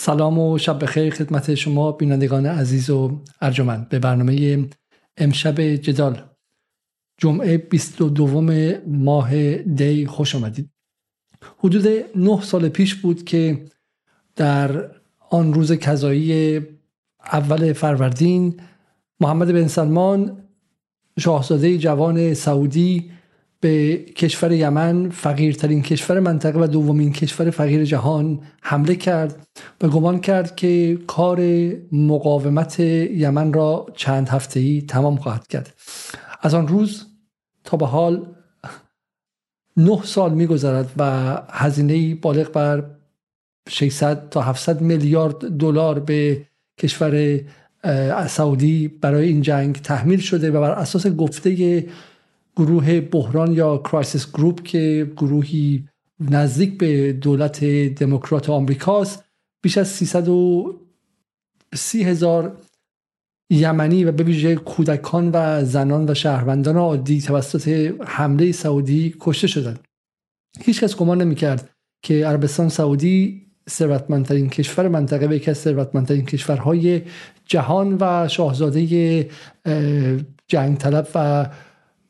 سلام و شب بخیر خدمت شما بینندگان عزیز و ارجمند. به برنامه امشب جدال جمعه 22 ماه دی خوش آمدید. حدود نه سال پیش بود که در آن روز کذایی اول فروردین محمد بن سلمان شاهزاده جوان سعودی به کشور یمن فقیرترین کشور منطقه و دومین کشور فقیر جهان حمله کرد و گمان کرد که کار مقاومت یمن را چند هفته ای تمام خواهد کرد. از آن روز تا به حال نه سال میگذرد و هزینه بالغ بر 600 تا 700 میلیارد دلار به کشور سعودی برای این جنگ تحمیل شده و بر اساس گفته گروه بحران یا Crisis Group که گروهی نزدیک به دولت دموکرات آمریکاست بیش از 330 هزار یمنی و به ویژه کودکان و زنان و شهروندان عادی توسط حمله سعودی کشته شدند. هیچ کس گمان نمی‌کرد که عربستان سعودی ثروتمندترین کشور منطقه به یکی از ثروتمندترین کشورهای جهان و شاهزاده جنگ طلب و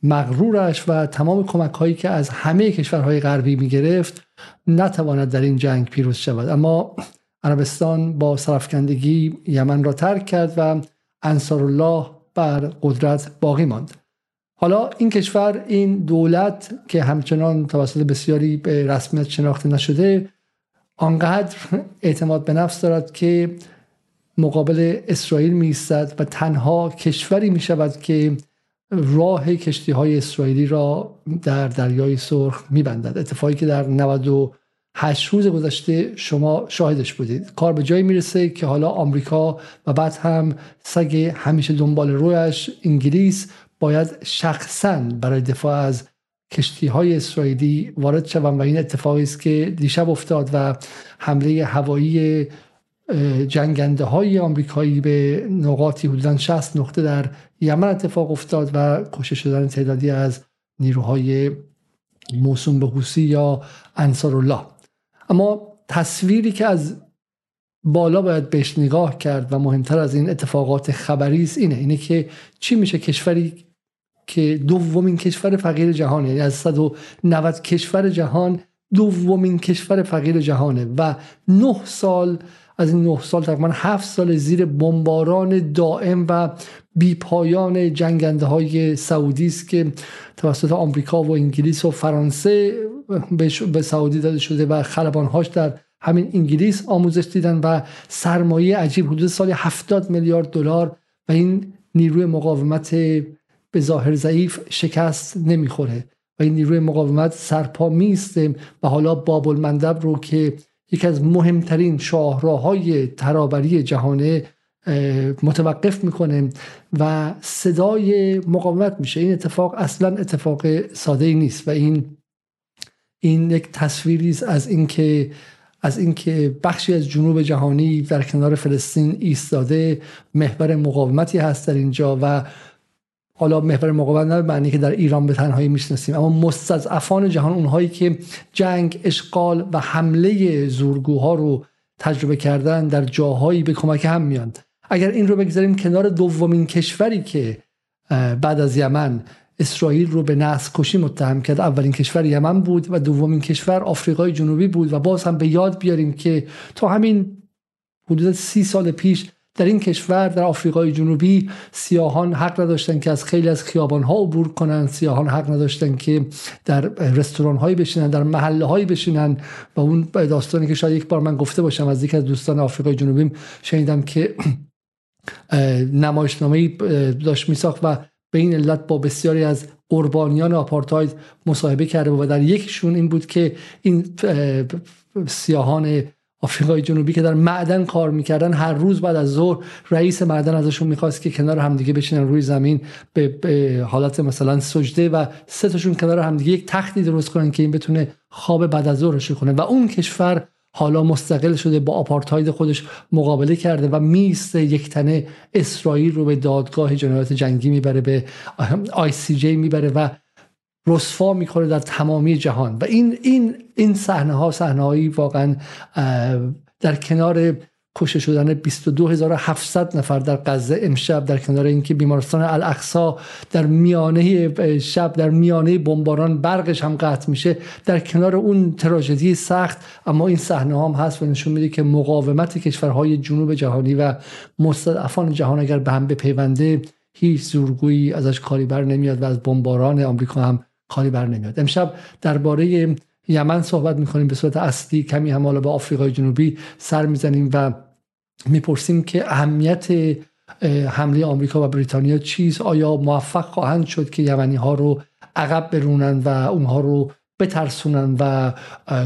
مغرورش و تمام کمک هایی که از همه کشورهای غربی می گرفت نتواند در این جنگ پیروز شود. اما عربستان با سرفکندگی یمن را ترک کرد و انصار الله بر قدرت باقی ماند. حالا این کشور این دولت که همچنان توسط بسیاری به رسمیت شناخته نشده آنقدر اعتماد به نفس دارد که مقابل اسرائیل می و تنها کشوری می شود که راه کشتی های اسرائیلی را در دریای سرخ میبندد. اتفاقی که در 98 روز گذشته شما شاهدش بودید. کار به جایی می‌رسه که حالا آمریکا و بعد هم سگ همیشه دنبال رویش انگلیس باید شخصا برای دفاع از کشتی های اسرائیلی وارد شوند و این اتفاقی است که دیشب افتاد و حمله هوایی جنگنده های آمریکایی به نقاطی حدودا 60 نقطه در یمن اتفاق افتاد و کشته شدن تعدادی از نیروهای موسوم به حوسی یا انصار الله اما تصویری که از بالا باید بهش نگاه کرد و مهمتر از این اتفاقات خبری است اینه اینه که چی میشه کشوری که دومین کشور فقیر جهان یعنی از 190 کشور جهان دومین کشور فقیر جهانه و نه سال از این نه سال تقریبا هفت سال زیر بمباران دائم و بیپایان جنگنده های سعودی است که توسط آمریکا و انگلیس و فرانسه به سعودی داده شده و خلبانهاش در همین انگلیس آموزش دیدن و سرمایه عجیب حدود سال 70 میلیارد دلار و این نیروی مقاومت به ظاهر ضعیف شکست نمی‌خوره. و این نیروی مقاومت سرپا میسته و حالا باب المندب رو که یکی از مهمترین شاهراهای ترابری جهانه متوقف می‌کنه و صدای مقاومت میشه. این اتفاق اصلا اتفاق ساده ای نیست و این این یک تصویری از اینکه از اینکه بخشی از جنوب جهانی در کنار فلسطین ایستاده محور مقاومتی هست در اینجا و حالا محور مقاومت نه معنی که در ایران به تنهایی می‌شناسیم. اما مستضعفان جهان اونهایی که جنگ اشغال و حمله زورگوها رو تجربه کردن در جاهایی به کمک هم میان اگر این رو بگذاریم کنار دومین کشوری که بعد از یمن اسرائیل رو به نسل کشی متهم کرد. اولین کشور یمن بود و دومین کشور آفریقای جنوبی بود و باز هم به یاد بیاریم که تا همین حدود سی سال پیش در این کشور در آفریقای جنوبی سیاهان حق نداشتن که از خیلی از خیابان ها عبور کنن. سیاهان حق نداشتن که در رستوران هایی بشینن در محله هایی بشینن. و اون داستانی که شاید یک بار من گفته باشم از یکی از دوستان آفریقای جنوبی شنیدم که نمایشنامه داشت میساخت و به این علت با بسیاری از قربانیان آپارتاید مصاحبه کرده و در یکیشون این بود که این سیاهان آفریقای جنوبی که در معدن کار می‌کردن هر روز بعد از ظهر رئیس معدن ازشون می‌خواست که کنار همدیگه بشینن روی زمین به, حالت مثلا سجده و سه تاشون کنار همدیگه یک تختی درست کنن که این بتونه خواب بعد از ظهرش کنه. و اون کشور حالا مستقل شده با آپارتاید خودش مقابله کرده و میست یک تنه اسرائیل رو به دادگاه جنایات جنگی می‌بره به آی سی جی می‌بره و رسوا می‌کنه در تمامی جهان. و این این این صحنه ها صحنه هایی واقعا در کنار کشته شدن 22700 نفر در غزه امشب در کنار اینکه بیمارستان الاقصا در میانه شب در میانه بمباران برقش هم قطع میشه در کنار اون تراژدی سخت. اما این صحنه هم هست و نشون میده که مقاومت کشورهای جنوب جهانی و مستضعفان جهان اگر به هم بپیونده هیچ زورگویی ازش کاری بر نمیاد و از بمباران آمریکا هم کاری بر نمیاد. امشب درباره یمن صحبت می‌کنیم به صورت اصلی. کمی هم حالا به آفریقای جنوبی سر می‌زنیم و می‌پرسیم که اهمیت حمله آمریکا و بریتانیا چیز آیا موفق خواهند شد که یمنی ها رو عقب برونن و اونها رو بترسونن و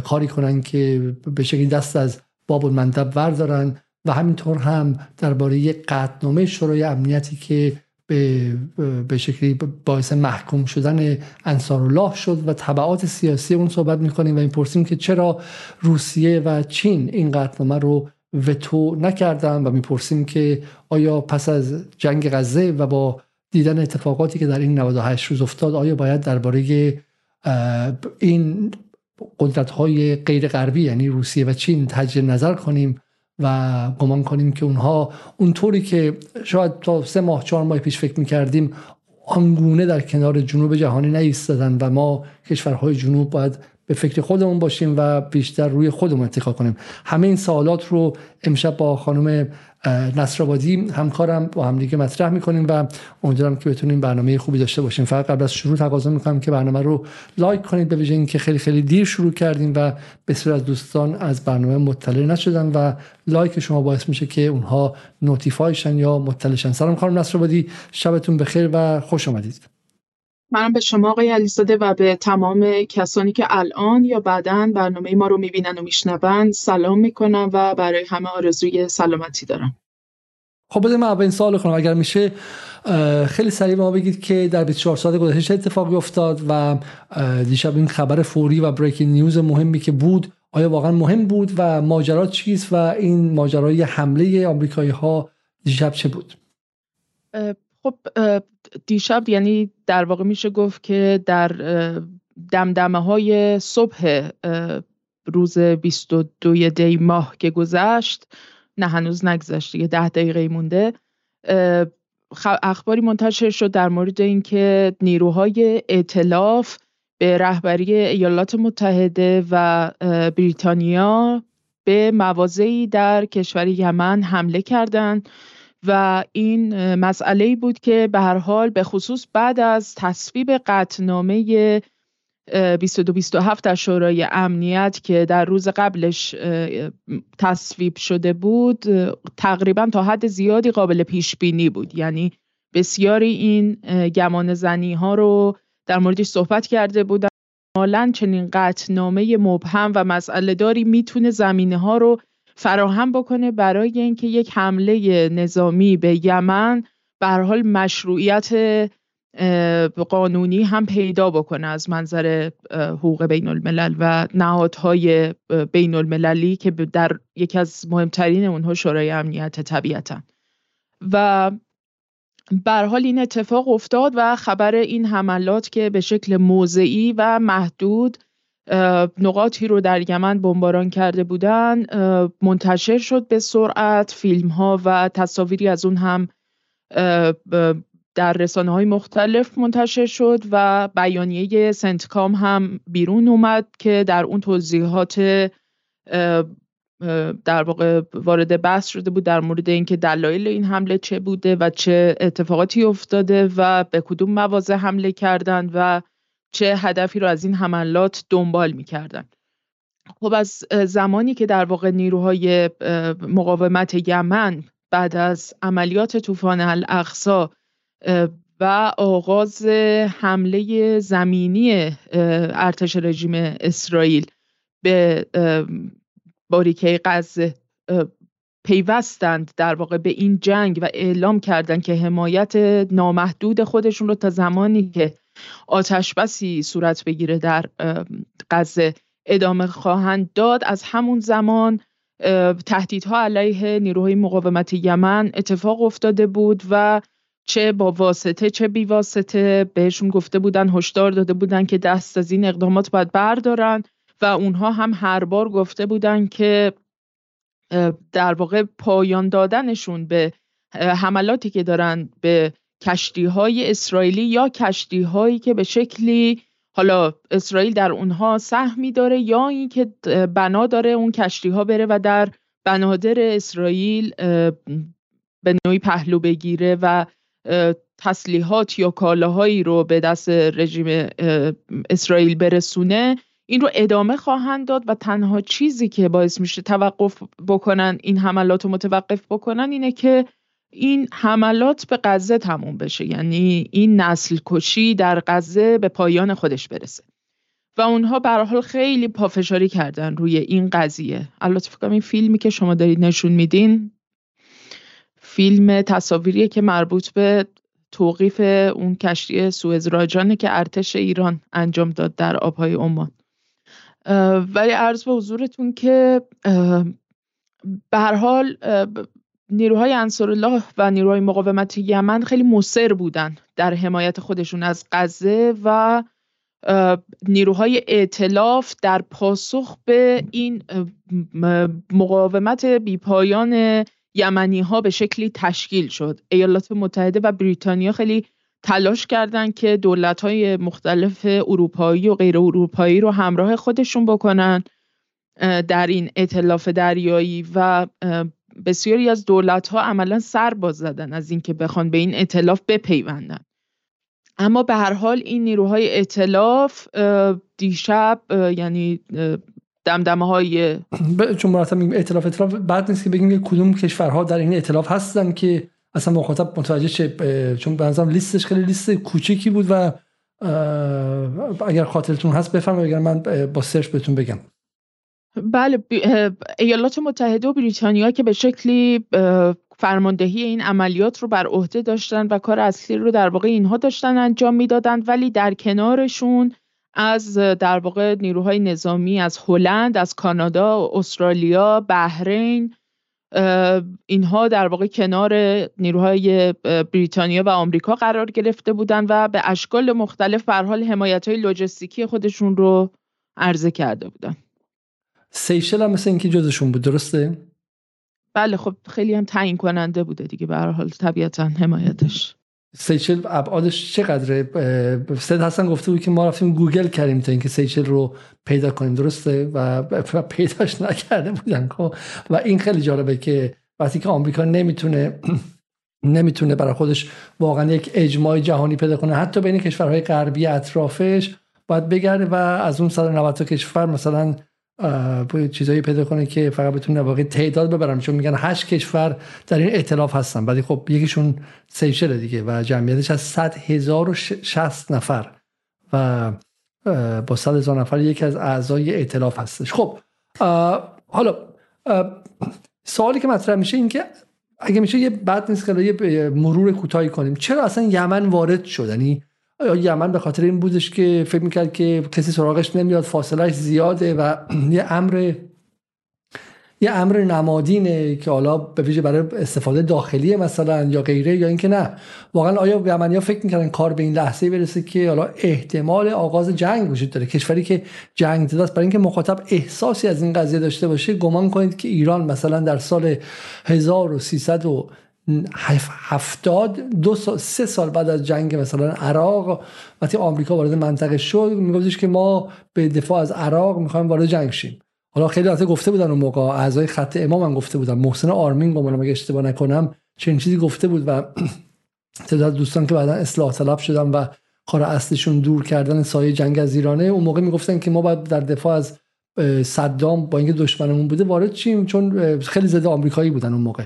کاری کنن که به شکلی دست از باب المندب وردارن؟ و همینطور هم درباره قطنامه شورای امنیتی که به, به شکلی باعث محکوم شدن انصار الله شد و طبعات سیاسی اون صحبت می‌کنیم و این پرسیم که چرا روسیه و چین این قطنامه رو وتو نکردن و می‌پرسیم که آیا پس از جنگ غزه و با دیدن اتفاقاتی که در این 98 روز افتاد آیا باید درباره این قدرت های غیر غربی یعنی روسیه و چین تجدید نظر کنیم؟ و گمان کنیم که اونها اونطوری که شاید تا سه ماه چهار ماه پیش فکر می‌کردیم آنگونه در کنار جنوب جهانی نیستدن و ما کشورهای جنوب باید به فکر خودمون باشیم و بیشتر روی خودمون اتکا کنیم. همه این سوالات رو امشب با خانم نصرآبادی همکارم با همدیگه مطرح می‌کنیم و امیدوارم که بتونیم برنامه خوبی داشته باشیم. فقط قبل از شروع تقاضا می‌کنم که برنامه رو لایک کنید به ویژه اینکه خیلی خیلی دیر شروع کردیم و بسیار از دوستان از برنامه مطلع نشدن و لایک شما باعث میشه که اونها notify شن یا مطلع شن سلام خانم نصرآبادی شبتون بخیر و خوش آمدید منم به شما آقای علیزاده و به تمام کسانی که الان یا بعدا برنامه ما رو می‌بینن و میشنون سلام می‌کنم و برای همه آرزوی سلامتی دارم. خب بده من اولین سوال کنم. اگر میشه خیلی سریع ما بگید که در 24 ساعت گذشته چه اتفاقی افتاد و دیشب این خبر فوری و بریکینگ نیوز مهمی که بود آیا واقعا مهم بود و ماجرا چیست و این ماجرای حمله آمریکایی ها دیشب چه بود؟ خب دیشب یعنی در واقع میشه گفت که در دمدمه های صبح روز 22 دی ماه که گذشت نه هنوز نگذشت دیگه ده دقیقه مونده اخباری منتشر شد در مورد اینکه نیروهای ائتلاف به رهبری ایالات متحده و بریتانیا به موازی در کشور یمن حمله کردند. و این مسئله بود که به هر حال به خصوص بعد از تصویب قطنامه 2227 در شورای امنیت که در روز قبلش تصویب شده بود تقریبا تا حد زیادی قابل پیش بینی بود. یعنی بسیاری این گمان زنی ها رو در موردش صحبت کرده بودن. مالا چنین قطنامه مبهم و مسئله داری می‌تونه زمینه ها رو فراهم بکنه برای اینکه یک حمله نظامی به یمن به حال مشروعیت قانونی هم پیدا بکنه از منظر حقوق بین الملل و نهادهای بین المللی که در یکی از مهمترین اونها شورای امنیت طبیعتا و بر حال این اتفاق افتاد و خبر این حملات که به شکل موضعی و محدود نقاطی رو در یمن بمباران کرده بودن منتشر شد به سرعت فیلم ها و تصاویری از اون هم در رسانه های مختلف منتشر شد و بیانیه سنتکام هم بیرون اومد که در اون توضیحات در واقع وارد بحث شده بود در مورد اینکه دلایل این حمله چه بوده و چه اتفاقاتی افتاده و به کدوم مواضع حمله کردند و چه هدفی رو از این حملات دنبال می‌کردن. خب از زمانی که در واقع نیروهای مقاومت یمن بعد از عملیات طوفان الاقصا و آغاز حمله زمینی ارتش رژیم اسرائیل به باریکه غزه پیوستند در واقع به این جنگ و اعلام کردند که حمایت نامحدود خودشون رو تا زمانی که آتش بسی صورت بگیره در غزه ادامه خواهند داد. از همون زمان تهدیدها علیه نیروهای مقاومت یمن اتفاق افتاده بود و چه با واسطه چه بی واسطه بهشون گفته بودن هشدار داده بودن که دست از این اقدامات باید بردارن و اونها هم هر بار گفته بودن که در واقع پایان دادنشون به حملاتی که دارن به کشتی های اسرائیلی یا کشتی هایی که به شکلی حالا اسرائیل در اونها سهمی داره یا اینکه بنا داره اون کشتی ها بره و در بنادر اسرائیل به نوعی پهلو بگیره و تسلیحات یا کالاهایی رو به دست رژیم اسرائیل برسونه. این رو ادامه خواهند داد و تنها چیزی که باعث میشه توقف بکنن این حملات رو متوقف بکنن اینه که این حملات به غزه تموم بشه. یعنی این نسل کشی در غزه به پایان خودش برسه. و اونها به حال خیلی پافشاری کردن روی این قضیه. البته فکر این فیلمی که شما دارید نشون میدین فیلم تصاویریه که مربوط به توقیف اون کشتی سوئز راجانه که ارتش ایران انجام داد در آبهای عمان. ولی عرض به حضورتون که به هر حال نیروهای انصارالله و نیروهای مقاومت یمن خیلی مصر بودن در حمایت خودشون از غزه و نیروهای ائتلاف در پاسخ به این مقاومت بیپایان یمنی ها به شکلی تشکیل شد. ایالات متحده و بریتانیا خیلی تلاش کردند که دولت های مختلف اروپایی و غیر اروپایی رو همراه خودشون بکنن در این اطلاف دریایی و بسیاری از دولت ها عملا سر باز زدن از اینکه بخوان به این اطلاف بپیوندن. اما به هر حال این نیروهای اطلاف دیشب یعنی دمدمه های چون مرتب میگیم اطلاف اطلاف بعد نیست که بگیم کدوم کشورها در این اطلاف هستن که اصلا مخاطب متوجه چه چون به لیستش خیلی لیست کوچیکی بود و اگر خاطرتون هست بفرمایید اگر من با سرچ بهتون بگم. بله ایالات متحده و بریتانیا که به شکلی فرماندهی این عملیات رو بر عهده داشتن و کار اصلی رو در واقع اینها داشتن انجام می‌دادند ولی در کنارشون از در واقع نیروهای نظامی از هلند از کانادا استرالیا بحرین اینها در واقع کنار نیروهای بریتانیا و آمریکا قرار گرفته بودند و به اشکال مختلف بر حال حمایت های لوجستیکی خودشون رو عرضه کرده بودن. سیشل هم مثل اینکه جزشون بود درسته؟ بله خب خیلی هم تعیین کننده بوده دیگه به حال طبیعتا حمایتش سیچل ابعادش چقدره سید حسن گفته بود که ما رفتیم گوگل کردیم تا اینکه سیچل رو پیدا کنیم درسته و پیداش نکرده بودن خب. و این خیلی جالبه که وقتی که آمریکا نمی‌تونه نمی‌تونه برای خودش واقعا یک اجماع جهانی پیدا کنه حتی بین کشورهای غربی اطرافش باید بگرده و از اون 190 کشور مثلا چیزایی پیدا کنه که فقط بتونه واقعی تعداد ببرن. چون میگن هشت کشور در این ائتلاف هستن ولی خب یکیشون سیشل دیگه و جمعیتش از 100 هزار و نفر و با 100 هزار نفر یکی از اعضای ائتلاف هستش. خب حالا سوالی که مطرح میشه این که اگه میشه یه بد نیست که یه مرور کوتاهی کنیم. چرا اصلا یمن وارد شد؟ یعنی یمن به خاطر این بودش که فکر می‌کرد که کسی سراغش نمیاد فاصلهش زیاده و یه امر یه امر نمادینه که حالا به ویژه برای استفاده داخلی مثلا یا غیره یا اینکه نه. واقعا آیا یمنیا فکر می‌کردن کار به این لحظه برسه که حالا احتمال آغاز جنگ وجود داره؟ کشوری که جنگ زده است برای اینکه مخاطب احساسی از این قضیه داشته باشه گمان کنید که ایران مثلا در سال 1300 هفتاد دو سال سه سال بعد از جنگ مثلا عراق وقتی آمریکا وارد منطقه شد میگفتش که ما به دفاع از عراق می‌خوایم وارد جنگ شیم. حالا خیلی وقت گفته بودن اون موقع اعضای خط امام هم گفته بودن. محسن آرمین گمان اگه اشتباه نکنم چنین چیزی گفته بود و تعداد دوستان که بعدا اصلاح طلب شدن و کار اصلشون دور کردن سایه جنگ از ایرانه اون موقع می‌گفتن که ما باید در دفاع از صدام با اینکه دشمنمون بوده وارد چیم؟ چون خیلی زده آمریکایی بودن اون موقع.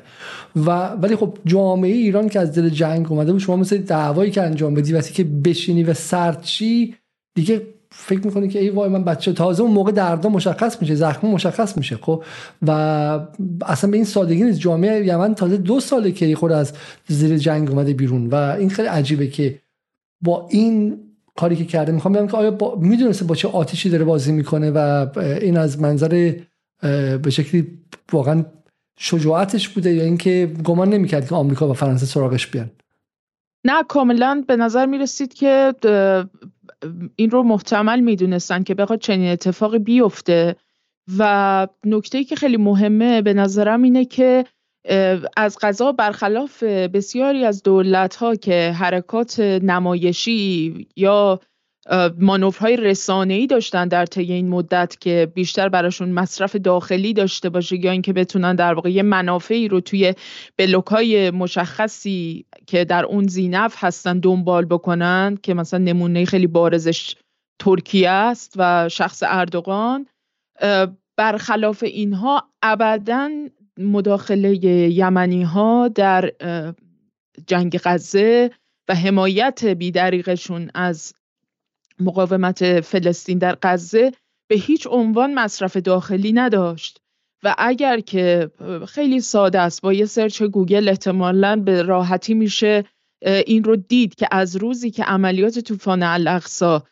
و ولی خب جامعه ایران که از دل جنگ اومده بود شما مثل دعوایی که انجام بدی وقتی که بشینی و سرچی دیگه فکر می‌کنی که ای وای من بچه تازه اون موقع دردا مشخص میشه زخم مشخص میشه خب؟ و اصلا به این سادگی نیست. جامعه یمن تازه دو ساله که خود از زیر جنگ اومده بیرون و این خیلی عجیبه که با این کاری که کرده. می‌خوام بگم که آیا با... می‌دونسته با چه آتیشی داره بازی می‌کنه و این از منظر به شکلی واقعا شجاعتش بوده یا اینکه گمان نمی‌کرد که آمریکا و فرانسه سراغش بیان؟ نه کاملا به نظر می‌رسید که این رو محتمل می‌دونستن که بخواد چنین اتفاقی بیفته. و نکته که خیلی مهمه به نظرم اینه که از غذا برخلاف بسیاری از دولت ها که حرکات نمایشی یا مانورهای رسانه‌ای داشتن در طی این مدت که بیشتر براشون مصرف داخلی داشته باشه یا اینکه بتونن در واقع منافعی رو توی بلوکای مشخصی که در اون زینف هستن دنبال بکنن که مثلا نمونه خیلی بارزش ترکیه است و شخص اردوغان برخلاف اینها ابدا مداخله یمنی ها در جنگ غزه و حمایت بیدریقشون از مقاومت فلسطین در غزه به هیچ عنوان مصرف داخلی نداشت. و اگر که خیلی ساده است با یه سرچ گوگل احتمالا به راحتی میشه این رو دید که از روزی که عملیات طوفان الاقصا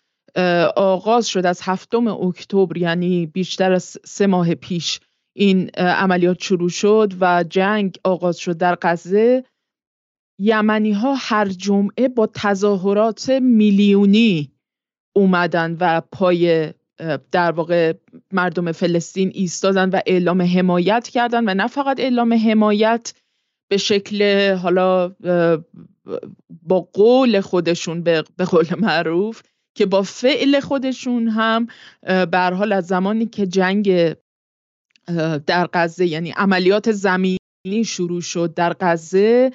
آغاز شد از هفتم اکتبر یعنی بیشتر از سه ماه پیش این عملیات شروع شد و جنگ آغاز شد در غزه. یمنی ها هر جمعه با تظاهرات میلیونی اومدن و پای در واقع مردم فلسطین ایستادن و اعلام حمایت کردن و نه فقط اعلام حمایت به شکل حالا با قول خودشون به قول معروف که با فعل خودشون هم به حال از زمانی که جنگ در غزه یعنی عملیات زمینی شروع شد در غزه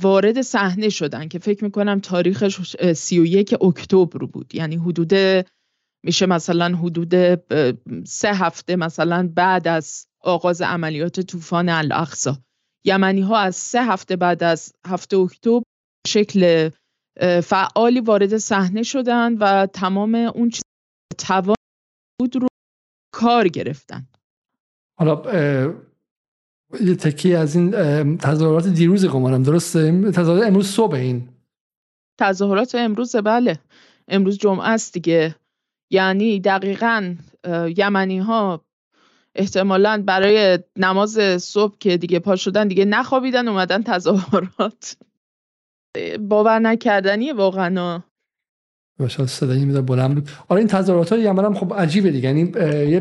وارد صحنه شدن که فکر می‌کنم تاریخش 31 اکتبر بود. یعنی حدود میشه مثلا حدود سه هفته مثلا بعد از آغاز عملیات طوفان الاقصا یمنی ها از سه هفته بعد از هفته اکتبر شکل فعالی وارد صحنه شدن و تمام اون چیز توان بود رو کار گرفتن. حالا یه تکی از این تظاهرات دیروز گمانم درسته؟ تظاهرات امروز صبح این. تظاهرات امروز بله. امروز جمعه است دیگه. یعنی دقیقا یمنی ها احتمالا برای نماز صبح که دیگه پا شدن دیگه نخوابیدن اومدن تظاهرات. باور نکردنیه واقعا. باشه صدایی میده بلند بود آره این تظاهرات های یمن هم خب عجیبه دیگه. یعنی یه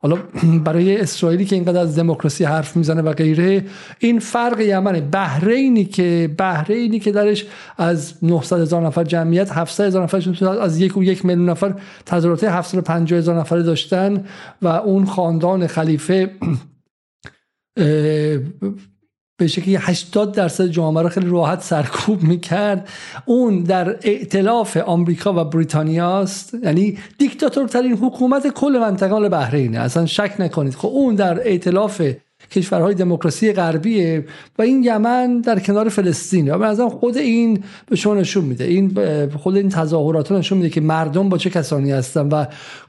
حالا برای اسرائیلی که اینقدر از دموکراسی حرف می‌زنه و غیره این فرق یمنه. بحرینی که بحرینی که درش از 900 هزار نفر جمعیت 700 هزار نفر از یک و یک میلیون نفر تظاهرات 750 هزار نفر داشتن و اون خاندان خلیفه به شکلی 80 درصد جامعه رو خیلی راحت سرکوب می‌کرد. اون در ائتلاف آمریکا و بریتانیا است. یعنی دیکتاتورترین حکومت کل منطقه بحرینه. اصلا شک نکنید. خب اون در ائتلاف کشورهای دموکراسی غربیه و این یمن در کنار فلسطین و به خود این به شما نشون میده. این خود این تظاهرات نشون میده که مردم با چه کسانی هستن و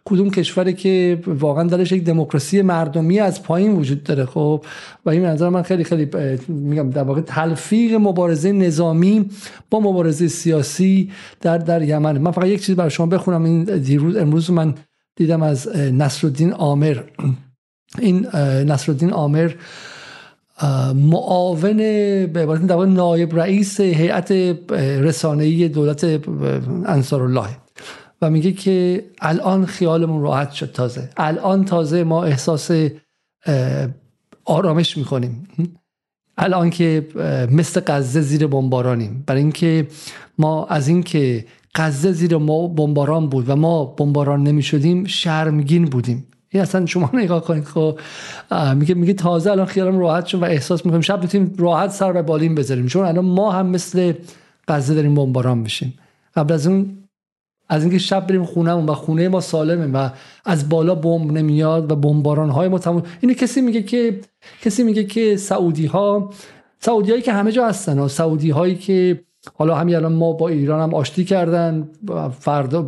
کدوم کشوری که واقعا درش یک دموکراسی مردمی از پایین وجود داره. خب و این نظر من خیلی خیلی میگم در واقع تلفیق مبارزه نظامی با مبارزه سیاسی در در یمن. من فقط یک چیز برای شما بخونم. این دیروز امروز من دیدم از نصرالدین عامر. این نصرالدین عامر معاون به عبارت در نایب رئیس هیئت رسانه‌ای دولت انصار الله و میگه که الان خیالمون راحت شد تازه. الان تازه ما احساس آرامش می‌کنیم. الان که مثل غزه زیر بمبارانیم. برای اینکه ما از اینکه غزه زیر ما بمباران بود و ما بمباران نمی‌شدیم شرمگین بودیم. این اصلا شما نگاه کنید خب میگه میگه تازه الان خیالم راحت شد و احساس می‌کنیم شب می‌تونیم راحت سر به بالین بذاریم. چون الان ما هم مثل غزه داریم بمباران بشیم قبل از اون از اینکه شب بریم خونهمون و خونه ما سالمه و از بالا بمب نمیاد و بمباران های ما تموم اینو کسی میگه که کسی میگه که سعودی ها سعودی هایی که همه جا هستن و سعودی هایی که حالا همین الان ما با ایران هم آشتی کردن فردا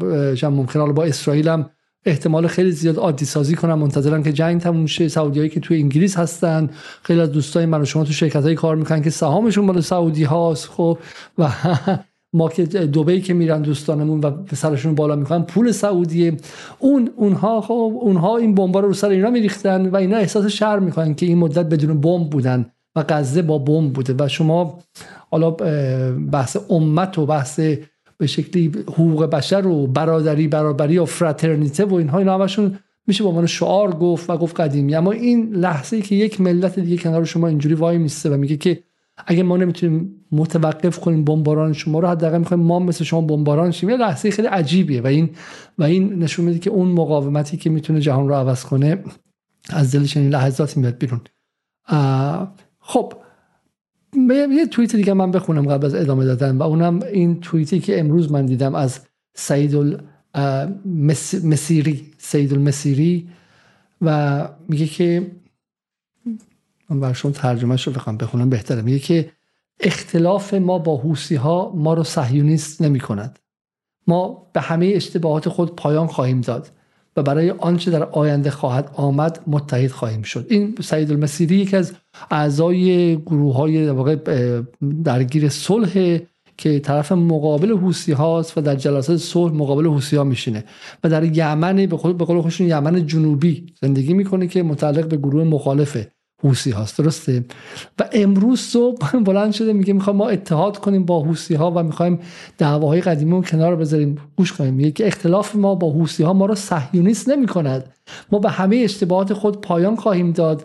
ممکن حالا با اسرائیل هم احتمال خیلی زیاد عادی سازی کنم منتظرم که جنگ تموم شه. سعودیایی که توی انگلیس هستن. خیلی از دوستای من و شما تو شرکت های کار می‌کنن که سهامشون مال سعودی هاست خب. و ما که دبی که میرن دوستانمون و سرشون بالا می‌کنن پول سعودیه. اون اونها خب اونها این بمبا رو رو سر اینا میریختن و اینا احساس شرم می‌کنن که این مدت بدون بمب بودن و غزه با بمب بوده. و شما حالا بحث امت و بحث به شکلی حقوق بشر و برادری برابری و فراترنیته و اینها اینا همشون میشه به عنوان شعار گفت و گفت قدیمی. اما این لحظه ای که یک ملت دیگه کنار شما اینجوری وای میسته و میگه که اگه ما نمی‌تونیم متوقف کنیم بمباران شما رو حداقل می‌خوایم ما مثل شما بمباران شیم. یه لحظه خیلی عجیبیه و این و این نشون میده که اون مقاومتی که می‌تونه جهان رو عوض کنه از دل چنین لحظاتی میاد بیرون. خب یه توییت دیگه من بخونم قبل از ادامه دادن و اونم این توییتی که امروز من دیدم از سعید مسیری سید المسیری و میگه که من برشون ترجمهش رو بخوام بخونم بهتره. میگه که اختلاف ما با حوسی ها ما رو صهیونیست نمی کند ما به همه اشتباهات خود پایان خواهیم داد. و برای آنچه در آینده خواهد آمد متحد خواهیم شد. این سعید المسیری یکی از اعضای گروه های درگیر صلح که طرف مقابل حوسی هاست و در جلسات صلح مقابل حوسی ها میشینه و در یمن به قول خودشون یمن جنوبی زندگی می‌کنه که متعلق به گروه مخالفه. حوسی هاست. درسته؟ و امروز صبح بلند شده میگه می‌خوام ما اتحاد کنیم با حوسی ها و می‌خوایم دعواهای قدیمی رو کنار بذاریم گوش کنیم. میگه که اختلاف ما با حوسی ها ما رو صهیونیست نمی کند ما به همه اشتباهات خود پایان خواهیم داد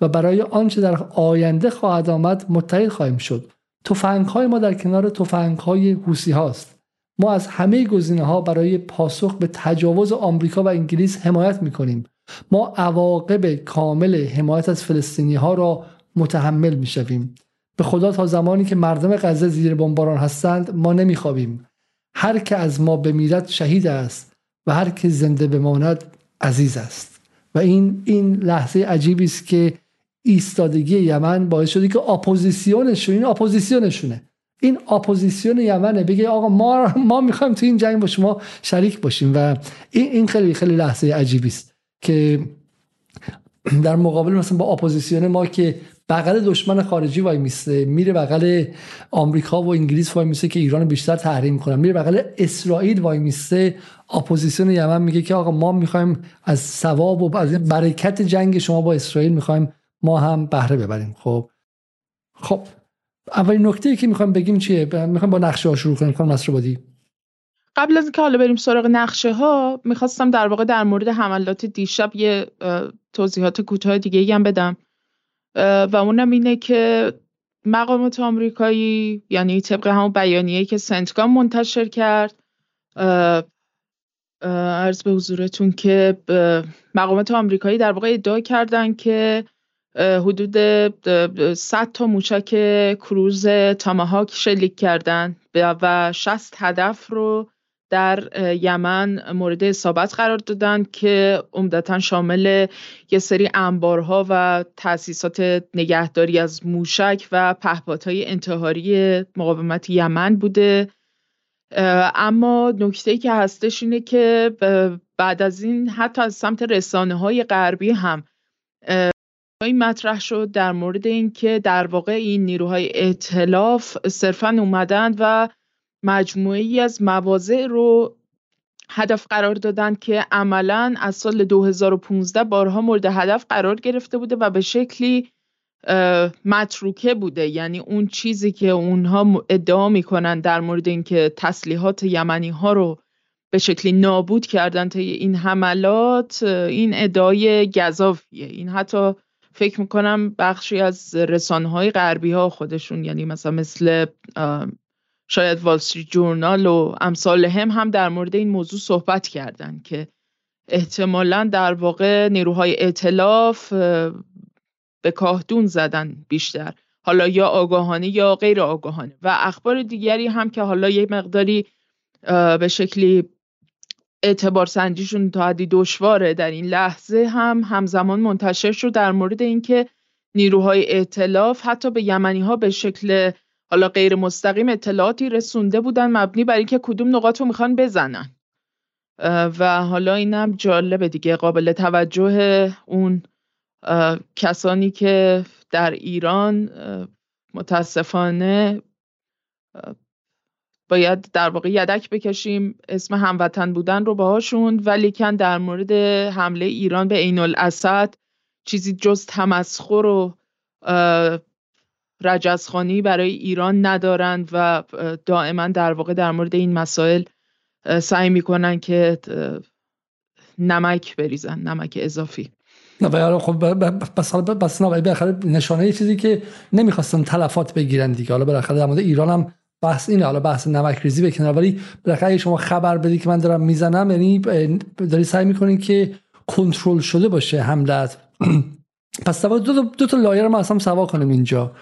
و برای آنچه در آینده خواهد آمد متحد خواهیم شد. تفنگ های ما در کنار تفنگ های حوسی هاست. ما از همه گزینه ها برای پاسخ به تجاوز آمریکا و انگلیس حمایت می‌کنیم. ما عواقب کامل حمایت از فلسطینی ها را متحمل می شویم به خدا تا زمانی که مردم غزه زیر بمباران هستند ما نمیخوابیم. هر که از ما بمیرد شهید است و هر که زنده بماند عزیز است. و این این لحظه عجیبی است که ایستادگی یمن باعث شده که اپوزیسیونشون این اپوزیسیونشونه. این اپوزیسیون یمنه. بگه آقا ما ما می‌خوایم تو این جنگ با شما شریک باشیم و این این خیلی خیلی لحظه عجیبی است. که در مقابل مثلا با اپوزیسیون ما که بغل دشمن خارجی وای میسته میره بغل آمریکا و انگلیس وای میسته که ایران بیشتر تحریم کنن. میره بغل اسرائیل وای میسته اپوزیسیون یمن میگه که آقا ما می‌خوایم از ثواب و از برکت جنگ شما با اسرائیل می‌خوایم ما هم بهره ببریم. خب. خب. اولین نکته که می‌خوایم بگیم چیه؟ می‌خوایم با نقشه ها شروع کنیم. خانم بادی قبل از اینکه حالا بریم سراغ نقشه ها می‌خواستم در واقع در مورد حملات دیشب یه توضیحات کوتاه دیگه هم بدم. و اونم اینه که مقامات آمریکایی یعنی طبق همون بیانیه‌ای که سنتگام منتشر کرد عرض به حضورتون که مقامات آمریکایی در واقع ادعا کردن که حدود 100 تا موشک کروز تاماهاک شلیک کردن و 60 هدف رو در یمن مورد اصابت قرار دادن که عمدتا شامل یه سری انبارها و تأسیسات نگهداری از موشک و پهپادهای انتحاری مقاومت یمن بوده. اما نکته که هستش اینه که بعد از این حتی از سمت رسانه های غربی هم این مطرح شد در مورد اینکه در واقع این نیروهای ائتلاف صرفا اومدند و مجموعه ای از مواضع رو هدف قرار دادن که عملا از سال 2015 بارها مورد هدف قرار گرفته بوده و به شکلی متروکه بوده. یعنی اون چیزی که اونها ادعا می‌کنن در مورد اینکه تسلیحات یمنی ها رو به شکلی نابود کردن تا این حملات این ادعای گذافیه این حتی فکر می‌کنم بخشی از رسانه های غربی ها خودشون یعنی مثلا مثل شاید والستری جورنال و امثال هم هم در مورد این موضوع صحبت کردن که احتمالا در واقع نیروهای اعتلاف به کاهدون زدن بیشتر. حالا یا آگاهانه یا غیر آگاهانه. و اخبار دیگری هم که حالا یه مقداری به شکلی اعتبار سنجیشون تا حدی دشواره در این لحظه هم همزمان منتشر شد در مورد اینکه نیروهای ائتلاف حتی به یمنی ها به شکل حالا غیر مستقیم اطلاعاتی رسونده بودن مبنی بر اینکه کدوم نقاط رو می‌خوان بزنن. و حالا اینم جالبه دیگه قابل توجه اون کسانی که در ایران متاسفانه باید در واقع یدک بکشیم اسم هموطن بودن رو باهاشون ولیکن در مورد حمله ایران به عین الاسد چیزی جز تمسخر و رجزخانی برای ایران ندارند و دائما در واقع در مورد این مسائل سعی می‌کنن که نمک بریزن نمک اضافی. نه خب بس بس بالاخره نشانه یه چیزی که نمی‌خواستن تلفات بگیرن دیگه. حالا بالاخره در مورد ایران هم بحث اینه. حالا بحث نمک ریزی بکنه ولی بالاخره شما خبر بدی که من دارم می‌زنم یعنی داری سعی می‌کنین که کنترل شده باشه حملت. پس دو تا, دو تا لایه رو ما اصلا سوا کنیم اینجا.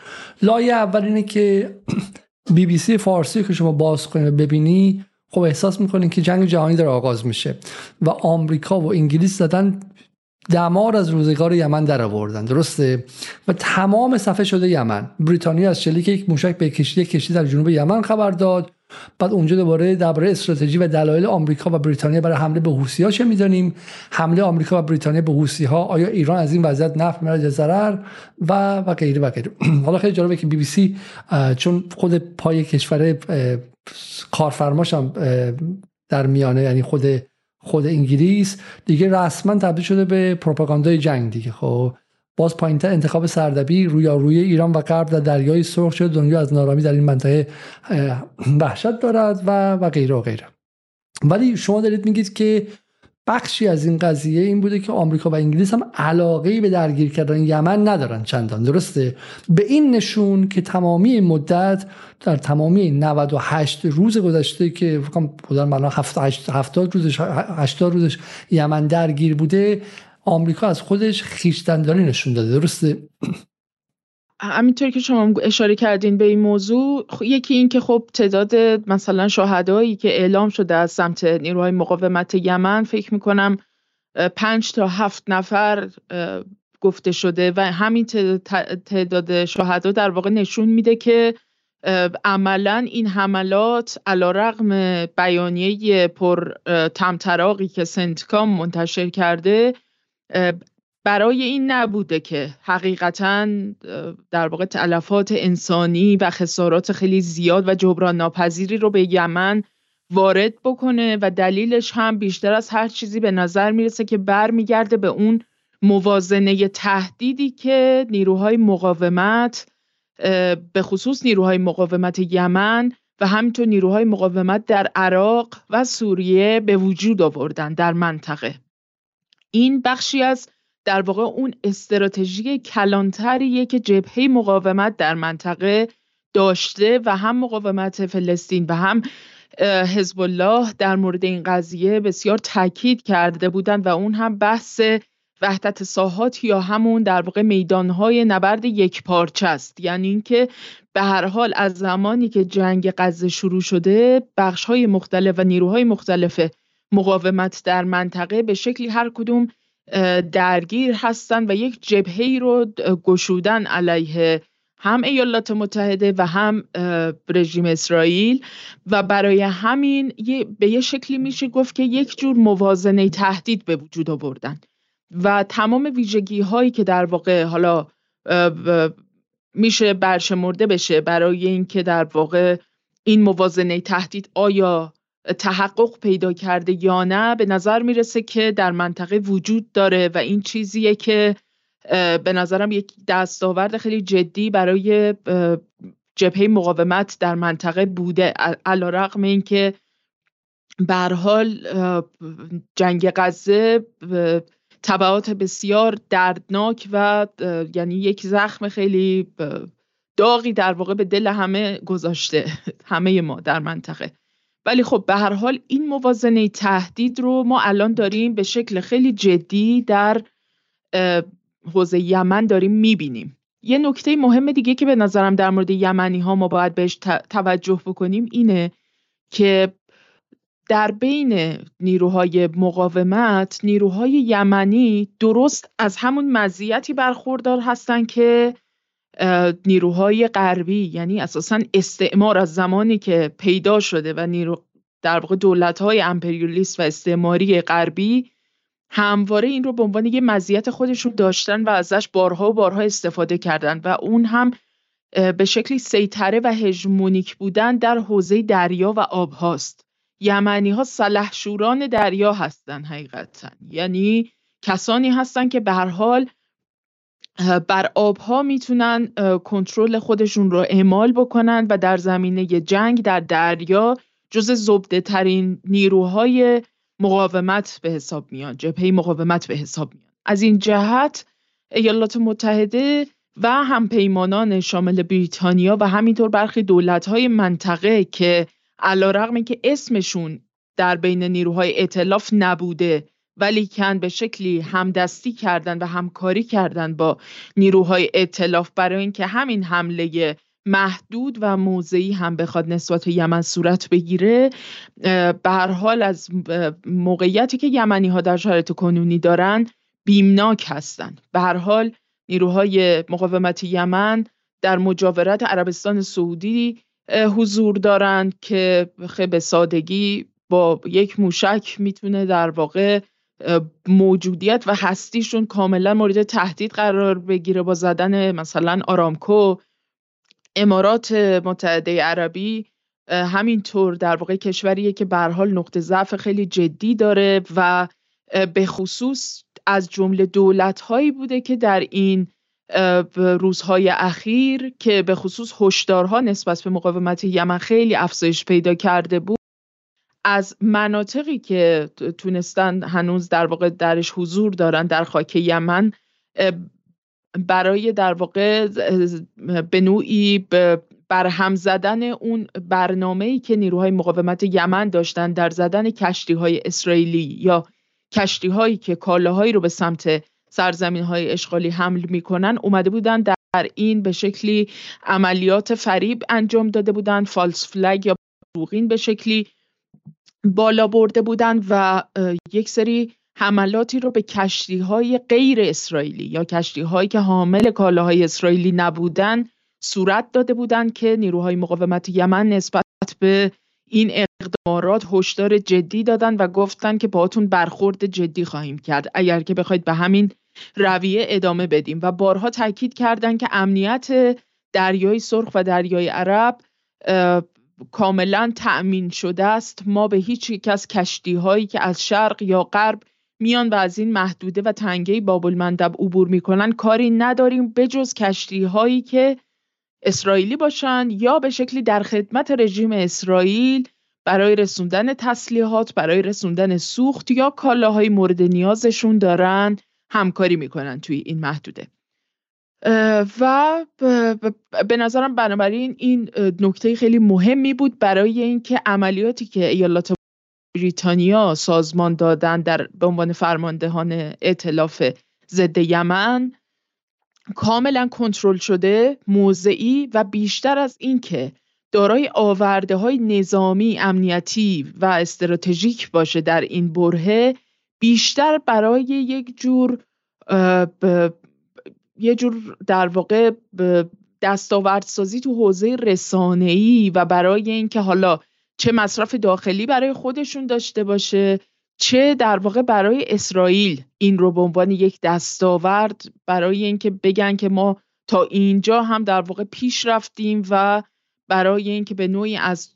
لایه اول اینه که بی بی سی فارسی که شما باز کنید ببینی خب احساس می‌کنین که جنگ جهانی داره آغاز میشه و آمریکا و انگلیس زدن دمار از روزگار یمن در آوردن درسته؟ و تمام صفحه شده یمن. بریتانیا از شلیک یک موشک به کشتی کشتی در جنوب یمن خبر داد. بعد اونجا دوباره درباره استراتژی و دلایل آمریکا و بریتانیا برای حمله به حوسی ها چه می‌دانیم؟ حمله آمریکا و بریتانیا به حوسی ها آیا ایران از این وضعیت نفع می‌برد ضرر؟ و و غیره و غیره. حالا خیلی جالبه که بی بی سی چون خود پای کشور کارفرماش هم در میانه یعنی خود خود انگلیس دیگه رسما تبدیل شده به پروپاگاندای جنگ دیگه خب. باز پایینتر انتخاب سردبی روی ایران و غرب در دریای سرخ شده دنیا از نارامی در این منطقه وحشت دارد و و غیره و غیره. ولی شما دارید میگید که بخشی از این قضیه این بوده که آمریکا و انگلیس هم علاقه به درگیر کردن یمن ندارن. چندان. درسته؟ به این نشون که تمامی مدت در تمامی 98 روز گذشته که فکر کنم الان 70 روزش 80 روزش یمن درگیر بوده آمریکا از خودش خیشتنداری نشون داده درسته؟ همینطور که شما اشاره کردین به این موضوع یکی این که خب تعداد مثلا شهدایی که اعلام شده از سمت نیروهای مقاومت یمن فکر می‌کنم پنج تا هفت نفر گفته شده و همین تعداد شهدا در واقع نشون میده که عملا این حملات علا رقم بیانیه پر تمطراقی که سنتکام منتشر کرده برای این نبوده که حقیقتا در واقع تلفات انسانی و خسارات خیلی زیاد و جبران ناپذیری رو به یمن وارد بکنه و دلیلش هم بیشتر از هر چیزی به نظر می‌رسه که برمیگرده به اون موازنه تهدیدی که نیروهای مقاومت به خصوص نیروهای مقاومت یمن و همینطور نیروهای مقاومت در عراق و سوریه به وجود آوردن در منطقه. این بخشی از در واقع اون استراتژی کلانتریه که جبهه مقاومت در منطقه داشته و هم مقاومت فلسطین و هم حزب الله در مورد این قضیه بسیار تاکید کرده بودند و اون هم بحث وحدت ساحات یا همون در واقع میدانهای نبرد یک پارچه است. یعنی اینکه به هر حال از زمانی که جنگ غزه شروع شده بخشهای مختلف و نیروهای مختلف مقاومت در منطقه به شکلی هر کدوم درگیر هستند و یک جبهه رو گشودن علیه هم ایالات متحده و هم رژیم اسرائیل. و برای همین به یه شکلی میشه گفت که یک جور موازنه تهدید به وجود آوردن. و تمام ویژگی هایی که در واقع حالا میشه برشمرده بشه برای اینکه در واقع این موازنه تهدید آیا تحقق پیدا کرده یا نه به نظر می‌رسه که در منطقه وجود داره و این چیزیه که به نظرم یک دستاورد خیلی جدی برای جبهه مقاومت در منطقه بوده. علا رقم این که حال جنگ غزه طبعات بسیار دردناک و یعنی یک زخم خیلی داغی در واقع به دل همه گذاشته همه ما در منطقه. ولی خب به هر حال این موازنه تهدید رو ما الان داریم به شکل خیلی جدی در حوزه یمن داریم می‌بینیم. یه نکته مهم دیگه که به نظرم در مورد یمنی ها ما باید بهش توجه بکنیم اینه که در بین نیروهای مقاومت نیروهای یمنی درست از همون مزیتی برخوردار هستن که نیروهای غربی یعنی اساسا استعمار از زمانی که پیدا شده و نیرو در واقع دولت‌های امپریالیست و استعماری غربی همواره این رو به عنوان یه مزیت خودشون داشتن و ازش بارها و بارها استفاده کردن و اون هم به شکلی سیطره و هژمونیک بودن در حوزه دریا و آب هاست یمنی ها سلحشوران دریا هستن حقیقتا. یعنی کسانی هستن که به هر حال بر آبها می‌تونن کنترل خودشون رو اعمال بکنن و در زمینه جنگ در دریا جز زبده ترین نیروهای مقاومت به حساب میان جبهه مقاومت به حساب میان. از این جهت ایالات متحده و همپیمانان شامل بریتانیا و همینطور برخی دولت‌های منطقه که علا که اسمشون در بین نیروهای اطلاف نبوده ولی کن به شکلی همدستی کردن و همکاری کردن با نیروهای اطلاف برای اینکه همین حمله محدود و موضعی هم بخواد نسبت به یمن صورت بگیره به هر حال از موقعیتی که یمنی ها در شرایط کنونی دارن بیمناک هستند به هر حال نیروهای مقاومت یمن در مجاورت عربستان سعودی حضور دارند که به سادگی با یک موشک می‌تونه در واقع موجودیت و هستیشون کاملا مورد تهدید قرار بگیره با زدن مثلا آرامکو امارات متحده عربی همینطور در واقع کشوریه که به حال نقطه ضعف خیلی جدی داره و به خصوص از جمله دولت هایی بوده که در این روزهای اخیر که به خصوص هشدارها نسبت به مقاومت یمن خیلی افزایش پیدا کرده بود. از مناطقی که تونستن هنوز در واقع درش حضور دارن در خاک یمن برای در واقع به نوعی برهم زدن اون برنامه ای که نیروهای مقاومت یمن داشتن در زدن کشتی های اسرائیلی یا کشتی هایی که کالاهایی رو به سمت سرزمین های اشغالی حمل می‌کنن اومده بودن در این به شکلی عملیات فریب انجام داده بودن فالس فلگ یا روغین به شکلی. بالا برده بودن و یک سری حملاتی رو به کشتی های غیر اسرائیلی یا کشتی هایی که حامل کالاهای اسرائیلی نبودن صورت داده بودند که نیروهای مقاومت یمن نسبت به این اقدامات هشدار جدی دادن و گفتن که باهاتون برخورد جدی خواهیم کرد اگر که بخواید به همین رویه ادامه بدیم. و بارها تاکید کردند که امنیت دریای سرخ و دریای عرب کاملا تأمین شده است. ما به هیچ یک از کشتی هایی که از شرق یا غرب میان و از این محدوده و تنگه باب المندب عبور می‌کنن کاری نداریم بجز کشتی هایی که اسرائیلی باشن یا به شکلی در خدمت رژیم اسرائیل برای رسوندن تسلیحات برای رسوندن سوخت یا کالاهای مورد نیازشون دارن همکاری می‌کنن توی این محدوده. و به نظرم بنابراین این نکته خیلی مهمی بود برای اینکه عملیاتی که ایالات بریتانیا سازمان دادن در به عنوان فرماندهان ائتلاف ضد یمن کاملا کنترل شده موضعی و بیشتر از اینکه دارای آورده های نظامی امنیتی و استراتژیک باشه در این برهه بیشتر برای یک جور یه جور در واقع دستاوردسازی تو حوزه رسانه‌ای و برای اینکه حالا چه مصرف داخلی برای خودشون داشته باشه چه در واقع برای اسرائیل این رو به عنوان یک دستاورد برای اینکه بگن که ما تا اینجا هم در واقع پیش رفتیم و برای اینکه به نوعی از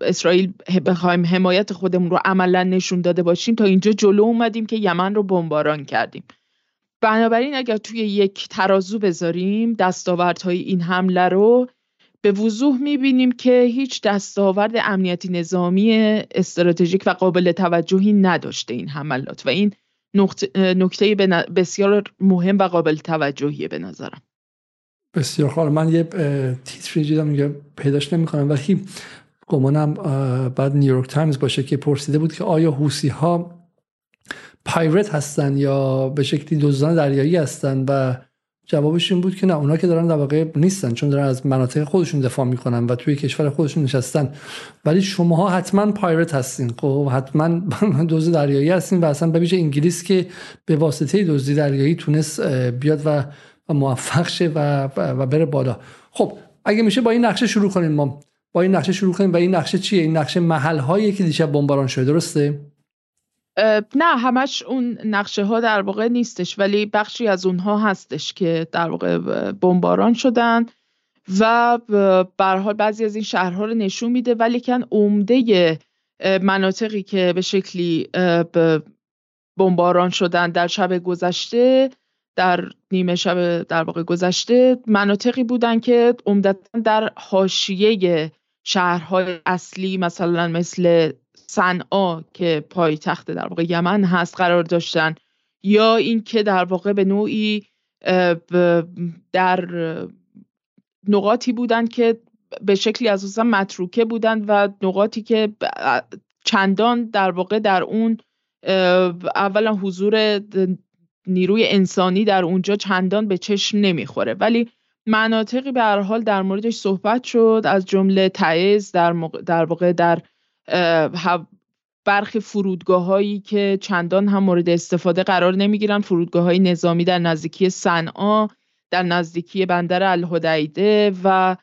اسرائیل بخوایم حمایت خودمون رو عملا نشون داده باشیم تا اینجا جلو اومدیم که یمن رو بمباران کردیم. بنابراین اگر توی یک ترازو بذاریم دستاوردهای این حمله رو به وضوح می‌بینیم که هیچ دستاورد امنیتی نظامی استراتژیک و قابل توجهی نداشته این حملات و این نکته بسیار مهم و قابل توجهیه به نظرم. بسیار خوب. من یه تیتری دیدم میگه پیداش نمی‌کنم. ولی گمانم بعد نیویورک تایمز باشه که پرسیده بود که آیا حوثی ها pirate هستن یا به شکلی دزدان دریایی هستن و جوابش این بود که نه اونا که دارن در واقع نیستن چون دارن از مناطق خودشون دفاع می‌کنن و توی کشور خودشون نشستن. ولی شماها حتما pirate هستین. خب حتما دزد دریایی هستین و اصلا به انگلیس که به واسطه دزدی دریایی تونست بیاد و, موفق شه و, و بره بالا. خب اگه میشه با این نقشه شروع کنیم ما. با این نقشه شروع کنیم و این نقشه چیه؟ این نقشه محل هایی که دیشب بمباران شده درسته؟ نه همش اون نقشه ها در واقع نیستش ولی بخشی از اونها هستش که در واقع بمباران شدن و به حال بعضی از این شهرها رو نشون میده ولی کن عمده مناطقی که به شکلی بمباران شدن در شب گذشته در نیمه شب در واقع گذشته مناطقی بودن که عمدتا در حاشیه شهرهای اصلی مثلا مثل صنعا که پایتخت در واقع یمن هست قرار داشتن یا اینکه در واقع به نوعی در نقاطی بودند که به شکلی از متروکه بودند و نقاطی که چندان در واقع در اون اولا حضور نیروی انسانی در اونجا چندان به چشم نمی‌خوره. ولی مناطقی به هر حال در موردش صحبت شد از جمله تعز در, در واقع در برخی فرودگاه هایی که چندان هم مورد استفاده قرار نمی‌گیرن. فرودگاه های نظامی در نزدیکی صنعا در نزدیکی بندر الهدیده و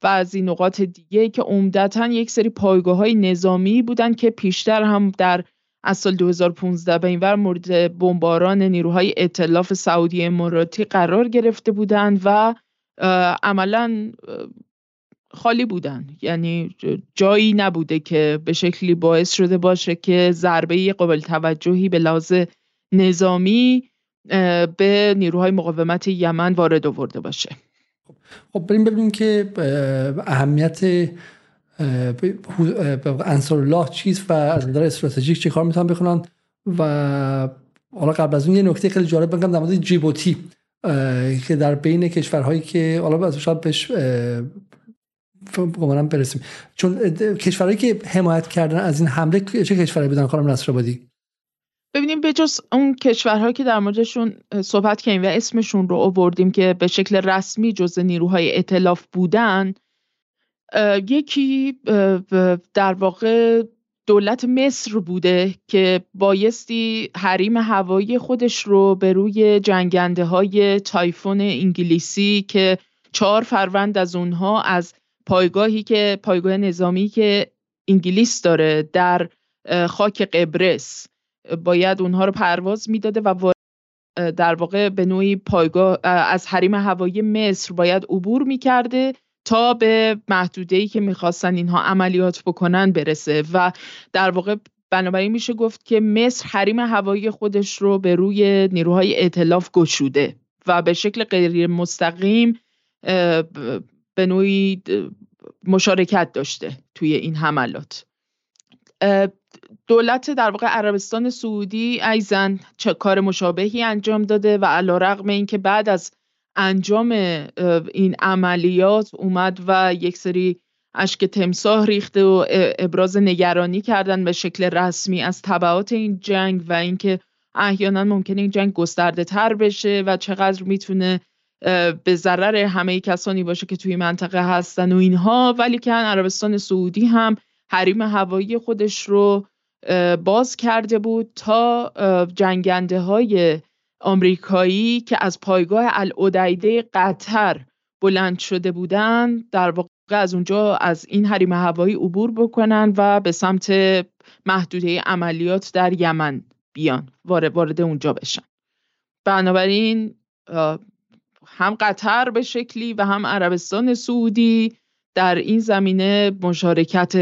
بعضی نقاط دیگه که عمدتا یک سری پایگاه های نظامی بودن که پیشتر هم در از سال 2015 به اینور مورد بمباران نیروهای ائتلاف سعودی اماراتی قرار گرفته بودند و عملا خالی بودن. یعنی جایی نبوده که به شکلی باعث شده باشه که ضربه قابل توجهی به لحاظ نظامی به نیروهای مقاومت یمن وارد آورده باشه. خب بریم ببینیم که اهمیت انصار الله چیست و از نظر استراتژیک چه کار می‌تونن بکنن. و حالا قبل از اون یه نکته خیلی جالب بگم در مورد جیبوتی. که در بین کشورهایی که حالا شاید بهش گمانم برسیم. چون کشورهایی که حمایت کردن از این حمله چه کشورهایی بودن خانم نصرآبادی ببینیم به جز اون کشورهایی که در موردشون صحبت کردیم و اسمشون رو آوردیم که به شکل رسمی جز نیروهای اطلاف بودن یکی در واقع دولت مصر بوده که بایستی حریم هوایی خودش رو به روی جنگنده های تایفون انگلیسی که چهار فروند از اونها از پایگاهی که پایگاه نظامی که انگلیس داره در خاک قبرس باید اونها رو پرواز می‌داده و در واقع به نوعی پایگاه از حریم هوایی مصر باید عبور می‌کرده تا به محدوده‌ای که می‌خواستن اینها عملیات بکنن برسه و در واقع بنابراین میشه گفت که مصر حریم هوایی خودش رو به روی نیروهای ائتلاف گشوده و به شکل غیر مستقیم به نوعی مشارکت داشته توی این حملات. دولت در واقع عربستان سعودی ایزن چه کار مشابهی انجام داده و علا رقم این که بعد از انجام این عملیات اومد و یک سری اشک تمساه ریخته و ابراز نگرانی کردن به شکل رسمی از طبعات این جنگ و اینکه احیانا ممکنه این جنگ گسترده تر بشه و چقدر می‌تونه به ضرر همه کسانی باشه که توی منطقه هستن و اینها. ولی که عربستان سعودی هم حریم هوایی خودش رو باز کرده بود تا جنگنده های آمریکایی که از پایگاه العدیده قطر بلند شده بودند در واقع از اونجا از این حریم هوایی عبور بکنن و به سمت محدوده عملیات در یمن بیان وارد اونجا بشن. بنابراین هم قطر به شکلی و هم عربستان سعودی در این زمینه مشارکت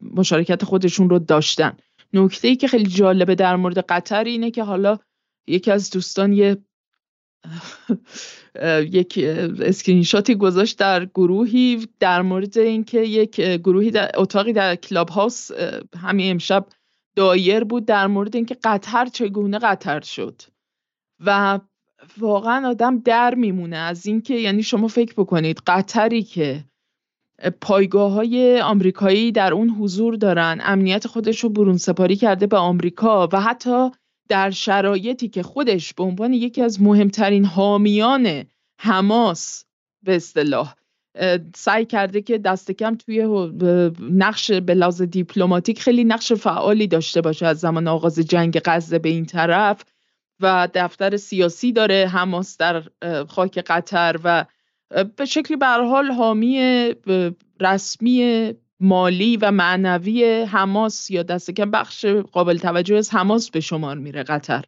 مشارکت خودشون رو داشتن. نکته ای که خیلی جالبه در مورد قطر اینه که حالا یکی از دوستان یه یک اسکرین شاتی گذاشت در گروهی در مورد اینکه یک گروهی در اتاقی در Clubhouse همین امشب دایر بود در مورد اینکه قطر چگونه قطر شد. و واقعا آدم در میمونه. از اینکه یعنی شما فکر بکنید قطری که پایگاه های آمریکایی در اون حضور دارن امنیت خودش رو برون سپاری کرده به آمریکا و حتی در شرایطی که خودش به عنوان یکی از مهمترین حامیان حماس به اصطلاح سعی کرده که دست کم توی نقش به لحاظ دیپلماتیک خیلی نقش فعالی داشته باشه. از زمان آغاز جنگ غزه به این طرف و دفتر سیاسی داره حماس در خاک قطر و به شکلی به حال حامی رسمی مالی و معنوی حماس یا دست کم بخش قابل توجه از حماس به شمار میره قطر.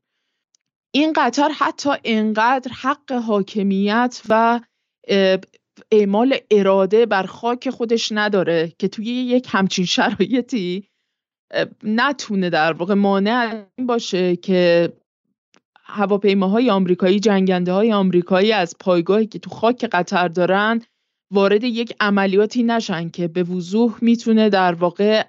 این قطر حتی انقدر حق حاکمیت و اعمال اراده بر خاک خودش نداره که توی یک همچین شرایطی نتونه در واقع مانع این باشه که هواپیماهای آمریکایی جنگنده های آمریکایی از پایگاهی که تو خاک قطر دارن وارد یک عملیاتی نشن که به وضوح می‌تونه در واقع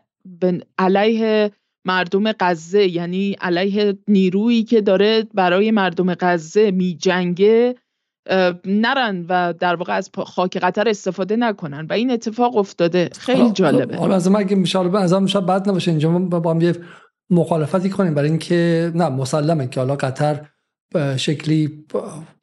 علیه مردم غزه یعنی علیه نیرویی که داره برای مردم غزه میجنگه نرن و در واقع از خاک قطر استفاده نکنن. و این اتفاق افتاده. خیلی جالبه. حالا از من اگه میشه بد نباشه. اینجا با هم یه مخالفتی کنیم. برای اینکه نه مسلمه که حالا قطر شکلی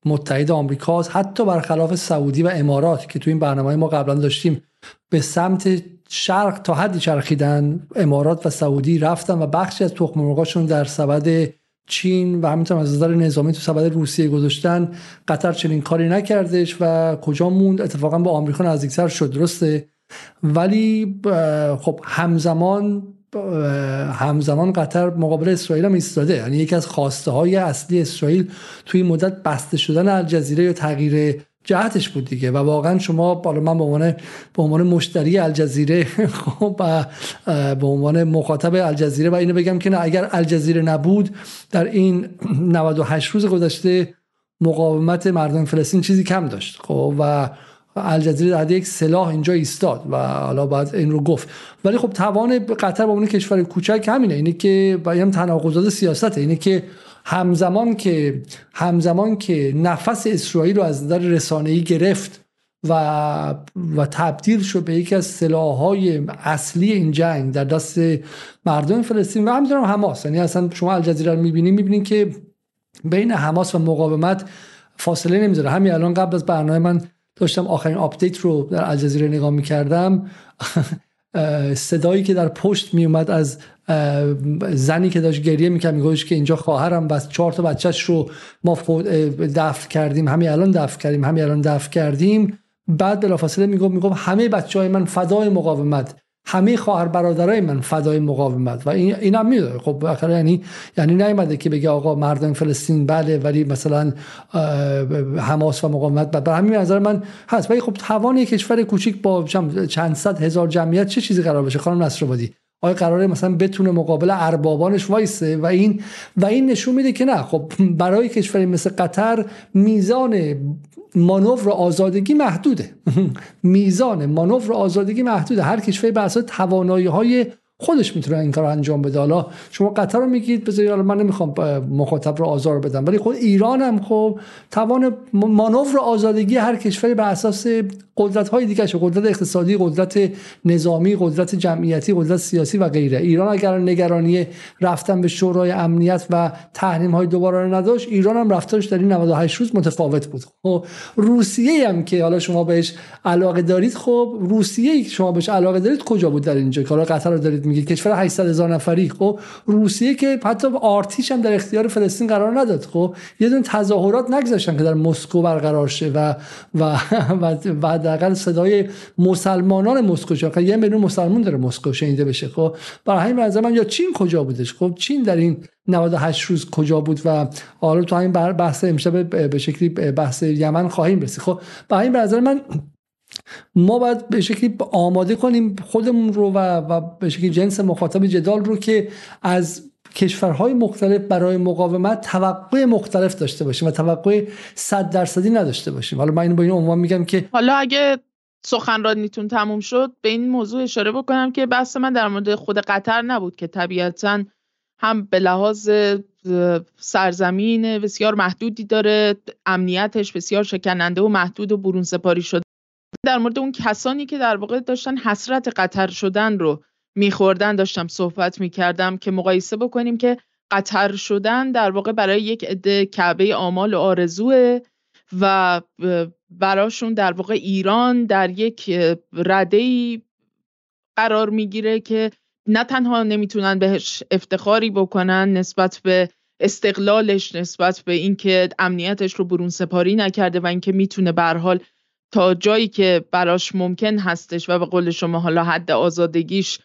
متحد آمریکاست. حتی برخلاف سعودی و امارات که تو این برنامه ما قبلا داشتیم به سمت شرق تا حدی چرخیدن امارات و سعودی رفتن و بخشی از تخم مرغاشون در سبد چین و همینطور از نظر نظامی تو سبد روسیه گذاشتن. قطر چنین کاری نکردش و کجا موند؟ اتفاقا با آمریکا نزدیکتر شد. درسته؟ ولی خب همزمان همزمان قطر مقابل اسرائیل هم ایستاده. یعنی یکی از خواسته های اصلی اسرائیل توی مدت بسته شدن الجزیره یا تغییر جهتش بود دیگه. و واقعا شما بالا من به عنوان به عنوان مشتری الجزیره خب و به عنوان مخاطب الجزیره و اینو بگم که نه اگر الجزیره نبود در این 98 روز گذشته مقاومت مردم فلسطین چیزی کم داشت. خب و الجزیره در یک سلاح اینجا ایستاد و حالا باید این رو گفت. ولی خب توان قطر با اون کشور کوچک همینه. اینه که با هم تناقضات سیاسته. اینه که همزمان که همزمان که نفس اسرائیل رو از نظر رسانه‌ای گرفت و و تبدیل شد به یکی از سلاح‌های اصلی این جنگ در دست مردم فلسطین و همینطور حماس. یعنی اصلا شما الجزیره رو می‌بینید می‌بینید که بین حماس و مقاومت فاصله نمی‌ذاره. همین الان قبل از برنامه من داشتم آخرین آپدیت رو در الجزیره نگاه می‌کردم. صدایی که در پشت میومد از زنی که داشت گریه می‌کرد میگوش که اینجا خواهرم بس چهار تا بچهش رو ما دفع کردیم. همین الان دفع کردیم همین الان دفع کردیم. بعد بلافاصله می‌گفت می‌گفت همه بچه های من فدای مقاومت. همه خواهر برادرای من فدای مقاومت و این اینم می‌دونه خب بالاخره یعنی یعنی نیومده که بگه آقا مردم فلسطین بله ولی مثلا حماس و مقاومت به همین نظر من هست. ولی خب توان کشور کوچیک با چند صد هزار جمعیت چه چیزی قرار بشه خانم نصرآبادی آیا قراره مثلا بتونه مقابل اربابانش وایسه؟ و این و این نشون میده که نه. خب برای کشوری مثل قطر میزان مانور آزادگی محدوده. میزان مانور آزادگی محدوده. هر کشوری به اساس توانایی های خودش می‌تونه این کار انجام بده. حالا شما قطر رو میگید بذارید حالا من نمی‌خوام مخاطب رو آزار بدم ولی خود ایران هم خب توان مانور آزادگی هر کشوری بر اساس قدرت های دیگه قدرت اقتصادی قدرت نظامی قدرت جمعیتی قدرت سیاسی و غیره. ایران اگر نگرانی رفتن به شورای امنیت و تحریم های دوباره رو نداشت ایران هم رفتارش در این 98 روز متفاوت بود. خب روسیه هم که حالا شما بهش علاقه دارید خب روسیه شما بهش علاقه دارید کجا بود در اینجا که حالا قطر رو دارید میگه کشور 800 هزار نفری خب روسیه که حتی آرتیش هم در اختیار فلسطین قرار نداد خب یه دونه تظاهرات نگذاشتن که در مسکو برقرار شه و و و, و حداقل صدای مسلمانان مسکو که یه میلیون مسلمان داره مسکو شنیده بشه خب. برای همین نظر من یا چین کجا بودش؟ خب چین در این 98 روز کجا بود و حالا تو این بحث امشب به شکلی بحث یمن خواهیم رسید. خب برای این نظر من ما باید به شکلی آماده کنیم خودمون رو و, و به شکلی جنس مخاطب جدال رو که از کشورهای مختلف برای مقاومت توقع مختلف داشته باشیم و توقع صد درصدی نداشته باشیم. حالا من اینو با این عنوان میگم که حالا اگه سخنرانیتون تموم شد به این موضوع اشاره بکنم که بحث من در مورد خود قطر نبود که طبیعتا هم به لحاظ سرزمین بسیار محدودی داره امنیتش بسیار شکننده و محدود و برون سپاری شده. در مورد اون کسانی که در واقع داشتن حسرت قطر شدن رو میخوردن داشتم صحبت می‌کردم که مقایسه بکنیم که قطر شدن در واقع برای یک عده کعبه آمال و آرزوه و براشون در واقع ایران در یک رده قرار می‌گیره که نه تنها نمی‌تونن بهش افتخاری بکنن نسبت به استقلالش نسبت به اینکه امنیتش رو برون سپاری نکرده و اینکه می‌تونه به حال تا جایی که براش ممکن هستش و به قول شما حالا حد آزادگیش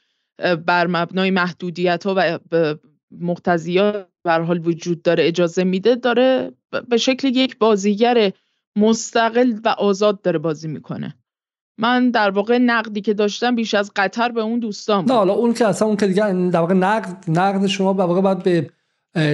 بر مبنای محدودیت ها و مقتضیات بر حال وجود داره اجازه میده داره به شکل یک بازیگر مستقل و آزاد داره بازی می‌کنه. من در واقع نقدی که داشتم بیش از قطر به اون دوستان نه حالا اون که اصلا اون که دیگه در واقع نقد نقد شما در واقع باید به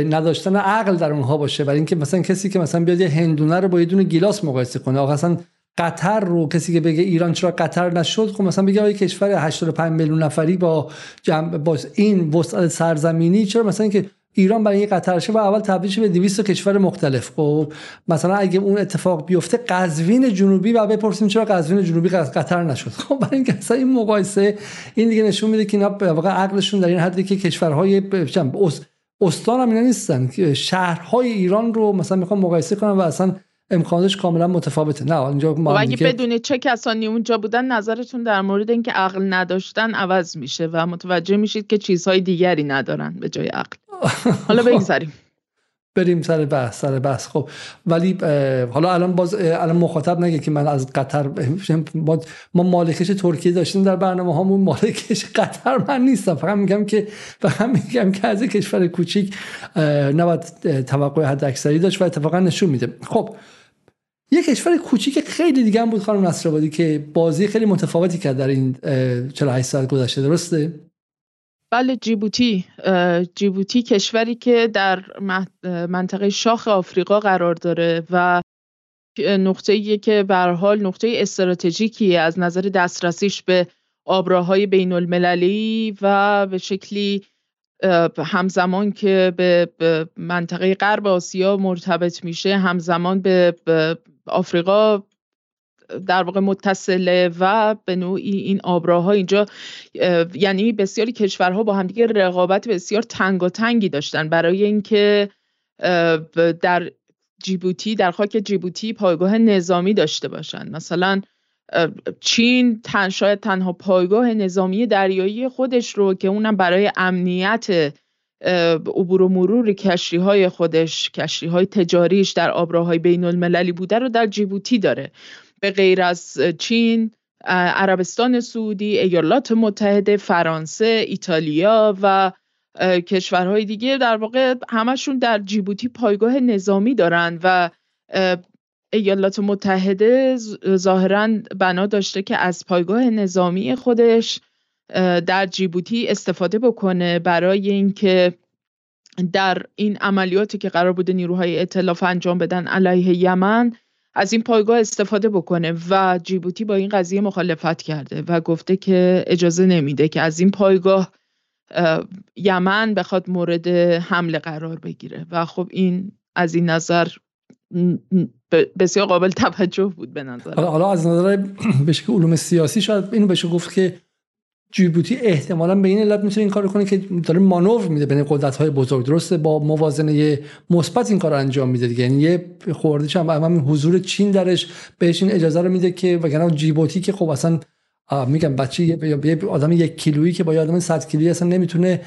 نداشتن عقل در اونها باشه. برای اینکه مثلا کسی که مثلا بیاد یه هندونه رو با یه دونه گیلاس مقایسه کنه آقا اصلا قطر رو کسی که بگه ایران چرا قطر نشد خب مثلا بگه کشور 85 میلیون نفری با جمع با این وسعت سرزمینی چرا مثلا که ایران برای این قطر شه و اول تبدیل به 200 کشور مختلف. خب مثلا اگه اون اتفاق بیفته قزوین جنوبی و بپرسیم چرا قزوین جنوبی قطر نشد. خب برای اینکه اصلا این مقایسه این دیگه نشون میده که اینا واقعا عقلشون در این حدی که کشورهای استان هم اینا نیستن. شهرهای ایران رو مثلا می‌خوام مقایسه کنم و اصلا امکانش کاملا متفاوته. نه اینجا ما خب اگه بدونید چه کسانی اونجا بودن نظرتون در مورد اینکه عقل نداشتن عوض میشه و متوجه میشید که چیزهای دیگری ندارن به جای عقل. حالا بگذاریم. بریم سر بحث سر بحث. خب ولی حالا الان باز الان مخاطب نگه که من از قطر ما مالکش ترکیه داشتیم در برنامه هامون مالکش قطر من نیستم. فقط میگم که فقط میگم که از کشور کوچیک نباید توقع حد اکثری داشت و اتفاقا نشون میده. خب یه کشور کوچیک خیلی دیگه هم بود خانم نصرآبادی که بازی خیلی متفاوتی کرد در این 48 ساعت گذشته درسته؟ بله جیبوتی جیبوتی کشوری که در منطقه شاخ آفریقا قرار داره و نقطه که به حال نقطه استراتژیکی از نظر دسترسیش به آبراهای بین المللی و به شکلی همزمان که به منطقه غرب آسیا مرتبط میشه همزمان به آفریقا در واقع متصله و به نوعی این آبراها اینجا یعنی بسیاری کشورها با همدیگه رقابت بسیار تنگ و تنگی داشتن. برای اینکه در جیبوتی در خاک جیبوتی پایگاه نظامی داشته باشند مثلا چین تن شاید تنها پایگاه نظامی دریایی خودش رو که اونم برای امنیت عبور و مرور کشتی های خودش کشتی های تجاریش در آبراهای بین المللی بوده رو در جیبوتی داره. به غیر از چین عربستان سعودی ایالات متحده فرانسه ایتالیا و کشورهای دیگه در واقع همشون در جیبوتی پایگاه نظامی دارن و ایالات متحده ظاهرا بنا داشته که از پایگاه نظامی خودش در جیبوتی استفاده بکنه برای اینکه در این عملیاتی که قرار بوده نیروهای اطلاف انجام بدن علیه یمن از این پایگاه استفاده بکنه و جیبوتی با این قضیه مخالفت کرده و گفته که اجازه نمیده که از این پایگاه یمن بخواد مورد حمله قرار بگیره. و خب این از این نظر بسیار قابل توجه بود به نظر. حالا از نظر بشه علوم سیاسی شاید اینو بشه گفت که جیبوتی احتمالا به این علت می‌تونه این کار کنه که داره مانور میده. بین قدرت های بزرگ. درسته با موازنه مثبت این کار رو انجام میده دیگه. یعنی یه خوردش هم همین حضور چین درش بهش این اجازه رو میده که وگرنه جیبوتی که خب اصلا میگم بچه یه آدم یک کیلویی که با یه آدم 100 کیلویی اصلا نمی‌تونه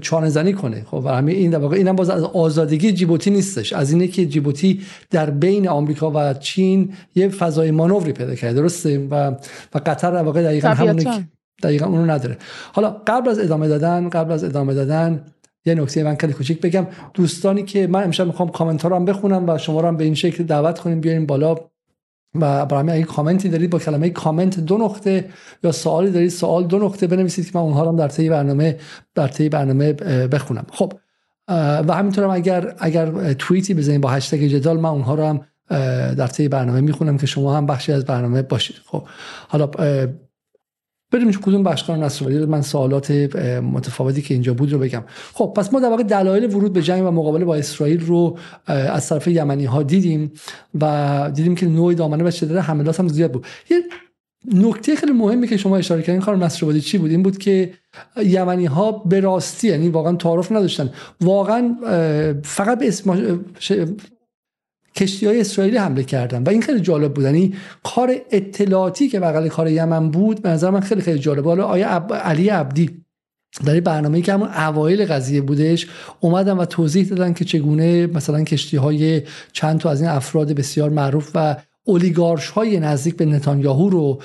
چانه زنی کنه. خب همین این در واقع اینم باز از آزادگی جیبوتی نیستش. از اینه که جیبوتی در بین آمریکا و چین یه فضای مانوری پیدا کرده. درسته؟ و و قطر در واقع دقیقاً همونه دقیقا اونو نداره. حالا قبل از ادامه دادن قبل از ادامه دادن یه نکته من خیلی کوچیک بگم. دوستانی که من امشب می‌خوام کامنت رو هم بخونم و شما رو هم به این شکل دعوت کنیم بیاریم بالا و برای اگه کامنتی دارید با کلمه کامنت دو نقطه یا سوالی دارید سوال دو نقطه بنویسید که من اونها رو هم در طی برنامه در طی برنامه بخونم. خب و همینطور هم اگر اگر توییتی بزنید با هشتگ جدال من اونها رو هم در طی برنامه می‌خونم که شما هم بخشی از برنامه باشید. خب حالا بریم کدوم بخش نصرآبادی من سوالات متفاوتی که اینجا بود رو بگم. خب پس ما در واقع دلایل ورود به جنگ و مقابله با اسرائیل رو از طرف یمنی ها دیدیم و دیدیم که نوع دامنه و شدت حملات هم زیاد بود. یه نکته خیلی مهمی که شما اشاره کردین خانم نصرآبادی چی بود؟ این بود که یمنی ها به راستی یعنی واقعا تعارف نداشتن. واقعا فقط به اسم کشتی های اسرائیلی حمله کردن. و این خیلی جالب بود. یعنی کار اطلاعاتی که بغل کار یمن بود به نظر من خیلی خیلی جالب. حالا آیا علی عبدی در برنامه که همون اوایل قضیه بودش اومدن و توضیح دادن که چگونه مثلا کشتی های چند تا از این افراد بسیار معروف و اولیگارش های نزدیک به نتانیاهو رو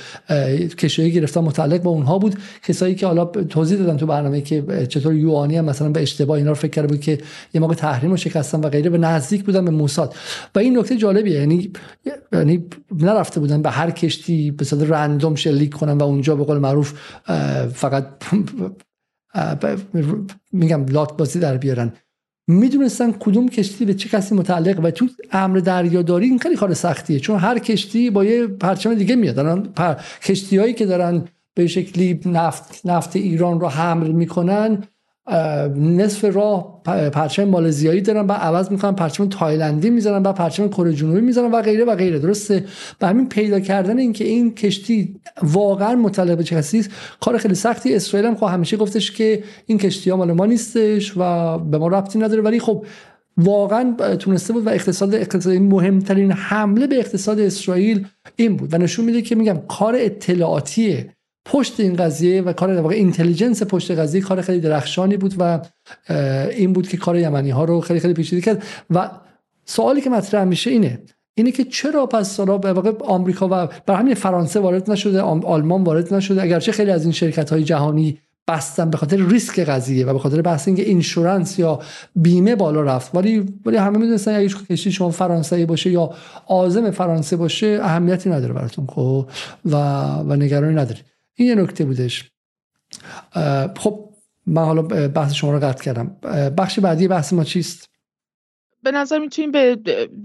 کشوری گرفتن متعلق با اونها بود. کسایی که حالا توضیح دادن تو برنامه که چطور یوانی هم مثلا به اشتباه اینا رو فکر کرده بود که یه موقع تحریم رو شکستن و غیره به نزدیک بودن به موساد. و این نکته جالبیه یعنی یعنی نرفته بودن به هر کشتی به صورت رندوم شلیک کنن و اونجا به قول معروف فقط میگم لات بازی در بیارن. می‌دونستن کدوم کشتی به چه کسی متعلق و تو امر دریاداری این خیلی کار سختیه چون هر کشتی با یه پرچم دیگه میاد. الان پر... کشتی که دارن به شکلی نفت نفت ایران رو حمل می‌کنن نصف راه پرچم مالزیایی دارن و عوض می‌کنن پرچم تایلندی می‌ذارن و پرچم کره جنوبی می‌ذارن و غیره و غیره. درسته؟ و همین پیدا کردن اینکه این کشتی واقعا متعلق چه کسی است کار خیلی سختی. اسرائیل هم خب همیشه گفتش که این کشتی ها مال ما نیستش و به ما ربطی نداره. ولی خب واقعا تونسته بود و اقتصاد اقتصادی مهمترین حمله به اقتصاد اسرائیل این بود. و نشون میده که میگم کار اطلاعاتی پشت این قضیه و کار واقع اینتلیجنس پشت قضیه کار خیلی درخشانی بود و این بود که کار یمنی ها رو خیلی خیلی پیچیده کرد. و سوالی که مطرح میشه اینه اینه که چرا پس سالا به واقع آمریکا و بر همین فرانسه وارد نشده آلمان وارد نشده اگرچه خیلی از این شرکت های جهانی بستن به خاطر ریسک قضیه و به خاطر بحث اینکه اینشورنس یا بیمه بالا رفت ولی ولی همه می‌دونستن اگه کشتی شما فرانسوی باشه یا عازم فرانسه باشه اهمیتی نداره براتون خب؟ و و نگرانی نداره. این یه نکته بودش. خب من حالا بحث شما رو قطع کردم. بخش بعدی بحث ما چیست؟ به نظر می‌تونیم به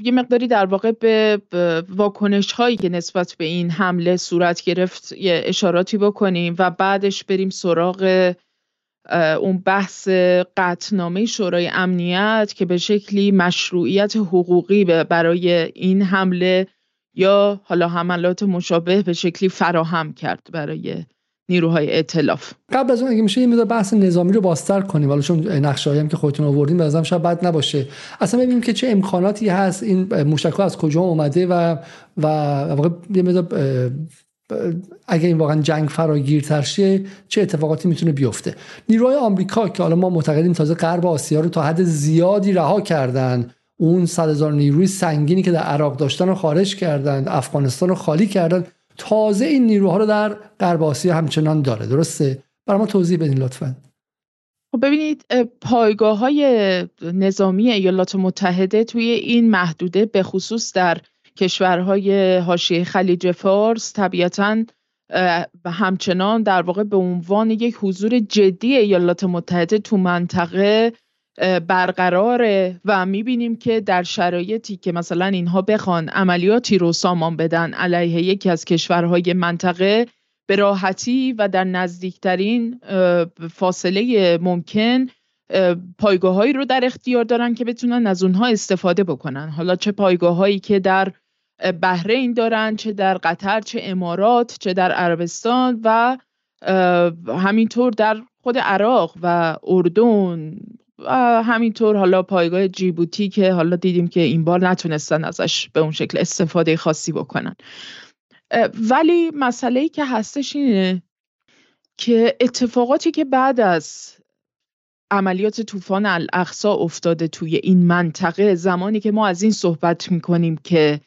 یه مقداری در واقع به واکنش هایی که نسبت به این حمله صورت گرفت یه اشاراتی بکنیم و بعدش بریم سراغ اون بحث قطنامه شورای امنیت که به شکلی مشروعیت حقوقی برای این حمله یا حالا حملات مشابه به شکلی فراهم کرد برای نیروهای ائتلاف؟ قبل از اون اگه میشه یه مقدار بحث نظامی رو باستر کنیم. حالا چون نقشه‌ای هم که خودتون آوردین به نظرم شاید بد نباشه. اصلا ببینیم که چه امکاناتی هست. این موشک‌ها از کجا اومده و و واقعا یه مقدار اگه این واقعا جنگ فراگیرتر شه چه اتفاقاتی می‌تونه بیفته؟ نیروهای آمریکا که حالا ما معتقدیم تازه غرب آسیا رو تا حد زیادی رها کردن اون صد هزار نیروی سنگینی که در عراق داشتن رو خارج کردند افغانستان رو خالی کردن تازه این نیروها رو در غرب آسیا همچنان داره. درسته؟ برای ما توضیح بدین لطفا. خب ببینید پایگاه های نظامی ایالات متحده توی این محدوده به خصوص در کشورهای حاشیه خلیج فارس طبیعتا همچنان در واقع به عنوان یک حضور جدی ایالات متحده تو منطقه برقراره و می‌بینیم که در شرایطی که مثلا اینها بخوان عملیاتی رو سامان بدن علیه یکی از کشورهای منطقه به راحتی و در نزدیکترین فاصله ممکن پایگاه رو در اختیار دارن که بتونن از اونها استفاده بکنن. حالا چه پایگاه هایی که در بحرین دارن چه در قطر چه امارات چه در عربستان و همینطور در خود عراق و اردن همینطور حالا پایگاه جیبوتی که حالا دیدیم که این بار نتونستن ازش به اون شکل استفاده خاصی بکنن. ولی مسئله ای که هستش اینه که اتفاقاتی که بعد از عملیات طوفان الاقصا افتاده توی این منطقه زمانی که ما از این صحبت می‌کنیم که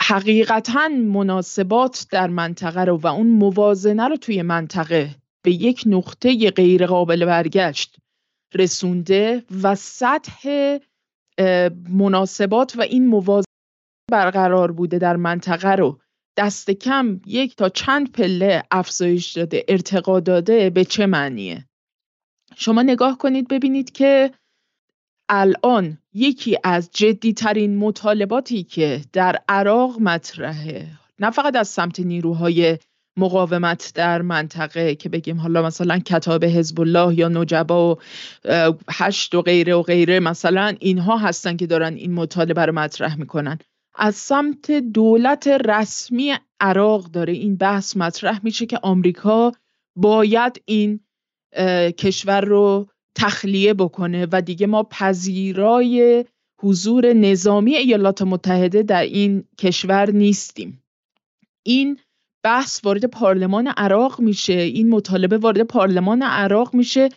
حقیقتا مناسبات در منطقه رو و اون موازنه رو توی منطقه به یک نقطه غیر قابل برگشت رسونده و سطح مناسبات و این موازنه برقرار بوده در منطقه رو. دست کم یک تا چند پله افزایش داده ارتقا داده به چه معنیه؟ شما نگاه کنید ببینید که الان یکی از جدیترین مطالباتی که در عراق مطرحه نه فقط از سمت نیروهای مقاومت در منطقه که بگیم حالا مثلا کتاب حزب الله یا نجبا و هشت و غیره و غیره مثلا اینها هستن که دارن این مطالبه رو مطرح می‌کنن. از سمت دولت رسمی عراق داره این بحث مطرح میشه که آمریکا باید این کشور رو تخلیه بکنه و دیگه ما پذیرای حضور نظامی ایالات متحده در این کشور نیستیم. این بحث وارد پارلمان عراق میشه. این مطالبه وارد پارلمان عراق میشه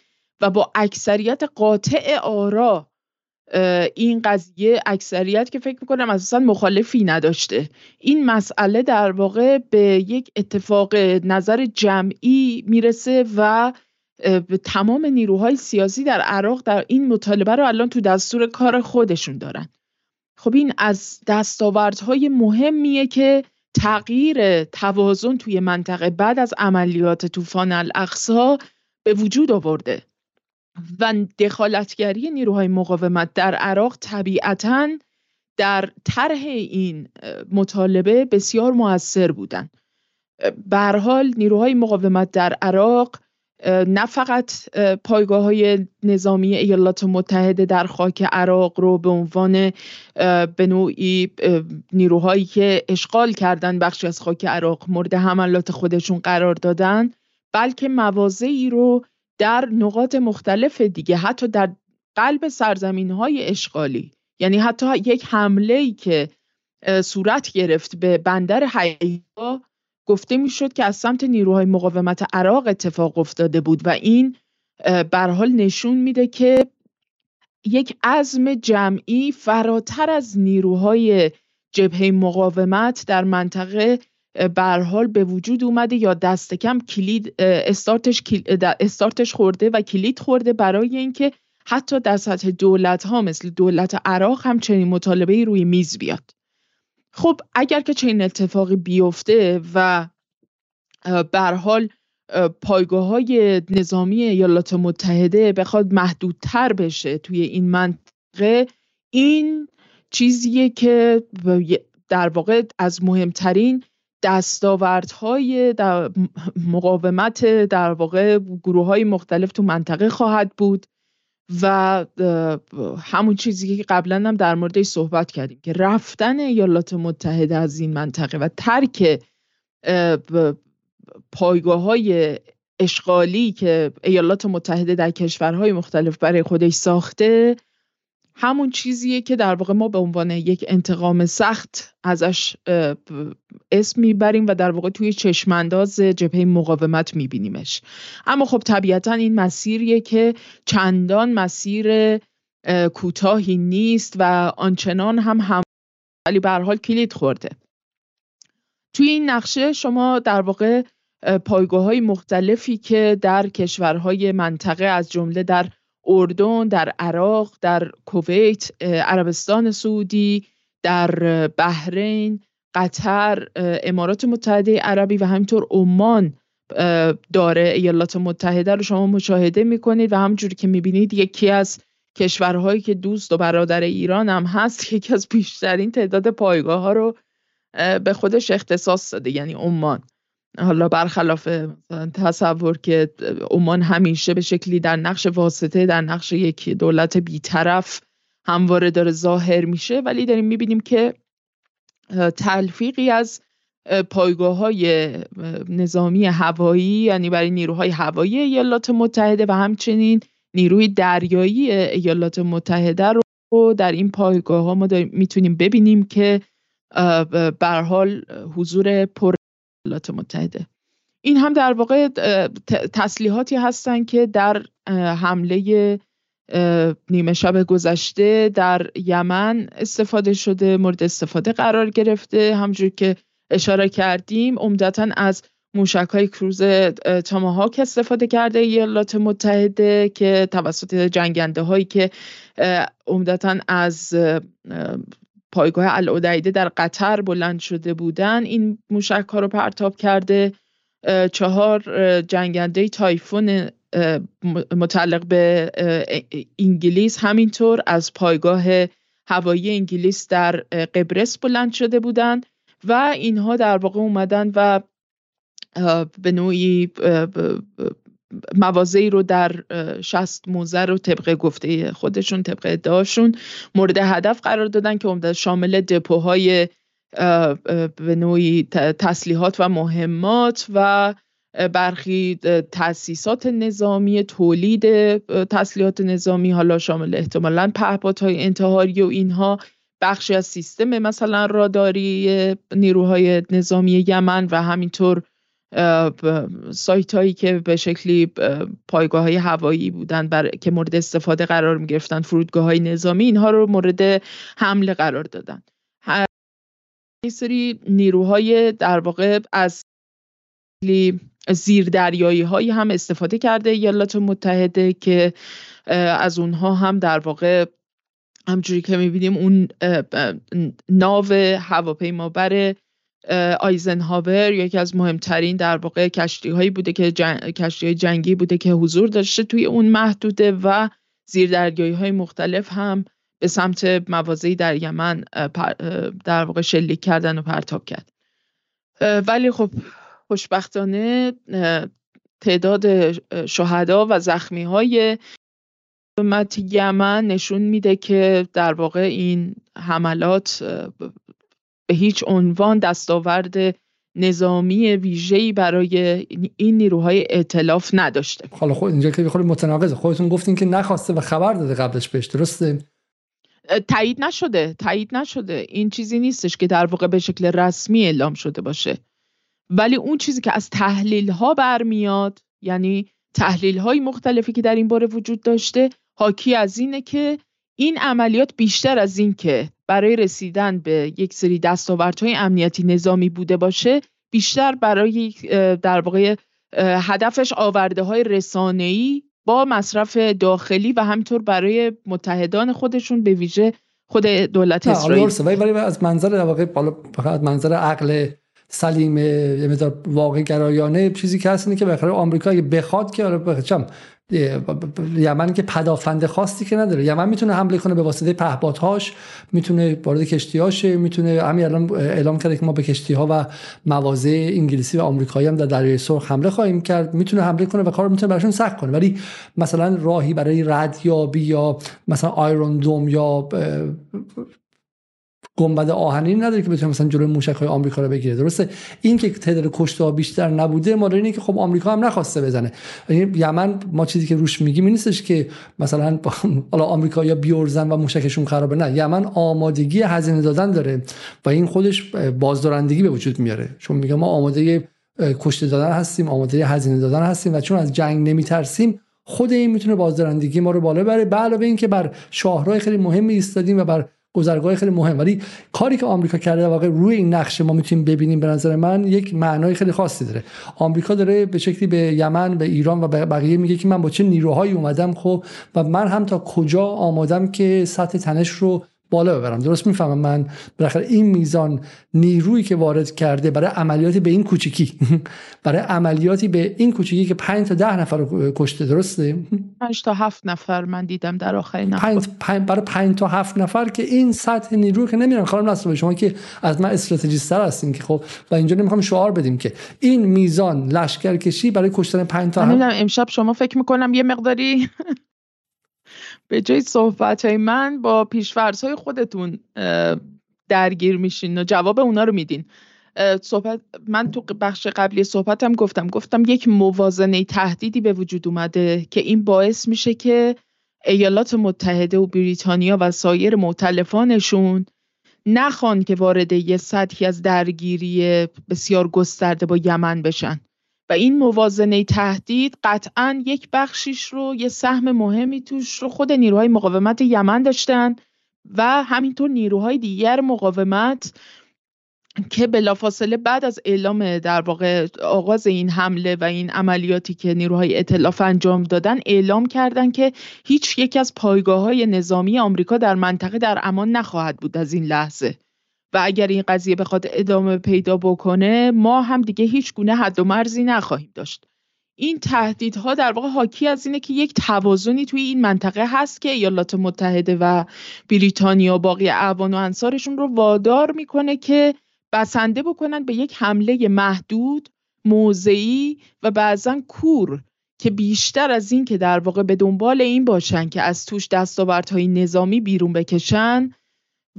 و با اکثریت قاطع آرا این قضیه اکثریت که فکر می‌کنم اساسا مخالفی نداشته. این مسئله در واقع به یک اتفاق نظر جمعی می‌رسه و به تمام نیروهای سیاسی در عراق در این مطالبه رو الان تو دستور کار خودشون دارن. خب این از دستاوردهای مهمیه که تغییر توازن توی منطقه بعد از عملیات طوفان الاقصا به وجود آورده و دخالتگری نیروهای مقاومت در عراق طبیعتا در طرح این مطالبه بسیار موثر بودند به حال نیروهای مقاومت در عراق نه فقط پایگاه های نظامی ایالات متحده در خاک عراق رو به عنوان به نوعی نیروهایی که اشغال کردن بخشی از خاک عراق مورد حملات خودشون قرار دادن بلکه موازهی رو در نقاط مختلف دیگه حتی در قلب سرزمین های اشغالی. یعنی حتی یک حمله که صورت گرفت به بندر حیفا گفته می‌شد که از سمت نیروهای مقاومت عراق اتفاق افتاده بود و این بر حال نشون میده که یک عزم جمعی فراتر از نیروهای جبهه مقاومت در منطقه بر حال به وجود اومده یا دست کم کلید استارتش, استارتش خورده و کلید خورده برای اینکه حتی در سطح دولت ها مثل دولت عراق هم چنین مطالبه روی میز بیاد. خب اگر که چنین اتفاقی بیفته و بر حال پایگاه های نظامی ایالات متحده بخواد محدودتر بشه توی این منطقه این چیزیه که در واقع از مهمترین دستاوردهای در مقاومت در واقع گروه های مختلف تو منطقه خواهد بود. و همون چیزی که قبلا هم در موردش صحبت کردیم که رفتن ایالات متحده از این منطقه و ترک پایگاه های اشغالی که ایالات متحده در کشورهای مختلف برای خودش ساخته همون چیزیه که در واقع ما به عنوان یک انتقام سخت ازش اسم می‌بریم و در واقع توی چشمانداز جبهه مقاومت میبینیمش. اما خب طبیعتا این مسیریه که چندان مسیر کوتاهی نیست و آنچنان هم هم ولی به حال کلید خورده. توی این نقشه شما در واقع پایگاه های مختلفی که در کشورهای منطقه از جمله در اردن در عراق در کویت عربستان سعودی در بحرین قطر امارات متحده عربی و همینطور عمان داره ایالات متحده رو شما مشاهده می‌کنید و همجوری که می‌بینید یکی از کشورهایی که دوست و برادر ایران هم هست یکی از بیشترین تعداد پایگاه ها رو به خودش اختصاص داده یعنی عمان. حالا برخلاف تصور که عمان همیشه به شکلی در نقش واسطه در نقش یک دولت بیطرف همواره داره ظاهر میشه ولی داریم می‌بینیم که تلفیقی از پایگاه های نظامی هوایی یعنی برای نیروهای هوایی ایالات متحده و همچنین نیروی دریایی ایالات متحده رو در این پایگاه ها ما می‌تونیم ببینیم که بر حال حضور پر ایالات متحده. این هم در واقع تسلیحاتی هستند که در حمله نیمه شب گذشته در یمن استفاده شده مورد استفاده قرار گرفته. همجور که اشاره کردیم عمدتا از موشک های کروز تاماهاک استفاده کرده ایالات متحده که توسط جنگنده هایی که عمدتا از پایگاه العدیده در قطر بلند شده بودن این موشک ها رو پرتاب کرده چهار جنگنده تایفون متعلق به انگلیس. همینطور از پایگاه هوایی انگلیس در قبرس بلند شده بودند و اینها در واقع اومدن و به نوعی موازی رو در شست موزه رو طبق گفته خودشون طبق ادعاشون مورد هدف قرار دادن که عمدتا شامل دپوهای به نوعی تسلیحات و مهمات و برخی تاسیسات نظامی تولید تسلیحات نظامی حالا شامل احتمالا پهپادهای انتحاری و اینها بخشی از سیستم مثلا راداری نیروهای نظامی یمن و همینطور سایت هایی که به شکلی پایگاه های هوایی بودن بر... که مورد استفاده قرار می گرفتن فرودگاه های نظامی اینها رو مورد حمله قرار دادن. این سری نیروهای در واقع از زیردریایی هایی هم استفاده کرده ایالات متحده که از اونها هم در واقع همجوری که می‌بینیم اون ناو هواپیمابر آیزنهاور یکی از مهمترین در واقع کشتی هایی بوده که کشتی های جنگی بوده که حضور داشته توی اون محدوده و زیردریایی های مختلف هم به سمت موازی در یمن در واقع شلیک کردن و پرتاب کرد. ولی خب خوشبختانه تعداد شهدا و زخمی های یمن نشون میده که در واقع این حملات به هیچ عنوان دستاورد نظامی ویژه‌ای برای این نیروهای ائتلاف نداشته. حالا خود اینجا که خود متناقضه. خودتون گفتین که نخواسته و خبر داده قبلش بهش درسته؟ تایید نشده تایید نشده. این چیزی نیستش که در واقع به شکل رسمی اعلام شده باشه. ولی اون چیزی که از تحلیل ها برمیاد یعنی تحلیل های مختلفی که در این باره وجود داشته حاکی از اینه که این عملیات بیشتر از این که برای رسیدن به یک سری دستاوردهای امنیتی نظامی بوده باشه بیشتر برای در واقع هدفش آورده های رسانه‌ای با مصرف داخلی و همینطور برای متحدان خودشون به ویژه خود دولت اسرائیل. ولی از منظر در واقع فقط منظر عقل سلیم یه مقدار واقع گرایانه چیزی که هست اینه که بخاطر آمریکا بخواد که آره چم یمن که پدافند خاصی که نداره. یمن می‌تونه حمله کنه به واسطه پهپادهاش می‌تونه وارد کشتیهاشه می‌تونه همین الان اعلام کرده که ما به کشتی ها و مواضع انگلیسی و آمریکایی هم در دریای سرخ حمله خواهیم کرد. می‌تونه حمله کنه و کار می‌تونه براشون سخت کنه. ولی مثلا راهی برای ردیابی یا مثلا آیرون دوم یا گنبد آهنی نداره که بتونه مثلا جلوی موشک های آمریکا رو بگیره. درسته؟ این که تعداد کشته بیشتر نبوده ما اینه که خب آمریکا هم نخواسته بزنه. یعنی یمن ما چیزی که روش میگیم این نیستش که مثلا حالا آمریکا یا بیورزن و موشکشون خرابه. نه یمن آمادگی هزینه دادن داره و این خودش بازدارندگی به وجود میاره. چون میگه ما آماده کشته دادن هستیم آماده هزینه دادن هستیم و چون از جنگ نمیترسیم خود این می‌تونه بازدارندگی ما رو بالا بره به علاوه اینکه بر شاهراه خیلی مهمی ایستادیم و بر گذرگاه خیلی مهم. ولی کاری که آمریکا کرده واقع روی این نقشه ما می‌تونیم ببینیم به نظر من یک معنای خیلی خاصی داره. آمریکا داره به شکلی به یمن به ایران و به بقیه میگه که من با چه نیروهایی اومدم خب و من هم تا کجا آمادم که سطح تنش رو بالا ببرم. درست می‌فهمم من؟ بالاخره این میزان نیرویی که وارد کرده برای عملیاتی به این کوچیکی. برای عملیاتی به این کوچیکی که 5 تا 10 نفر رو کشته درسته؟ 5 تا 7 نفر من دیدم در آخرین پنج, پنج برای 5 تا 7 نفر که این سطح نیروی که نمیرم. خانم نصر شما که از من استراتژیست تر هستین که خب و اینجا نمی‌خوام شعار بدیم که این میزان لشکرکشی برای کشتن 5 تا 7 امشب شما فکر می‌کنم یه مقداری به جای صحبت های من با پیشفرس های خودتون درگیر میشین و جواب اونا رو میدین. صحبت من تو بخش قبلی صحبتم گفتم. گفتم یک موازنه تهدیدی به وجود اومده که این باعث میشه که ایالات متحده و بریتانیا و سایر معتلفانشون نخوان که وارد یه سطحی از درگیری بسیار گسترده با یمن بشن. و این موازنه تهدید قطعا یک بخشیش رو یه سهم مهمی توش رو خود نیروهای مقاومت یمن داشتن و همینطور نیروهای دیگر مقاومت که بلافاصله بعد از اعلام در واقع آغاز این حمله و این عملیاتی که نیروهای اطلاف انجام دادن اعلام کردند که هیچ یک از پایگاه های نظامی آمریکا در منطقه در امان نخواهد بود از این لحظه. و اگر این قضیه بخواد ادامه پیدا بکنه ما هم دیگه هیچ گونه حد و مرزی نخواهیم داشت. این تهدیدها در واقع حاکی از اینه که یک توازنی توی این منطقه هست که ایالات متحده و بریتانیا و باقی اعوان و انصارشون رو وادار می‌کنه که بسنده بکنن به یک حمله محدود موضعی و بعضا کور که بیشتر از این که در واقع به دنبال این باشن که از توش دستاوردهای نظامی بیرون بکشن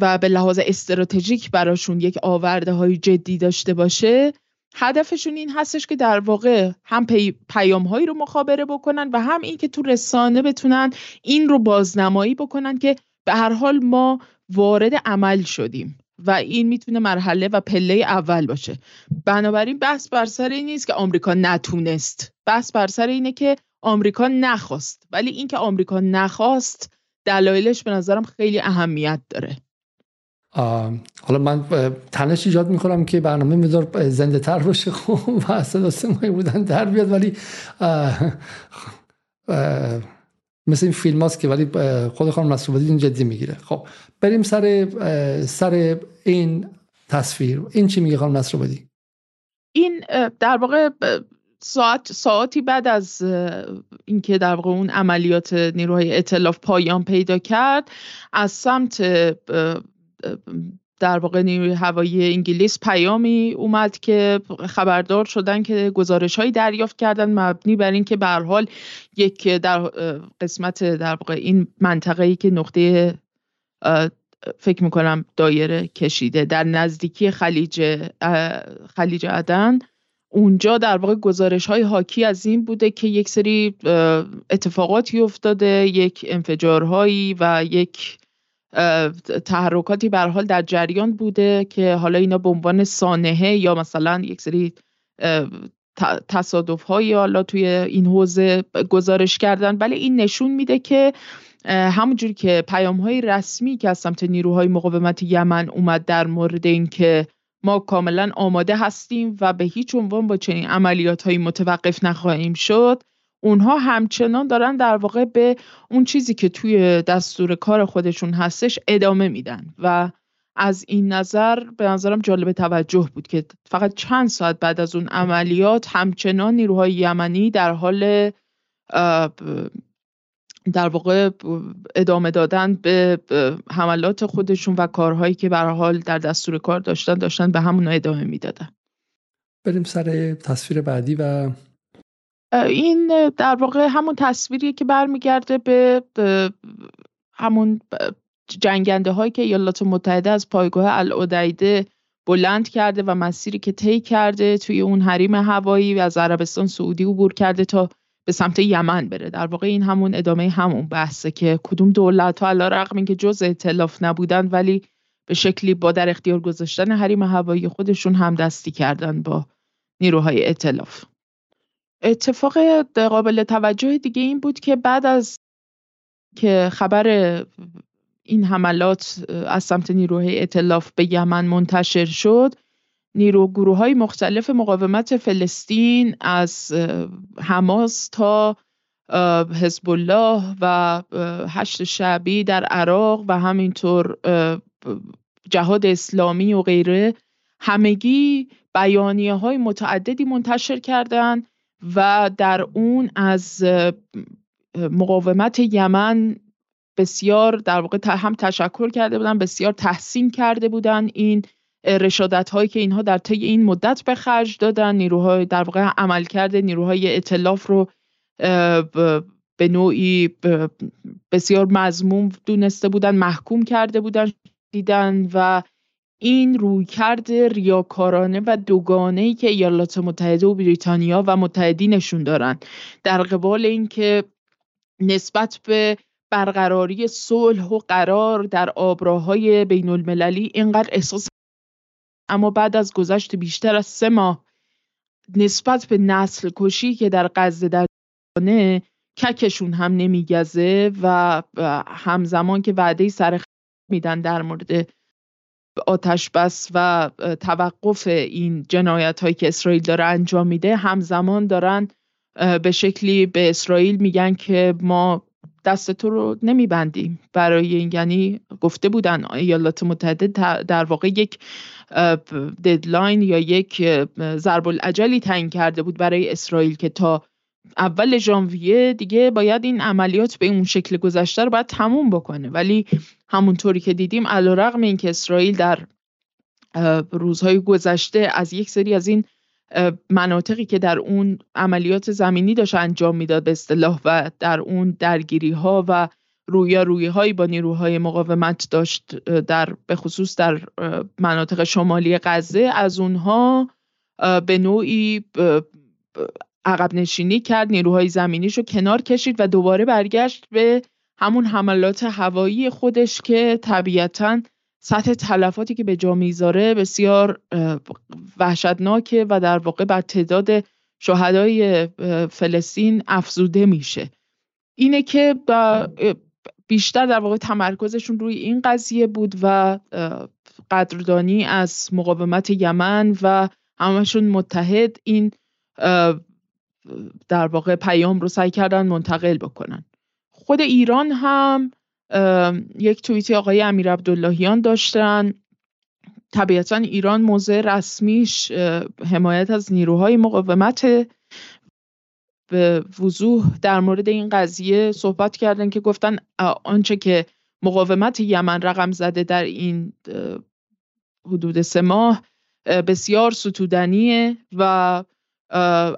و به لحاظ استراتژیک براشون یک آورده های جدی داشته باشه هدفشون این هستش که در واقع هم پی پیام هایی رو مخابره بکنن و هم این که تو رسانه بتونن این رو بازنمایی بکنن که به هر حال ما وارد عمل شدیم و این می‌تونه مرحله و پله اول باشه. بنابراین بحث بر سر این نیست که آمریکا نتونست. بحث بر سر اینه که آمریکا نخواست. ولی اینکه آمریکا نخواست دلایلش به نظرم خیلی اهمیت داره. حالا من تنش ایجاد می‌کنم که برنامه میذار زنده تر باشه. خب و صدا سمایی بودن در بیاد ولی مثل این فیلم هاست که ولی خود خانم نصرالدین این جدی می‌گیره. خب بریم سر سر این تصویر. این چی میگه خانم نصر این در واقع ساعت ساعتی بعد از اینکه در واقع اون عملیات نیروهای ائتلاف پایان پیدا کرد از سمت در واقع نیروی هوایی انگلیس پیامی اومد که خبردار شدن که گزارش هایی دریافت کردن مبنی بر اینکه به حال یک در قسمت در واقع این منطقه ای که نقطه فکر می‌کنم دایره کشیده در نزدیکی خلیج خلیج عدن اونجا در واقع گزارش های حاکی از این بوده که یک سری اتفاقاتی افتاده یک انفجارهایی و یک تحرکاتی بر حال در جریان بوده که حالا اینا به عنوان سانحه یا مثلا یک سری تصادف هایی حالا توی این حوزه گزارش کردن. ولی این نشون میده که همونجوری که پیام های رسمی که از سمت نیروهای مقاومت یمن اومد در مورد اینکه ما کاملا آماده هستیم و به هیچ عنوان با چنین عملیات هایی متوقف نخواهیم شد اونها همچنان دارن در واقع به اون چیزی که توی دستور کار خودشون هستش ادامه میدن و از این نظر به نظرم جالب توجه بود که فقط چند ساعت بعد از اون عملیات همچنان نیروهای یمنی در حال در واقع ادامه دادن به حملات خودشون و کارهایی که به حال در دستور کار داشتن داشتن به همون ادامه می‌دادن. بریم سر تصویر بعدی و این در واقع همون تصویری که برمیگرده به همون جنگنده هایی که ایالات متحده از پایگاه العدیده بلند کرده و مسیری که طی کرده توی اون حریم هوایی از عربستان سعودی عبور کرده تا به سمت یمن بره. در واقع این همون ادامه همون بحثه که کدوم دولت ها علا رقم این که جز اطلاف نبودن ولی به شکلی با در اختیار گذاشتن حریم هوایی خودشون هم دستی کردن با نیروهای اطلاف اتفاق قابل توجه دیگه این بود که بعد از که خبر این حملات از سمت نیروهای اطلاف به یمن منتشر شد نیرو گروه های مختلف مقاومت فلسطین از حماس تا حزب الله و هشت شعبی در عراق و همینطور جهاد اسلامی و غیره همگی بیانیه های متعددی منتشر کردند و در اون از مقاومت یمن بسیار در واقع هم تشکر کرده بودن بسیار تحسین کرده بودن این رشادت هایی که اینها در طی این مدت به خرج دادن. نیروهای در واقع عمل کرده نیروهای اطلاف رو به نوعی بسیار مزموم دونسته بودن محکوم کرده بودن دیدن و این رویکرد ریاکارانه و دوگانه که ایالات متحده و بریتانیا و متحدینشون دارن. در قبال اینکه نسبت به برقراری صلح و قرار در آبراهای بین المللی اینقدر احساس اما بعد از گذشت بیشتر از سه ماه نسبت به نسل کشی که در غزه در جانه ککشون هم نمیگزه و همزمان که وعده سر میدن در مورد آتش بس و توقف این جنایت هایی که اسرائیل داره انجام میده همزمان دارن به شکلی به اسرائیل میگن که ما دست تو رو نمیبندیم. برای این یعنی گفته بودن ایالات متحده در واقع یک ددلاین یا یک ضرب العجلی تعیین کرده بود برای اسرائیل که تا اول ژانویه دیگه باید این عملیات به اون شکل گذشته رو باید تموم بکنه. ولی همونطوری که دیدیم علیرغم اینکه اسرائیل در روزهای گذشته از یک سری از این مناطقی که در اون عملیات زمینی داشت انجام می‌داد به اصطلاح و در اون درگیری ها و رویارویی هایی با نیروهای مقاومت داشت در به خصوص در مناطق شمالی غزه از اونها به نوعی عقب نشینی کرد نیروهای زمینیش رو کنار کشید و دوباره برگشت به همون حملات هوایی خودش که طبیعتا سطح تلفاتی که به جا می‌ذاره بسیار وحشتناکه و در واقع بر تعداد شهدای فلسطین افزوده میشه. اینه که بیشتر در واقع تمرکزشون روی این قضیه بود و قدردانی از مقاومت یمن و همشون متحد. این در واقع پیام رو سعی کردن منتقل بکنن. خود ایران هم یک توییتی آقای امیر عبداللهیان داشتن. طبیعتا ایران موضع رسمیش حمایت از نیروهای مقاومت به وضوح در مورد این قضیه صحبت کردن که گفتن آنچه که مقاومت یمن رقم زده در این حدود سه ماه بسیار ستودنیه و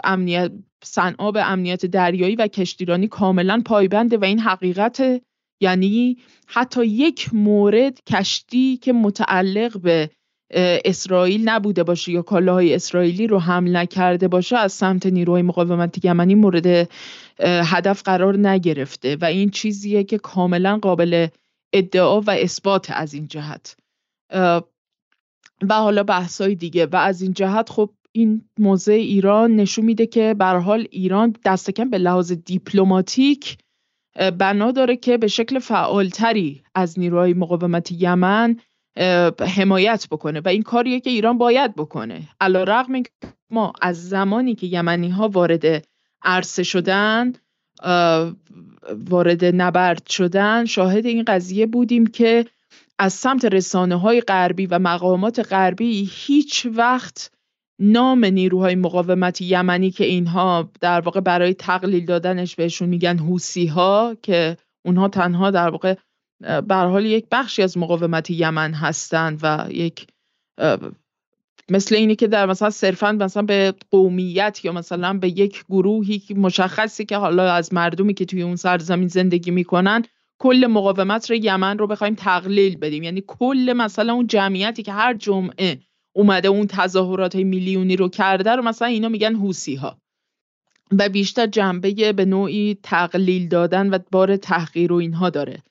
امنیت صنعا به امنیت دریایی و کشتیرانی کاملا پایبنده و این حقیقت یعنی حتی یک مورد کشتی که متعلق به اسرائیل نبوده باشه یا کالاهای اسرائیلی رو حمل نکرده باشه از سمت نیروهای مقاومت یمنی مورد هدف قرار نگرفته و این چیزیه که کاملا قابل ادعا و اثبات از این جهت. و حالا بحثای دیگه. و از این جهت خب این موضع ایران نشون میده که به حال ایران دست کم به لحاظ دیپلماتیک بنا داره که به شکل فعالتری از نیروهای مقاومت یمن حمایت بکنه و این کاریه که ایران باید بکنه. علا رقم ما از زمانی که یمنی ها وارد عرصه شدن وارد نبرد شدن شاهد این قضیه بودیم که از سمت رسانه های غربی و مقامات غربی هیچ وقت نام نیروهای مقاومت یمنی که اینها در واقع برای تقلیل دادنش بهشون میگن حوسی ها که اونها تنها در واقع بر حال یک بخشی از مقاومت یمن هستند و یک مثل اینی که در مثلا صرفا مثلا به قومیت یا مثلا به یک گروهی مشخصی که حالا از مردمی که توی اون سرزمین زندگی می‌کنن کل مقاومت رو یمن رو بخوایم تقلیل بدیم. یعنی کل مثلا اون جمعیتی که هر جمعه اومده اون تظاهرات میلیونی رو کرده رو مثلا اینا میگن حوسی ها و بیشتر جنبه به نوعی تقلیل دادن و بار تحقیر و اینها داره.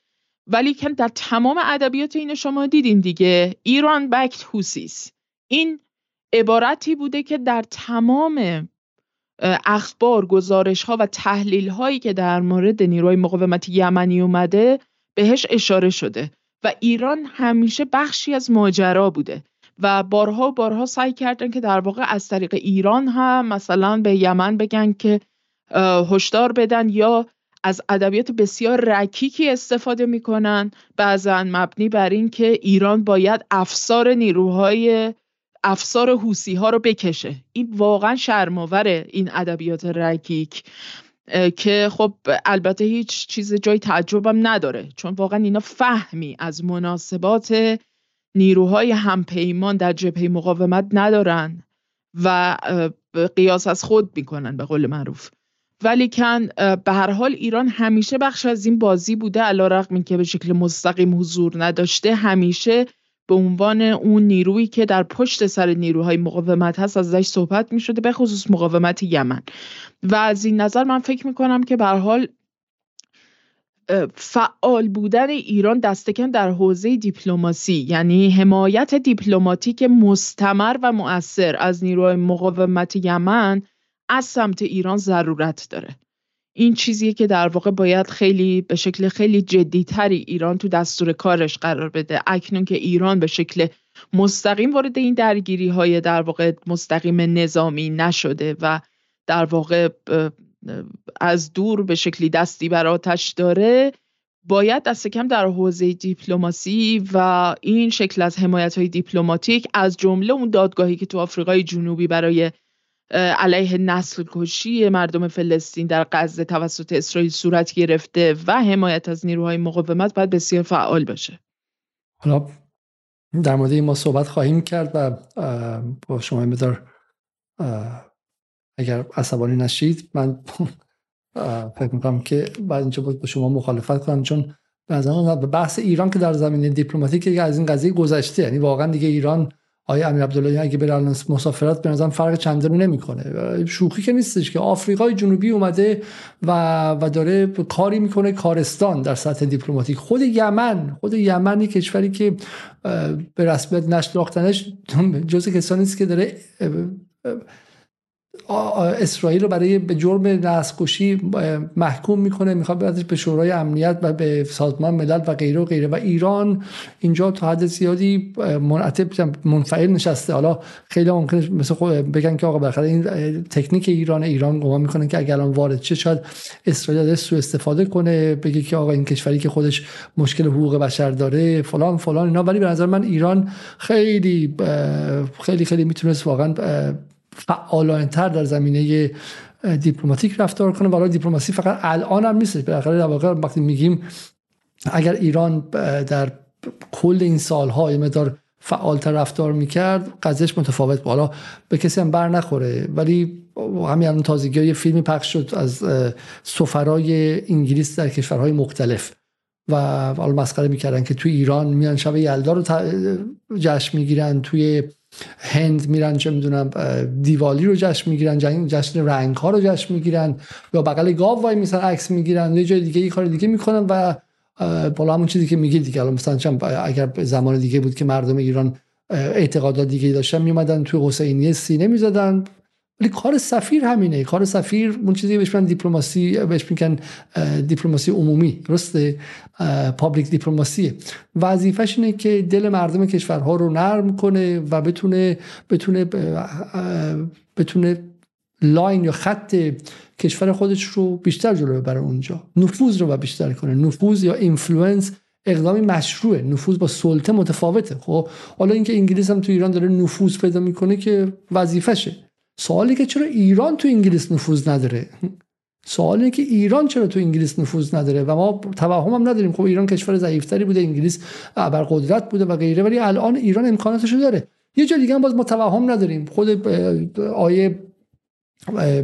ولی که در تمام ادبیات این شما دیدین دیگه ایران بکت هوسیس این عبارتی بوده که در تمام اخبار گزارش ها و تحلیل هایی که در مورد نیروهای مقاومت یمنی اومده بهش اشاره شده. و ایران همیشه بخشی از ماجرا بوده. و بارها و بارها سعی کردن که در واقع از طریق ایران هم مثلا به یمن بگن که هشدار بدن یا از ادبیات بسیار رکیکی استفاده می‌کنن. بعضا مبنی بر این که ایران باید افسار نیروهای افسار حوسی ها رو بکشه. این واقعا شرماور این ادبیات رکیک که خب البته هیچ چیز جای تعجبم نداره. چون واقعا اینا فهمی از مناسبات نیروهای همپیمان در جبهه مقاومت ندارن و قیاس از خود می‌کنن به قول معروف. ولی کن به هر حال ایران همیشه بخش از این بازی بوده علا رقم که به شکل مستقیم حضور نداشته همیشه به عنوان اون نیرویی که در پشت سر نیروهای مقاومت هست ازش صحبت می شده به خصوص مقاومت یمن. و از این نظر من فکر می کنم که به حال فعال بودن ایران دستکم در حوزه دیپلماسی یعنی حمایت دیپلماتیک مستمر و مؤثر از نیروهای مقاومت یمن از سمت ایران ضرورت داره. این چیزیه که در واقع باید خیلی به شکل خیلی جدیتری ایران تو دستور کارش قرار بده. اکنون که ایران به شکل مستقیم وارد این درگیری های در واقع مستقیم نظامی نشده و در واقع از دور به شکلی دستی بر آتش داره باید دست کم در حوزه دیپلماسی و این شکل از حمایت های دیپلماتیک از جمله اون دادگاهی که تو آفریقای جنوبی برای علیه نسل کشی مردم فلسطین در غزه توسط اسرائیل صورت گرفته و حمایت از نیروهای مقاومت باید بسیار فعال باشه. حالا در مورد این ما صحبت خواهیم کرد و با شما مدار اگر عصبانی نشید من فکر می‌کنم که بعد اینجا با شما مخالفت کنم چون به بحث ایران که در زمینه دیپلماتیک از این قضیه گذشته یعنی واقعا دیگه ایران آیا امیر عبدالله اگه بره الان مسافرت به نظرم فرق چندانی نمی‌کنه. شوخی که نیستش که آفریقای جنوبی اومده و و داره کاری می‌کنه کارستان در سطح دیپلماتیک. خود یمن خود یمنی کشوری که به رسمیت نشناختنش جزء کسانی است که داره اسرائیل رو برای به جرم نسل محکوم می‌کنه می‌خواد بردش به شورای امنیت و به سازمان ملل و غیره و غیره. و ایران اینجا تا حد زیادی منعطب منفعل نشسته. حالا خیلی ممکنه مثل خود بگن که آقا بالاخره این تکنیک ایران ایران گمان می‌کنه که اگر الان وارد چه شاید اسرائیل سو استفاده کنه بگه که آقا این کشوری که خودش مشکل حقوق بشر داره فلان فلان اینا. ولی به نظر من ایران خیلی خیلی خیلی می‌تونست واقعا فعالانتر در زمینه دیپلماتیک رفتار کنه. ولی دیپلماسی فقط الان هم نیست. بالاخره در واقع وقتی میگیم اگر ایران در کل این سالها یه مدار فعالتر رفتار می‌کرد قضیهش متفاوت حالا به کسی هم بر نخوره. ولی همین الان تازگی یه فیلمی پخش شد از سفرای انگلیس در کشورهای مختلف. و حالا مسخره می‌کردن که توی ایران میان شب یلدا رو جشن می‌گیرن توی هند میرن چه می‌دونم دیوالی رو جشن می‌گیرن جشن رنگ ها رو جشن می‌گیرن یا بغل گاو وای میسن عکس می‌گیرن یه جای دیگه یه کار دیگه می‌کنن و بالا همون چیزی که میگی دیگه. الان مثلا اگر زمان دیگه بود که مردم ایران اعتقادات دیگه داشتن میومدن توی حسینیه سینه می‌زدن. ولی کار سفیر همینه. کار سفیر اون چیزی بهش میگن دیپلماسی بهش میگن دیپلماسی عمومی. درسته؟ public diplomacy وظیفش اینه که دل مردم کشورها رو نرم کنه و بتونه بتونه بتونه line یا خط کشور خودش رو بیشتر جلو ببره اونجا. نفوذ رو بیشتر کنه. نفوذ یا influence اقدامی مشروعه. نفوذ با سلطه متفاوته. خب حالا اینکه انگلیس هم تو ایران داره نفوذ پیدا می‌کنه که وظیفشه سوالی که چرا ایران تو انگلیس نفوذ نداره؟ سوالی که ایران چرا تو انگلیس نفوذ نداره؟ و ما توهم هم نداریم. خب ایران کشور ضعیفتری بوده انگلیس ابرقدرت بوده و غیره ولی الان ایران امکاناتشو داره. یه جا دیگه هم باز ما توهم نداریم. خود آیه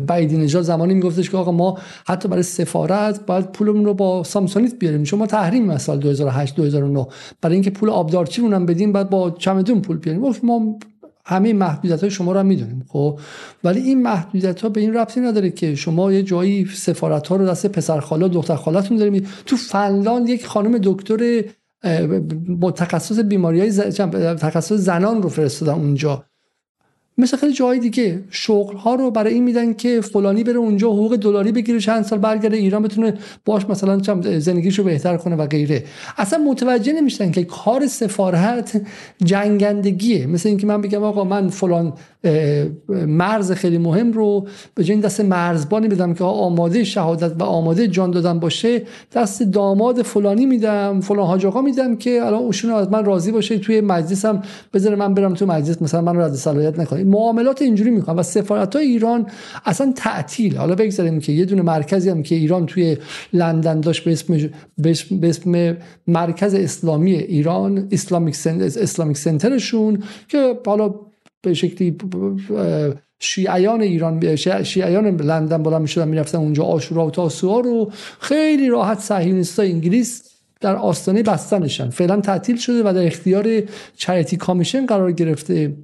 بایدی نژاد زمانی میگفتش که آقا ما حتی برای سفارت باید پولمون رو با سامسونیت بیاریم. چون ما تحریم سال 2008 2009 برای اینکه پول آبدارچی هم بدیم بعد با چمدون پول بیاریم. ما همه محدودیت های شما رو هم می‌دونیم خب؟ ولی این محدودیت ها به این ربطی نداره که شما یه جایی سفارت ها رو دست پسر خاله دختر خالتون داریم تو فنلاند یک خانم دکتر با تخصص بیماری های تخصص زنان رو فرستادن اونجا. مثل خیلی جای دیگه. شغل ها رو برای این میدن که فلانی بره اونجا حقوق دلاری بگیره چند سال برگرده ایران بتونه باش مثلا زندگیشو بهتر کنه و غیره. اصلا متوجه نمیشن که کار سفارت جنگندگیه. مثل اینکه من بگم آقا من فلان مرز خیلی مهم رو به جای دست مرزبانی بدم که آماده شهادت و آماده جان دادن باشه دست داماد فلانی میدم فلان حاج میدم که الان اوشون از من راضی باشه توی مجلسم بذاره من برم تو مجلس مثلا من رد صلاحیت نکنه. معاملات اینجوری می‌کنن و سفارت های ایران اصلا تعطیل. حالا بگذاریم که یه دونه مرکزی هم که ایران توی لندن داشت به اسم به اسم مرکز اسلامی ایران اسلامیک سنترشون که حالا به شکلی شیعیان ایران شیعیان لندن بالا می‌شدن می‌رفتن اونجا آشورا و تاسوعا رو. خیلی راحت صهیونیستای انگلیس در آستانه بستنشن. فعلا تعطیل شده و در اختیار چریتی کامیشن قرار گرفته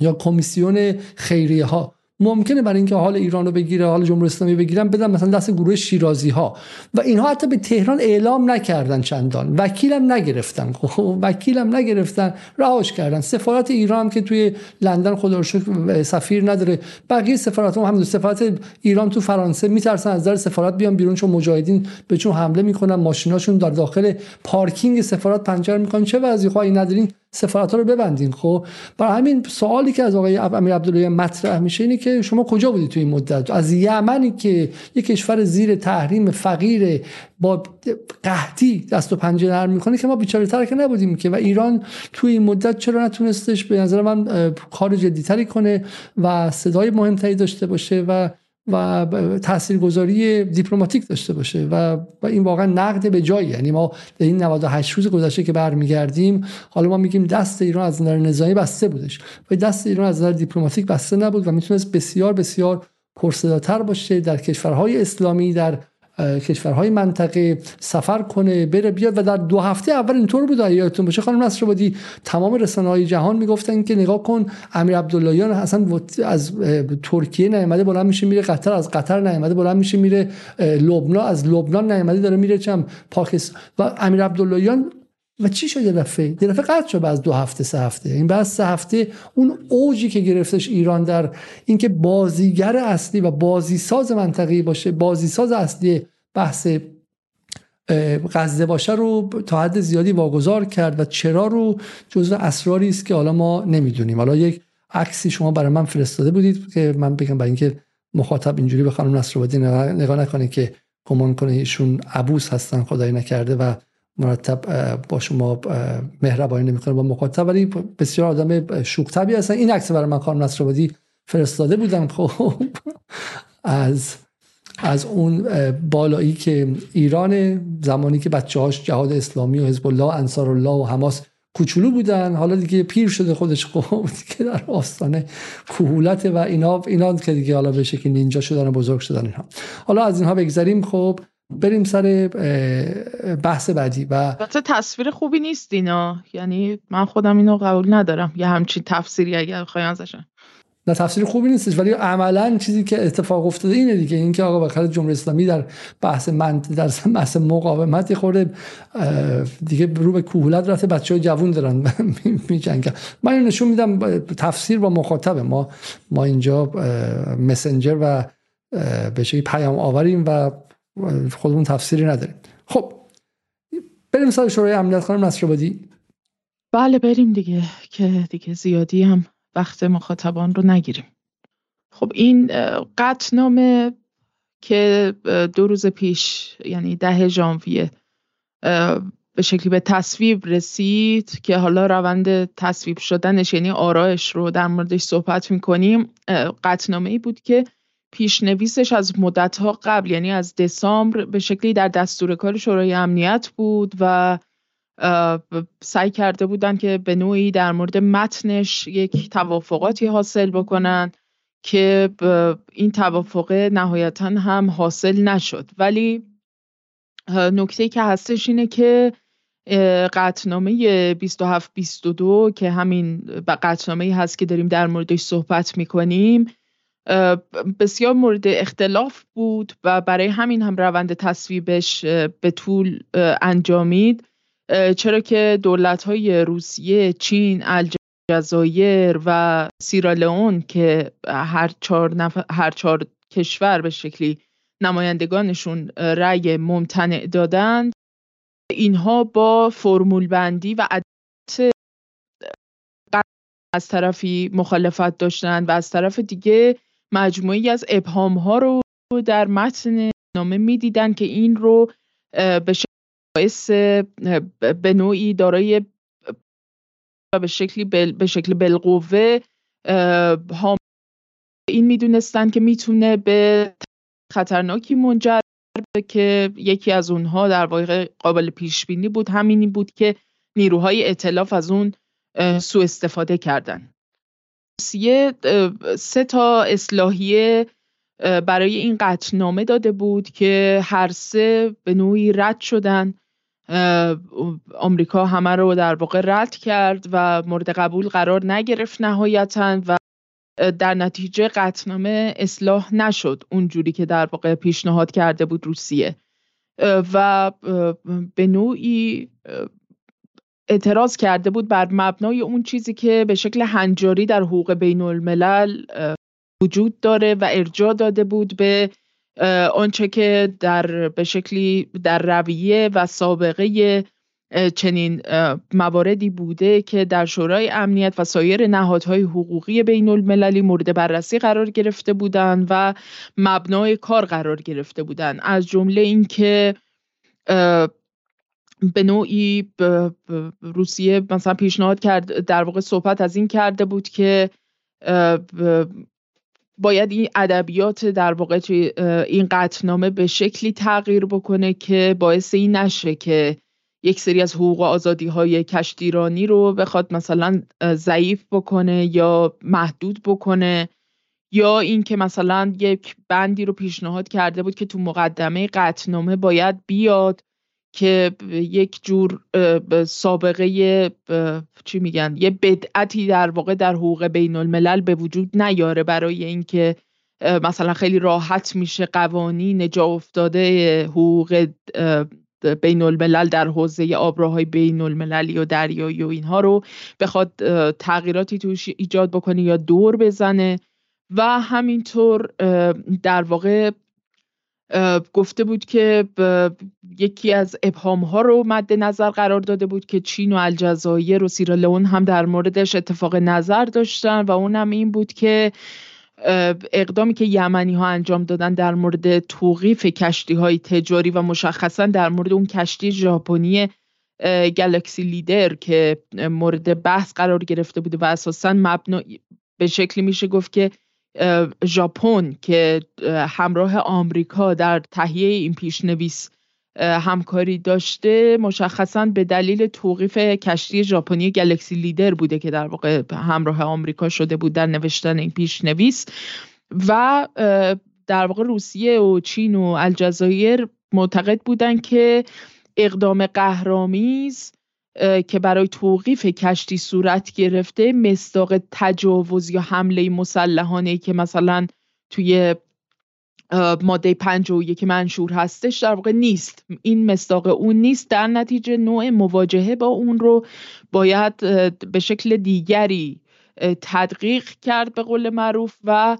یا کمیسیون خیریه ها ممکنه برای اینکه حال ایران رو بگیره حال جمهوری اسلامی بگیرن بدن مثلا دست گروه شیرازی ها و اینها حتی به تهران اعلام نکردن چندان. وکیلم نگرفتن. خب وکیلم نگرفتن رهاش کردن. سفارت ایران که توی لندن خدا رو سفیر نداره بقیه سفارت هم همین سفارت ایران تو فرانسه میترسن از در سفارت بیان بیرون چون مجاهدین بهشون حمله می‌کنن ماشیناشون در داخل پارکینگ سفارت پنجره می‌کنن. چه وضعی خواهی ندارین؟ سفارت ها رو ببندین. خب برای همین سوالی که از آقای امیر عبدالله مطرح میشه اینه که شما کجا بودید تو این مدت؟ از یمنی که یک کشور زیر تحریم فقیر با قحطی دست و پنجه نرم می‌کنه که ما بیچاره تر که نبودیم که. و ایران توی این مدت چرا نتونستش به نظر من کار جدیتری کنه و صدای مهمتری داشته باشه و و تاثیرگذاری دیپلماتیک داشته باشه و, این واقعا نقد به جایی. یعنی ما در این 98 روز گذشته که برمیگردیم حالا ما میگیم دست ایران از نظر نظامی بسته بودش. و دست ایران از نظر دیپلماتیک بسته نبود و می‌تونست بسیار بسیار پرصداتر باشه در کشورهای اسلامی در کشورهای منطقه سفر کنه بره بیاد. و در دو هفته اول اینطور بود یادتون باشه. خانم نصرآبادی تمام رسانه های جهان می‌گفتن که نگاه کن امیر عبداللهیان اصلا از ترکیه نیامده بلند میشه میره قطر از قطر نیامده بلند میشه میره لبنان از لبنان نیامده داره میره چم پاکستان. و امیر عبداللهیان و چی شد یه دفعه؟ یه دفعه قطع شد از دو هفته سه هفته. این بعد سه هفته اون اوجی که گرفتش ایران در اینکه بازیگر اصلی و بازیساز منطقی باشه بازیساز اصلی بحث غزه باشه رو تا حد زیادی واگذار کرد و چرا رو جزو اسراری است که حالا ما نمی‌دونیم. حالا یک عکسی شما برای من فرستاده بودید که من بگم برای اینکه مخاطب اینجوری به خانم نصرآبادی نگاه نکنه که گمان کنه ایشون عبوس هستن خدای نکرده و مرتب با شما مهربانی نمی‌کنه با مخاطب ولی بسیار آدم شوخ طبیعی هستن. این عکس برای من خانم نصرآبادی فرستاده بودم. خب از از اون بالایی که ایران زمانی که بچه هاش جهاد اسلامی و حزب الله انصار الله و حماس کوچولو بودن. حالا دیگه پیر شده خودش خب دیگه در آستانه کهولت و اینا اینا که دیگه حالا به شکلی نینجا شدن و بزرگ شدن اینها. حالا از اینها بگذریم. خب بریم سر بحث بعدی و تصویر خوبی نیست اینا. یعنی من خودم اینو قبول ندارم. یه همچین تفسیری اگر بخوای ازشن نه تفسیر خوبی نیستش ولی عملا چیزی که اتفاق افتاده اینه دیگه اینکه آقا بخاطر جمهوری اسلامی در بحث من در بحث مقاومت خورده دیگه رو به کهولت رفته بچه های جوون دارن میجنگن من نشون میدم تفسیر با مخاطب ما ما اینجا مسنجر و به شکلی پیام آوریم و خودمون تفسیری نداریم. خب بریم سر شورای امنیت خانم نصرآبادی. بله بریم دیگه که دیگه زیادی هم وقت مخاطبان رو نگیریم. خب این قطنامه که دو روز پیش یعنی ده ژانویه به شکلی به تصویب رسید که حالا روند تصویب شدنش یعنی آرایش رو در موردش صحبت می‌کنیم. قطنامه ای بود که پیشنویسش از مدتها قبل یعنی از دسامبر به شکلی در دستور کار شورای امنیت بود و سعی کرده بودن که به نوعی در مورد متنش یک توافقاتی حاصل بکنن که این توافق نهایتا هم حاصل نشد. ولی نکته که هستش اینه که قطنامه 27 22 که همین قطنامه هست که داریم در موردش صحبت می‌کنیم بسیار مورد اختلاف بود و برای همین هم روند تصویبش به طول انجامید. چرا که دولت های روسیه، چین، الجزایر و سیرالئون که هر چهار, هر چهار کشور به شکلی نمایندگانشون رأی ممتنع دادند اینها با فرمول بندی و عدت از طرفی مخالفت داشتند و از طرف دیگه مجموعی از ابهام ها رو در متن نامه می‌دیدند که این رو به باعث به نوعی دارای به شکلی بل به شکل بالقوه این می‌دونستن که می‌تونه به خطرناکی منجر که یکی از اونها در واقع قابل پیش بینی بود. همینی بود که نیروهای ائتلاف از اون سوء استفاده کردن. سه تا اصلاحیه برای این قطعنامه داده بود که هر سه به نوعی رد شدن. آمریکا همه رو در واقع رد کرد و مورد قبول قرار نگرفت نهایتا و در نتیجه قطنامه اصلاح نشد اونجوری که در واقع پیشنهاد کرده بود روسیه. و به نوعی اعتراض کرده بود بر مبنای اون چیزی که به شکل هنجاری در حقوق بین الملل وجود داره و ارجاع داده بود به آنچه که در به شکلی در رویه و سابقه چنین مواردی بوده که در شورای امنیت و سایر نهادهای حقوقی بین المللی مورد بررسی قرار گرفته بودند و مبنای کار قرار گرفته بودند. از جمله اینکه به نوعی روسیه مثلا پیشنهاد کرد در واقع صحبت از این کرده بود که باید این ادبیات در واقع این قطنامه به شکلی تغییر بکنه که باعث این نشه که یک سری از حقوق و آزادی های کشتیرانی رو بخواد مثلا ضعیف بکنه یا محدود بکنه یا اینکه مثلا یک بندی رو پیشنهاد کرده بود که تو مقدمه قطنامه باید بیاد که یک جور سابقه چی میگن یه بدعتی در واقع در حقوق بین الملل به وجود نیاره برای اینکه مثلا خیلی راحت میشه قوانین جا افتاده حقوق بین الملل در حوزه آبراهای بین المللی و دریایی و اینها رو بخواد تغییراتی توش ایجاد بکنه یا دور بزنه و همینطور در واقع گفته بود که یکی از ابهام ها رو مد نظر قرار داده بود که چین و الجزایر و سیرالئون هم در موردش اتفاق نظر داشتن و اونم این بود که اقدامی که یمنی ها انجام دادن در مورد توقیف کشتی های تجاری و مشخصا در مورد اون کشتی ژاپنی گالاکسی لیدر که مورد بحث قرار گرفته بوده و اساسا مبنا به شکلی میشه گفت که ژاپن که همراه آمریکا در تهیه این پیشنویس همکاری داشته مشخصا به دلیل توقیف کشتی ژاپنی گلکسی لیدر بوده که در واقع همراه آمریکا شده بود در نوشتن این پیشنویس. و در واقع روسیه و چین و الجزایر معتقد بودن که اقدام قهرامیز که برای توقیف کشتی صورت گرفته مصداق تجاوز یا حمله مسلحانه که مثلا توی ماده پنج و یک منشور هستش در واقع نیست. این مصداق اون نیست. در نتیجه نوع مواجهه با اون رو باید به شکل دیگری تدقیق کرد به قول معروف و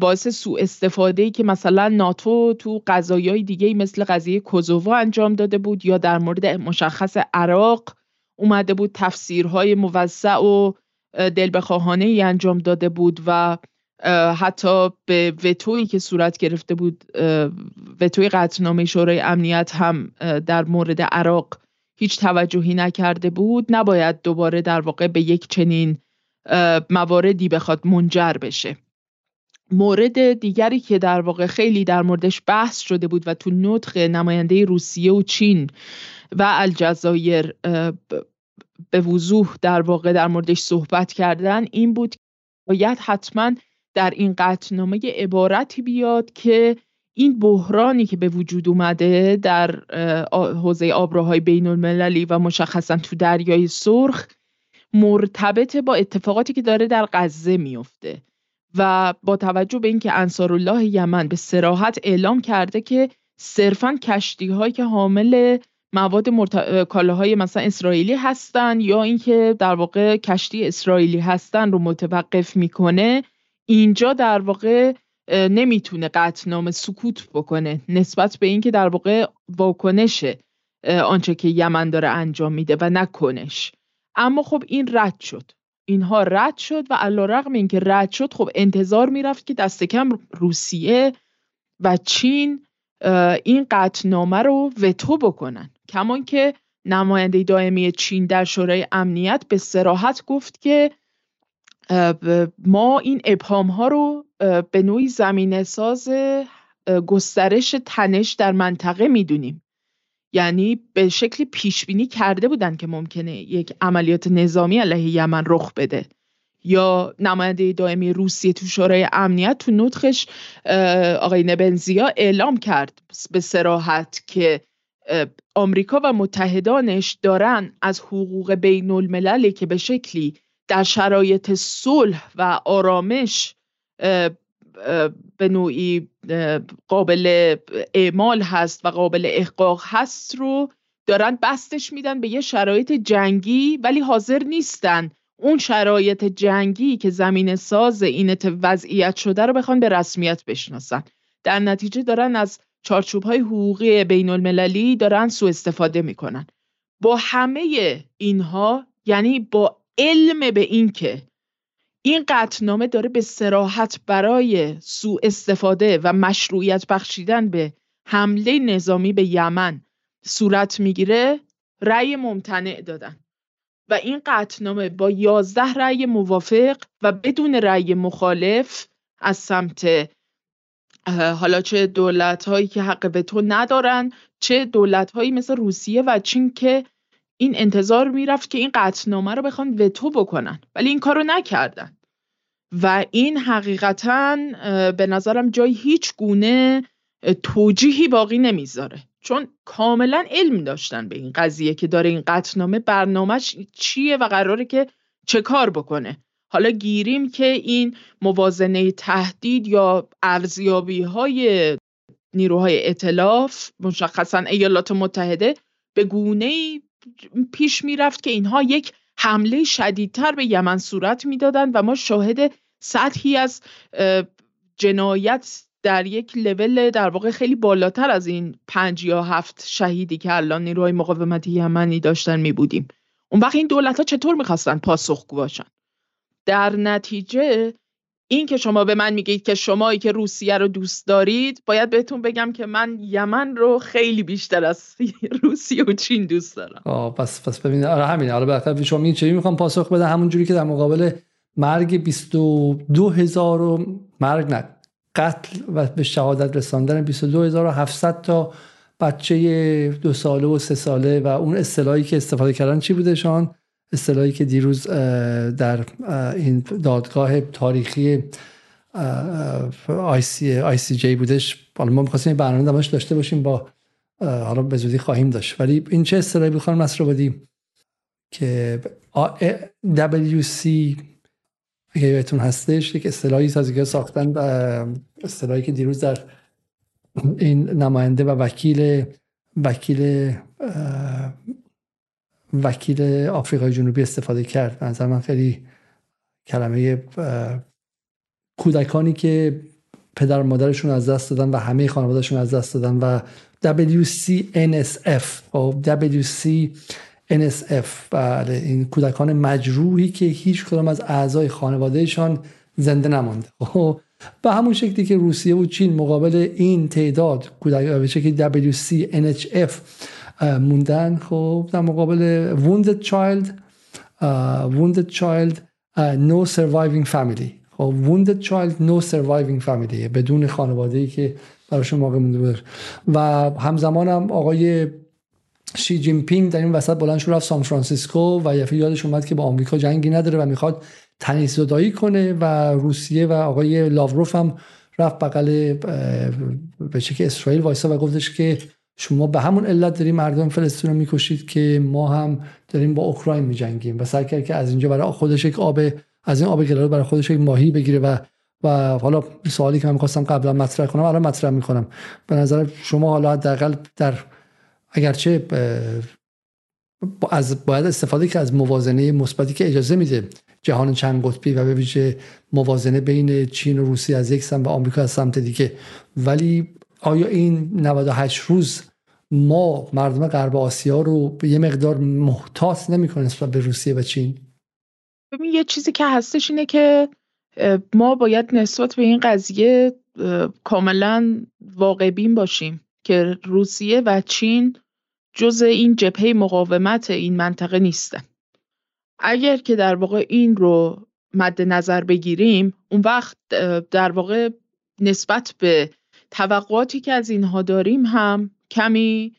باعث سوء استفاده ای که مثلا ناتو تو قضایای دیگه مثل قضیه کوزوو انجام داده بود یا در مورد مشخص عراق اومده بود تفسیرهای موسع و دل بخواهانه ای انجام داده بود و حتی به وتویی که صورت گرفته بود وتوی قطعنامه شورای امنیت هم در مورد عراق هیچ توجهی نکرده بود. نباید دوباره در واقع به یک چنین مواردی بخواد منجر بشه. مورد دیگری که در واقع خیلی در موردش بحث شده بود و تو نطق نماینده روسیه و چین و الجزایر به وضوح در واقع در موردش صحبت کردن این بود باید حتما در این قطعنامه عبارتی بیاد که این بحرانی که به وجود اومده در حوزه آبراهای بین المللی و مشخصا تو دریای سرخ مرتبط با اتفاقاتی که داره در غزه میفته و با توجه به اینکه انصارالله یمن به سراحت اعلام کرده که صرفا کشتی هایی که حامل مواد مرت... کالاهای مثلا اسرائیلی هستن یا اینکه در واقع کشتی اسرائیلی هستن رو متوقف می‌کنه اینجا در واقع نمی‌تونه قطعنامه سکوت بکنه نسبت به اینکه در واقع واکنش آنچه که یمن داره انجام میده و نکنش اما خب این رد شد. اینها رد شد و علا رقم اینکه رد شد خب انتظار می‌رفت که دست کم روسیه و چین این قطعنامه رو وتو بکنن. کمان که نماینده دائمی چین در شورای امنیت به سراحت گفت که ما این ابهام ها رو به نوعی زمینه ساز گسترش تنش در منطقه می‌دونیم. یعنی به شکلی پیش بینی کرده بودن که ممکنه یک عملیات نظامی علیه یمن رخ بده. یا نماینده دائمی روسیه تو شورای امنیت تو نطخش آقای نبنزیا اعلام کرد به سراحت که آمریکا و متحدانش دارن از حقوق بین المللی که به شکلی در شرایط صلح و آرامش به نوعی قابل اعمال هست و قابل احقاق هست رو دارن بستش میدن به یه شرایط جنگی ولی حاضر نیستن اون شرایط جنگی که زمین ساز این وضعیت شده رو بخوان به رسمیت بشناسن. در نتیجه دارن از چارچوب های حقوقی بین المللی دارن سوء استفاده می‌کنن. با همه اینها یعنی با علم به این که این قطنامه داره به سراحت برای سوء استفاده و مشروعیت بخشیدن به حمله نظامی به یمن صورت می‌گیره رأی ممتنع دادن. و این قطنامه با یازده رأی موافق و بدون رأی مخالف از سمت حالا چه دولت هایی که حق به ندارن چه دولت هایی مثل روسیه و چین که این انتظار می‌رفت که این قطعنامه رو بخوان وتو بکنن. ولی این کار رو نکردن. و این حقیقتا به نظرم جای هیچ گونه توجیهی باقی نمی‌ذاره. چون کاملا علم داشتن به این قضیه که داره این قطعنامه برنامهش چیه و قراره که چه کار بکنه. حالا گیریم که این موازنه تهدید یا ارزیابی های نیروهای اطلاف مشخصا ایالات متحده به گونه پیش می‌رفت که اینها یک حمله شدیدتر به یمن صورت می‌دادند و ما شاهد سطحی از جنایت در یک لول در واقع خیلی بالاتر از این پنج یا هفت شهیدی که الان نیروهای مقاومت یمنی داشتن می بودیم اون وقت این دولت ها چطور می‌خواستن پاسخگو باشن؟ در نتیجه این که شما به من میگید که شمایی که روسیه رو دوست دارید باید بهتون بگم که من یمن رو خیلی بیشتر از روسیه و چین دوست دارم. آه پس پس ببینید آره همینه. حالا بالاخره شما این چه می‌خوام پاسخ بده همون جوری که در مقابل مرگ 22 هزار و مرگ نه قتل و به شهادت رساندن 22700 تا بچه دو ساله و سه ساله و اون اصطلاحی که استفاده کردن چی بوده شان؟ اصطلاحی که دیروز در این دادگاه تاریخی آی سی, جی بودش. حالا ما می‌خواستیم برنامه دماش داشته باشیم با حالا به زودی خواهیم داشت. ولی این چه اصطلاحی بخوام نصر که WC اگه یادتون هستش یک اصطلاحی سازگار ساختن اصطلاحی که دیروز در این نماینده و وکیل وکیل وکیل آفریقای جنوبی استفاده کرد. نظر من خیلی کلمه کودکانی که پدر و مادرشون از دست دادن و همه خانوادهشون از دست دادن و WCNSF و WCNSF بله این کودکان مجروحی که هیچ کدام از اعضای خانوادهشان زنده نمانده. خب به همون شکلی که روسیه و چین مقابل این تعداد کودک به شکلی WCNSF موندن خب در مقابل wounded child wounded child no surviving family. خب wounded child no surviving family بدون خانواده ای که براشون واقع مونده بود و همزمان هم آقای شی جین پینگ در این وسط بلند شد رفت سان فرانسیسکو و یه یادش اومد که با آمریکا جنگی نداره و می‌خواد تنیس زدایی کنه و روسیه و آقای لاوروف هم رفت بغل به اسرائیل وایسا و گفتش که شما به همون علت داریم مردم فلسطین رو می‌کشید که ما هم داریم با اوکراین میجنگیم و سعی کرد که از اینجا برای خودش یک آب از این آب گلالود برای خودش یک ماهی بگیره و و حالا سوالی که من می‌خواستم قبلا مطرح کنم الان مطرح می‌کنم. به نظر شما حالا حداقل در اگرچه از باید استفاده که از موازنه مثبتی که اجازه میده جهان چند قطبی و به ویژه موازنه بین چین و روسیه از یک سمت و آمریکا از سمت دیگه. ولی آیا این 98 روز ما مردم غرب آسیا رو به یه مقدار محتاط نمی‌کنه نسبت به روسیه و چین. ببین یه چیزی که هستش اینه که ما باید نسبت به این قضیه کاملا واقع بین باشیم که روسیه و چین جز این جبهه مقاومت این منطقه نیستن. اگر که در واقع این رو مد نظر بگیریم اون وقت در واقع نسبت به توقعاتی که از اینها داریم هم کمی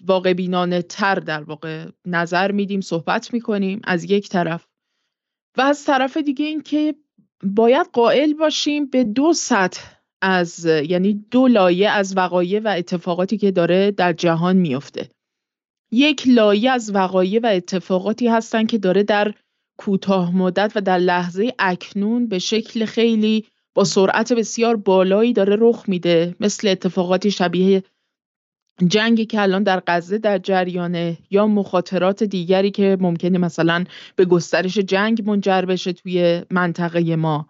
واقع بینانه تر در واقع نظر میدیم صحبت می‌کنیم از یک طرف. و از طرف دیگه این که باید قائل باشیم به دو سطح از یعنی دو لایه از وقایع و اتفاقاتی که داره در جهان میفته یک لایه از وقایع و اتفاقاتی هستن که داره در کوتاه مدت و در لحظه اکنون به شکل خیلی با سرعت بسیار بالایی داره رخ میده مثل اتفاقاتی شبیه جنگی که الان در غزه در جریانه یا مخاطرات دیگری که ممکنه مثلا به گسترش جنگ منجر بشه توی منطقه ما.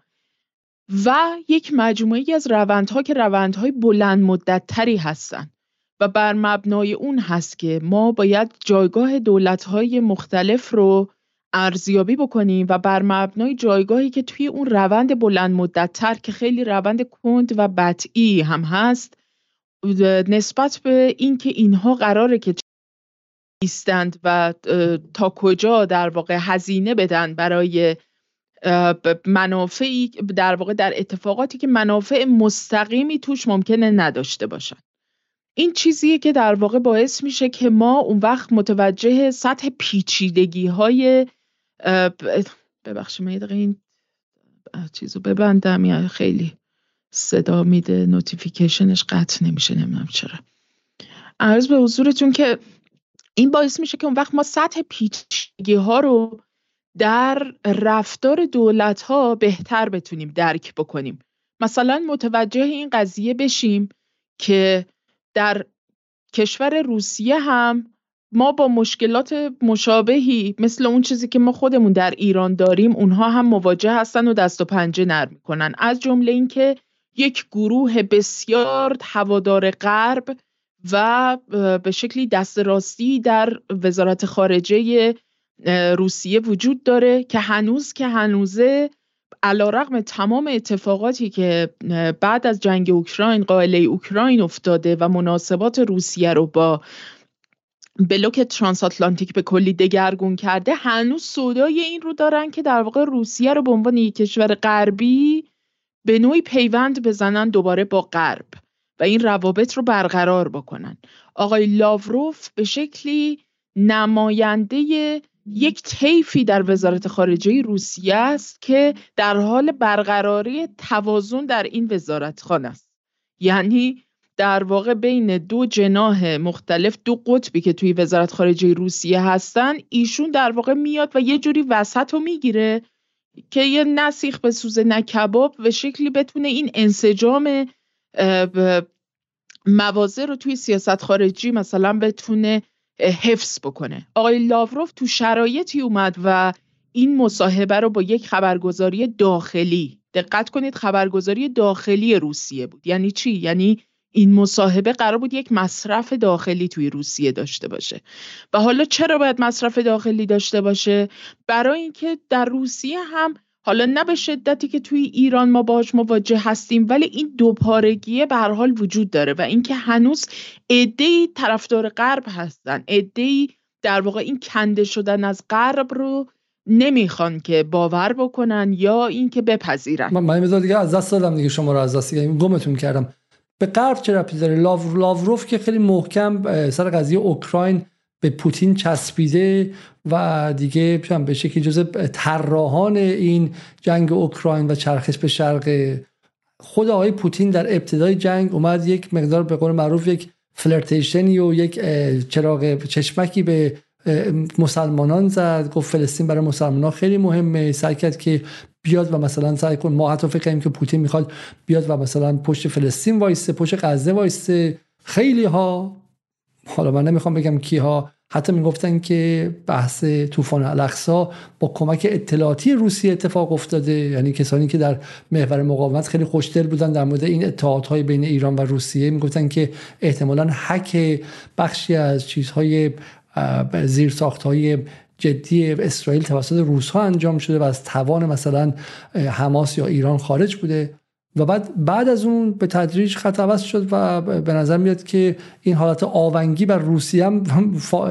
و یک مجموعی از روندها که روندهای بلند مدت تری هستند و بر مبنای اون هست که ما باید جایگاه دولتهای مختلف رو ارزیابی بکنیم و بر مبنای جایگاهی که توی اون روند بلند مدت تر که خیلی روند کند و بطعی هم هست نسبت به اینکه اینها قراره که ایستند و تا کجا در واقع هزینه بدن برای منافعی در واقع در اتفاقاتی که منافع مستقیمی توش ممکنه نداشته باشن. این چیزیه که در واقع باعث میشه که ما اون وقت متوجه سطح پیچیدگی های ببخشید یه این چیزو ببندم. یا خیلی صدا میده نوتیفیکیشنش قطع نمیشه نمی‌دونم چرا. عرض به حضورتون که این باعث میشه که اون وقت ما سطح پیچیدگی ها رو در رفتار دولت ها بهتر بتونیم درک بکنیم. مثلا متوجه این قضیه بشیم که در کشور روسیه هم ما با مشکلات مشابهی مثل اون چیزی که ما خودمون در ایران داریم اونها هم مواجه هستن و دست و پنجه نرم می‌کنن. از جمله اینکه یک گروه بسیار هوادار غرب و به شکلی دست راستی در وزارت خارجه روسیه وجود داره که هنوز که هنوزه علا رقم تمام اتفاقاتی که بعد از جنگ اوکراین قائله اوکراین افتاده و مناسبات روسیه رو با بلوک ترانس آتلانتیک به کلی دگرگون کرده هنوز سودای این رو دارن که در واقع روسیه رو به عنوان یک کشور غربی به نوعی پیوند بزنن دوباره با غرب و این روابط رو برقرار بکنن. آقای لاوروف به شکلی نماینده یک طیفی در وزارت خارجه روسیه است که در حال برقراری توازن در این وزارت خانه است. یعنی در واقع بین دو جناه مختلف دو قطبی که توی وزارت خارجه روسیه هستن ایشون در واقع میاد و یه جوری وسط رو می‌گیره که یه نسیخ به سوزه نه کباب و شکلی بتونه این انسجام موازه رو توی سیاست خارجی مثلا بتونه حفظ بکنه. آقای لاوروف تو شرایطی اومد و این مصاحبه رو با یک خبرگزاری داخلی دقت کنید خبرگزاری داخلی روسیه بود. یعنی چی؟ یعنی این مصاحبه قرار بود یک مصرف داخلی توی روسیه داشته باشه. و حالا چرا باید مصرف داخلی داشته باشه؟ برای اینکه در روسیه هم حالا نه به شدتی که توی ایران ما باش مواجه هستیم ولی این دوپارگیه به هر حال وجود داره و اینکه هنوز عده‌ای طرفدار غرب هستن عده‌ای در واقع این کنده شدن از غرب رو نمی‌خوان که باور بکنن یا اینکه بپذیرن. من من دیگه از دست دادم دیگه شما رو از دست دیگه گمتون کردم. به غرب چه ربطی داره؟ لاوروف که خیلی محکم سر قضیه اوکراین به پوتین چسبیده و دیگه به شکلی جز طراحان این جنگ اوکراین و چرخش به شرق خود آقای پوتین در ابتدای جنگ اومد یک مقدار به قول معروف یک فلرتیشنی و یک چراغ چشمکی به مسلمانان زد. گفت فلسطین برای مسلمانان خیلی مهمه. سعی کرد که بیاد و مثلا سعی کن ما حتی فکر کنیم که پوتین می‌خواد بیاد و مثلا پشت فلسطین وایسته پشت غزه وایسته خیلی ها حالا من نمی‌خوام بگم کی ها حتی می‌گفتن که بحث طوفان الاقصا با کمک اطلاعاتی روسیه اتفاق افتاده. یعنی کسانی که در محور مقاومت خیلی خوشدل بودن در مورد این های بین ایران و روسیه می‌گفتن که احتمالا حک بخشی از چیزهای زیر های جدی اسرائیل توسط روس ها انجام شده و از توان مثلا حماس یا ایران خارج بوده و بعد بعد از اون به تدریج خط عوض شد و به نظر میاد که این حالت آونگی بر روسیه هم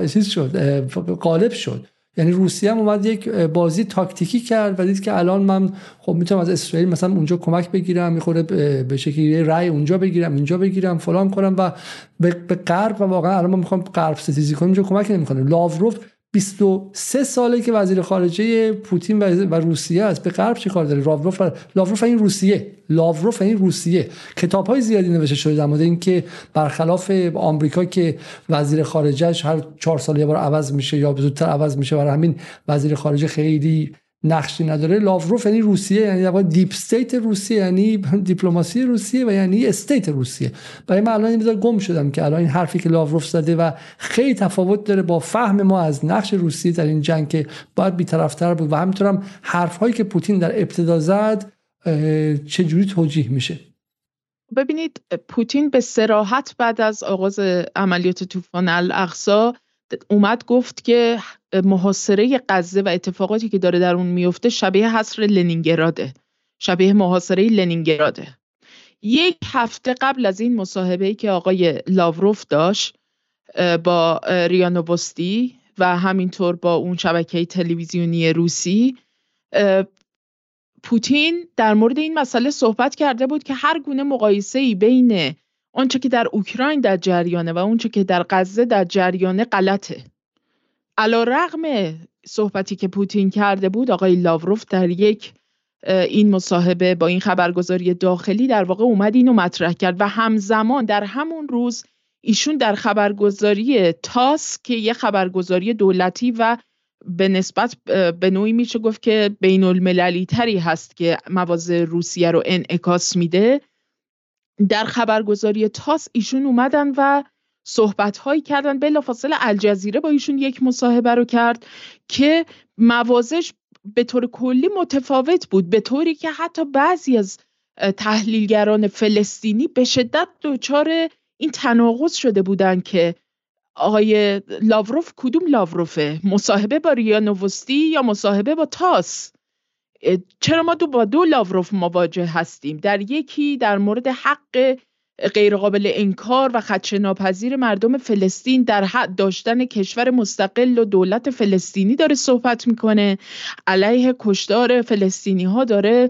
چیز شد غالب شد. یعنی روسیه هم اومد یک بازی تاکتیکی کرد و دید که الان من خب می‌تونم از اسرائیل مثلا اونجا کمک بگیرم می‌خوره به شکلی رأی اونجا بگیرم اینجا بگیرم فلان کنم و به غرب و واقعا الان ما می‌خوام غرب ستیزی کنیم اونجا کمک نمی‌کنه. لاوروف 23 ساله که وزیر خارجه پوتین و روسیه است. به غرب چه کار داره؟ لاوروف لاوروف این روسیه. لاوروف این روسیه. کتاب های زیادی نوشته شده در مورد اینکه برخلاف آمریکا که وزیر خارجهش هر چهار سال یه بار عوض میشه یا زودتر عوض میشه برای همین وزیر خارجه خیلی نقشی نداره. لاوروف یعنی روسیه یعنی deep state روسیه یعنی دیپلماسی روسیه و یعنی state روسیه. برای من الان این گم شدم که الان این حرفی که لاوروف زده و خیلی تفاوت داره با فهم ما از نقش روسیه در این جنگ که باید بیطرفتر بود. و همینطورم حرف هایی که پوتین در ابتدا زد چجوری توجیه میشه؟ ببینید پوتین به سراحت بعد از آغاز عملیات طوفان الاقصا اومد گفت که محاصره غزه و اتفاقاتی که داره در اون میفته شبیه حصر لنینگراده. شبیه محاصره لنینگراده. یک هفته قبل از این مصاحبه که آقای لاوروف داشت با ریانوبوستی و همینطور با اون شبکه تلویزیونی روسی پوتین در مورد این مسئله صحبت کرده بود که هر گونه مقایسه ای بین آنچه که در اوکراین در جریانه و اونچه که در غزه در جریانه غلطه. علا رغم صحبتی که پوتین کرده بود آقای لاوروف در یک این مصاحبه با این خبرگزاری داخلی در واقع اومد اینو مطرح کرد و همزمان در همون روز ایشون در خبرگزاری تاس که یه خبرگزاری دولتی و به نسبت به نوعی میشه گفت که بین المللی تری هست که مواضع روسیه رو انعکاس میده. در خبرگزاری تاس ایشون اومدن و صحبت هایی کردن. بلافاصله الجزیره با ایشون یک مصاحبه رو کرد که موازش به طور کلی متفاوت بود به طوری که حتی بعضی از تحلیلگران فلسطینی به شدت دچار این تناقض شده بودند که آقای لاوروف کدوم لاوروفه؟ مصاحبه با ریا نوستی یا مصاحبه با تاس؟ چرا ما دو با دو لاوروف مواجه هستیم؟ در یکی در مورد حق غیرقابل انکار و خدشه ناپذیر مردم فلسطین در حد داشتن کشور مستقل و دولت فلسطینی داره صحبت می‌کنه. علیه کشدار فلسطینی ها داره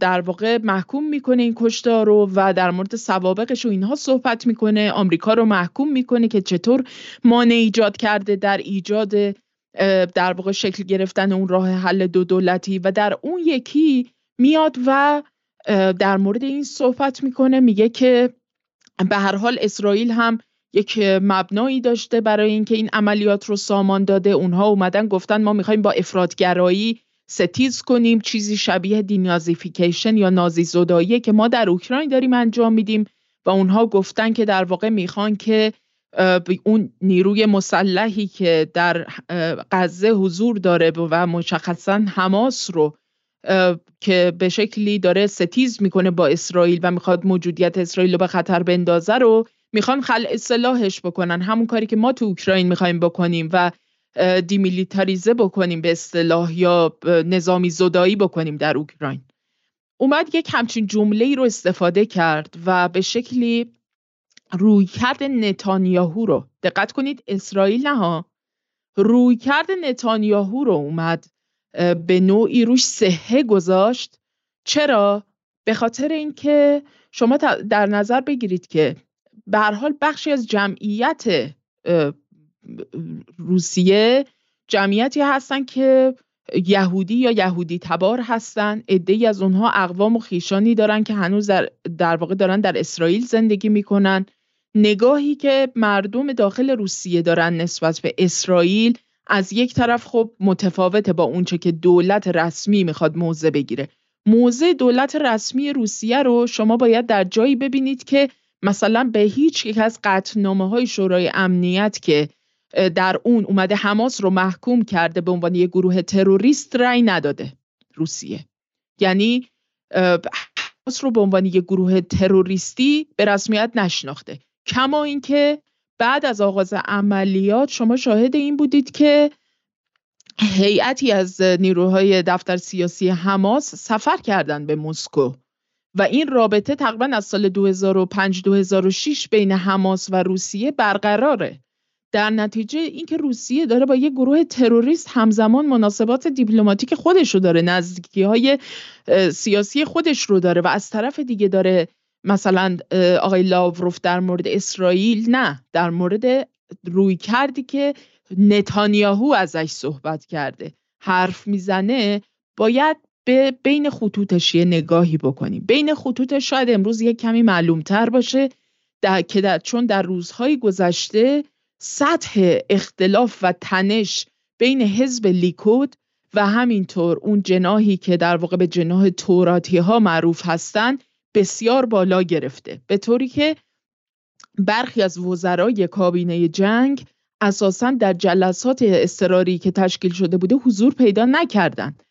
در واقع محکوم می‌کنه این کشتار رو و در مورد سوابقش و اینها صحبت می‌کنه. آمریکا رو محکوم می‌کنه که چطور مانع ایجاد کرده در ایجاد در واقع شکل گرفتن اون راه حل دو دولتی و در اون یکی میاد و در مورد این صحبت می‌کنه میگه که به هر حال اسرائیل هم یک مبنایی داشته برای اینکه این عملیات رو سامان داده. اونها اومدن گفتن ما می‌خوایم با افرادگرایی ستیز کنیم چیزی شبیه دینازیفیکیشن یا نازی زدایی که ما در اوکراین داریم انجام میدیم. و اونها گفتن که در واقع می‌خوان که اون نیروی مسلحی که در غزه حضور داره و مشخصا حماس رو که به شکلی داره ستیز می‌کنه با اسرائیل و می‌خواد موجودیت اسرائیل رو به خطر بندازه رو می‌خوان خل اصلاحش بکنن. همون کاری که ما تو اوکراین می‌خوایم بکنیم و دیمیلیتاریزه بکنیم به اصطلاح یا نظامی زدایی بکنیم در اوکراین. اومد یک همچین جمله ای رو استفاده کرد و به شکلی روی کرد نتانیاهو رو. دقت کنید اسرائیل نه ها. روی کرد نتانیاهو رو اومد به نوعی روش سهه گذاشت. چرا؟ به خاطر اینکه شما در نظر بگیرید که به حال بخشی از جمعیت روسیه جمعیتی هستن که یهودی یا یهودی تبار هستن. ای از اونها اقوام و خیشانی دارن که هنوز در, در واقع دارن در اسرائیل زندگی می‌کنن. نگاهی که مردم داخل روسیه دارن نسبت به اسرائیل از یک طرف خب متفاوته با اونچه که دولت رسمی می‌خواد موضع بگیره. موضع دولت رسمی روسیه رو شما باید در جایی ببینید که مثلا به هیچ یک از قطنامه های شورای امنیت که در اون اومده حماس رو محکوم کرده به عنوان یک گروه تروریست رأی نداده. روسیه. یعنی حماس رو به عنوان یک گروه تروریستی به رسمیت نشناخته. کما اینکه بعد از آغاز عملیات شما شاهد این بودید که هیئتی از نیروهای دفتر سیاسی حماس سفر کردند به مسکو و این رابطه تقریبا از سال 2005-2006 بین حماس و روسیه برقراره. در نتیجه اینکه روسیه داره با یه گروه تروریست همزمان مناسبات دیپلماتیک خودش رو داره نزدیکی های سیاسی خودش رو داره و از طرف دیگه داره مثلا آقای لاوروف در مورد اسرائیل نه در مورد روی کردی که نتانیاهو ازش صحبت کرده. حرف می‌زنه باید به بین خطوطش یه نگاهی بکنیم. بین خطوطش شاید امروز یک کمی معلومتر باشه در که در چون در روزهای گذشته سطح اختلاف و تنش بین حزب لیکود و همینطور اون جناهی که در واقع به جناه توراتی ها معروف هستند بسیار بالا گرفته. به طوری که برخی از وزرای کابینه جنگ اساسا در جلسات اضطراری که تشکیل شده بوده حضور پیدا نکردند.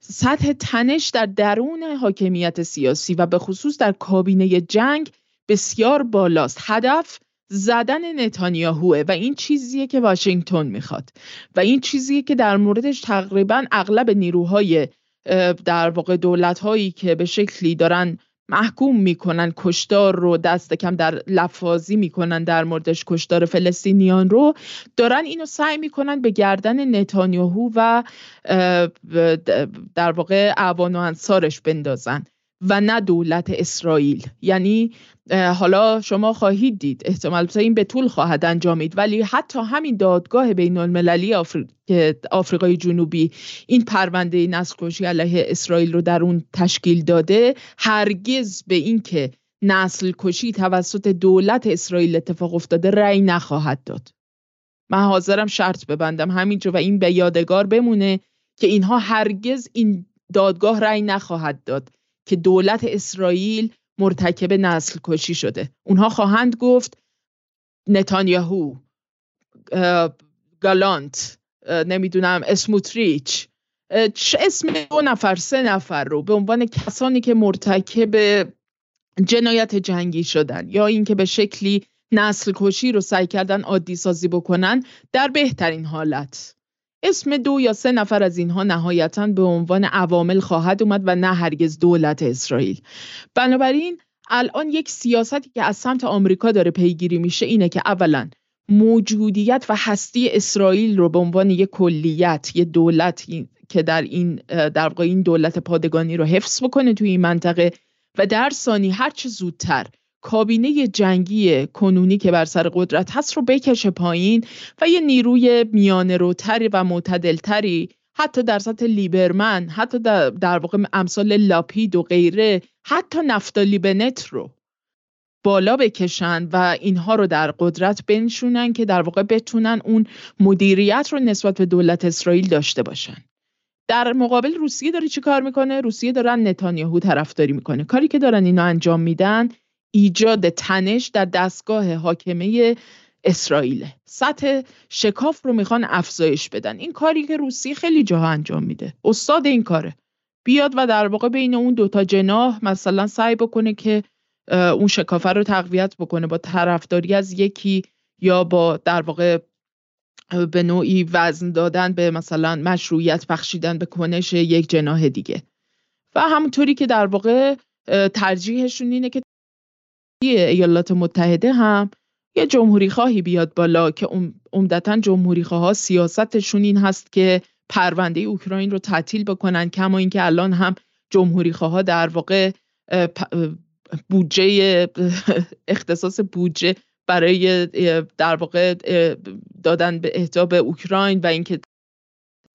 سطح تنش در درون حاکمیت سیاسی و به خصوص در کابینه جنگ بسیار بالاست. هدف زدن نتانیاهوه و این چیزیه که واشنگتن می‌خواد. و این چیزیه که در موردش تقریبا اغلب نیروهای در واقع دولت هایی که به شکلی دارن محکوم می‌کنن کشتار رو دست کم در لفاظی می‌کنن در موردش کشتار فلسطینیان رو. دارن اینو سعی می‌کنن به گردن نتانیاهو و در واقع اعوان و انصارش بندازن. و نه دولت اسرائیل. یعنی حالا شما خواهید دید احتمال این به طول خواهد انجامید. ولی حتی همین دادگاه بین المللی آفریقای جنوبی این پرونده نسل علیه اسرائیل رو در اون تشکیل داده هرگز به اینکه نسل کشی توسط دولت اسرائیل اتفاق افتاده رأی نخواهد داد. من حاضرم شرط ببندم همینجا و این به یادگار بمونه که اینها هرگز این دادگاه رأی نخواهد داد. که دولت اسرائیل مرتکب نسل کشی شده. اونها خواهند گفت نتانیاهو گالانت نمی‌دونم اسموتریچ چه اسم دو نفر سه نفر رو به عنوان کسانی که مرتکب جنایت جنگی شدن یا اینکه به شکلی نسل کشی رو سعی کردن عادی سازی بکنن در بهترین حالت. اسم دو یا سه نفر از اینها نهایتا به عنوان عوامل خواهد اومد و نه هرگز دولت اسرائیل. بنابراین الان یک سیاستی که از سمت آمریکا داره پیگیری میشه اینه که اولا موجودیت و هستی اسرائیل رو به عنوان یک کلیت یک دولت که در این در واقع این دولت پادگانی رو حفظ بکنه توی این منطقه و در ثانی هر چه زودتر کابینه جنگی کنونی که بر سر قدرت هست رو بکشه پایین و یه نیروی میانه روتری و معتدلتری حتی در سطح لیبرمن حتی در, واقع امثال لاپید و غیره حتی نفتالی بنت رو بالا بکشن و اینها رو در قدرت بنشونن که در واقع بتونن اون مدیریت رو نسبت به دولت اسرائیل داشته باشن. در مقابل روسیه داره چی کار می‌کنه؟ روسیه دارن نتانیاهو طرفداری می‌کنه. کاری که دارن اینا انجام میدن ایجاد تنش در دستگاه حاکمه اسرائیل. سطح شکاف رو می‌خوان افزایش بدن. این کاری که روسیه خیلی جاها انجام میده. استاد این کاره. بیاد و در واقع بین اون دوتا جناح مثلا سعی بکنه که اون شکافه رو تقویت بکنه با طرفداری از یکی یا با در واقع به نوعی وزن دادن به مثلا مشروعیت بخشیدن به کنش یک جناح دیگه. و همونطوری که در واقع ترجیحشون اینه که ایالات متحده هم یه جمهوری خواهی بیاد بالا که عمدتا جمهوری خواه سیاستشون این هست که پرونده اوکراین رو تعطیل بکنن کما اینکه الان هم جمهوری خواه در واقع بودجه اختصاص بودجه برای در واقع دادن به اهدا اوکراین و اینکه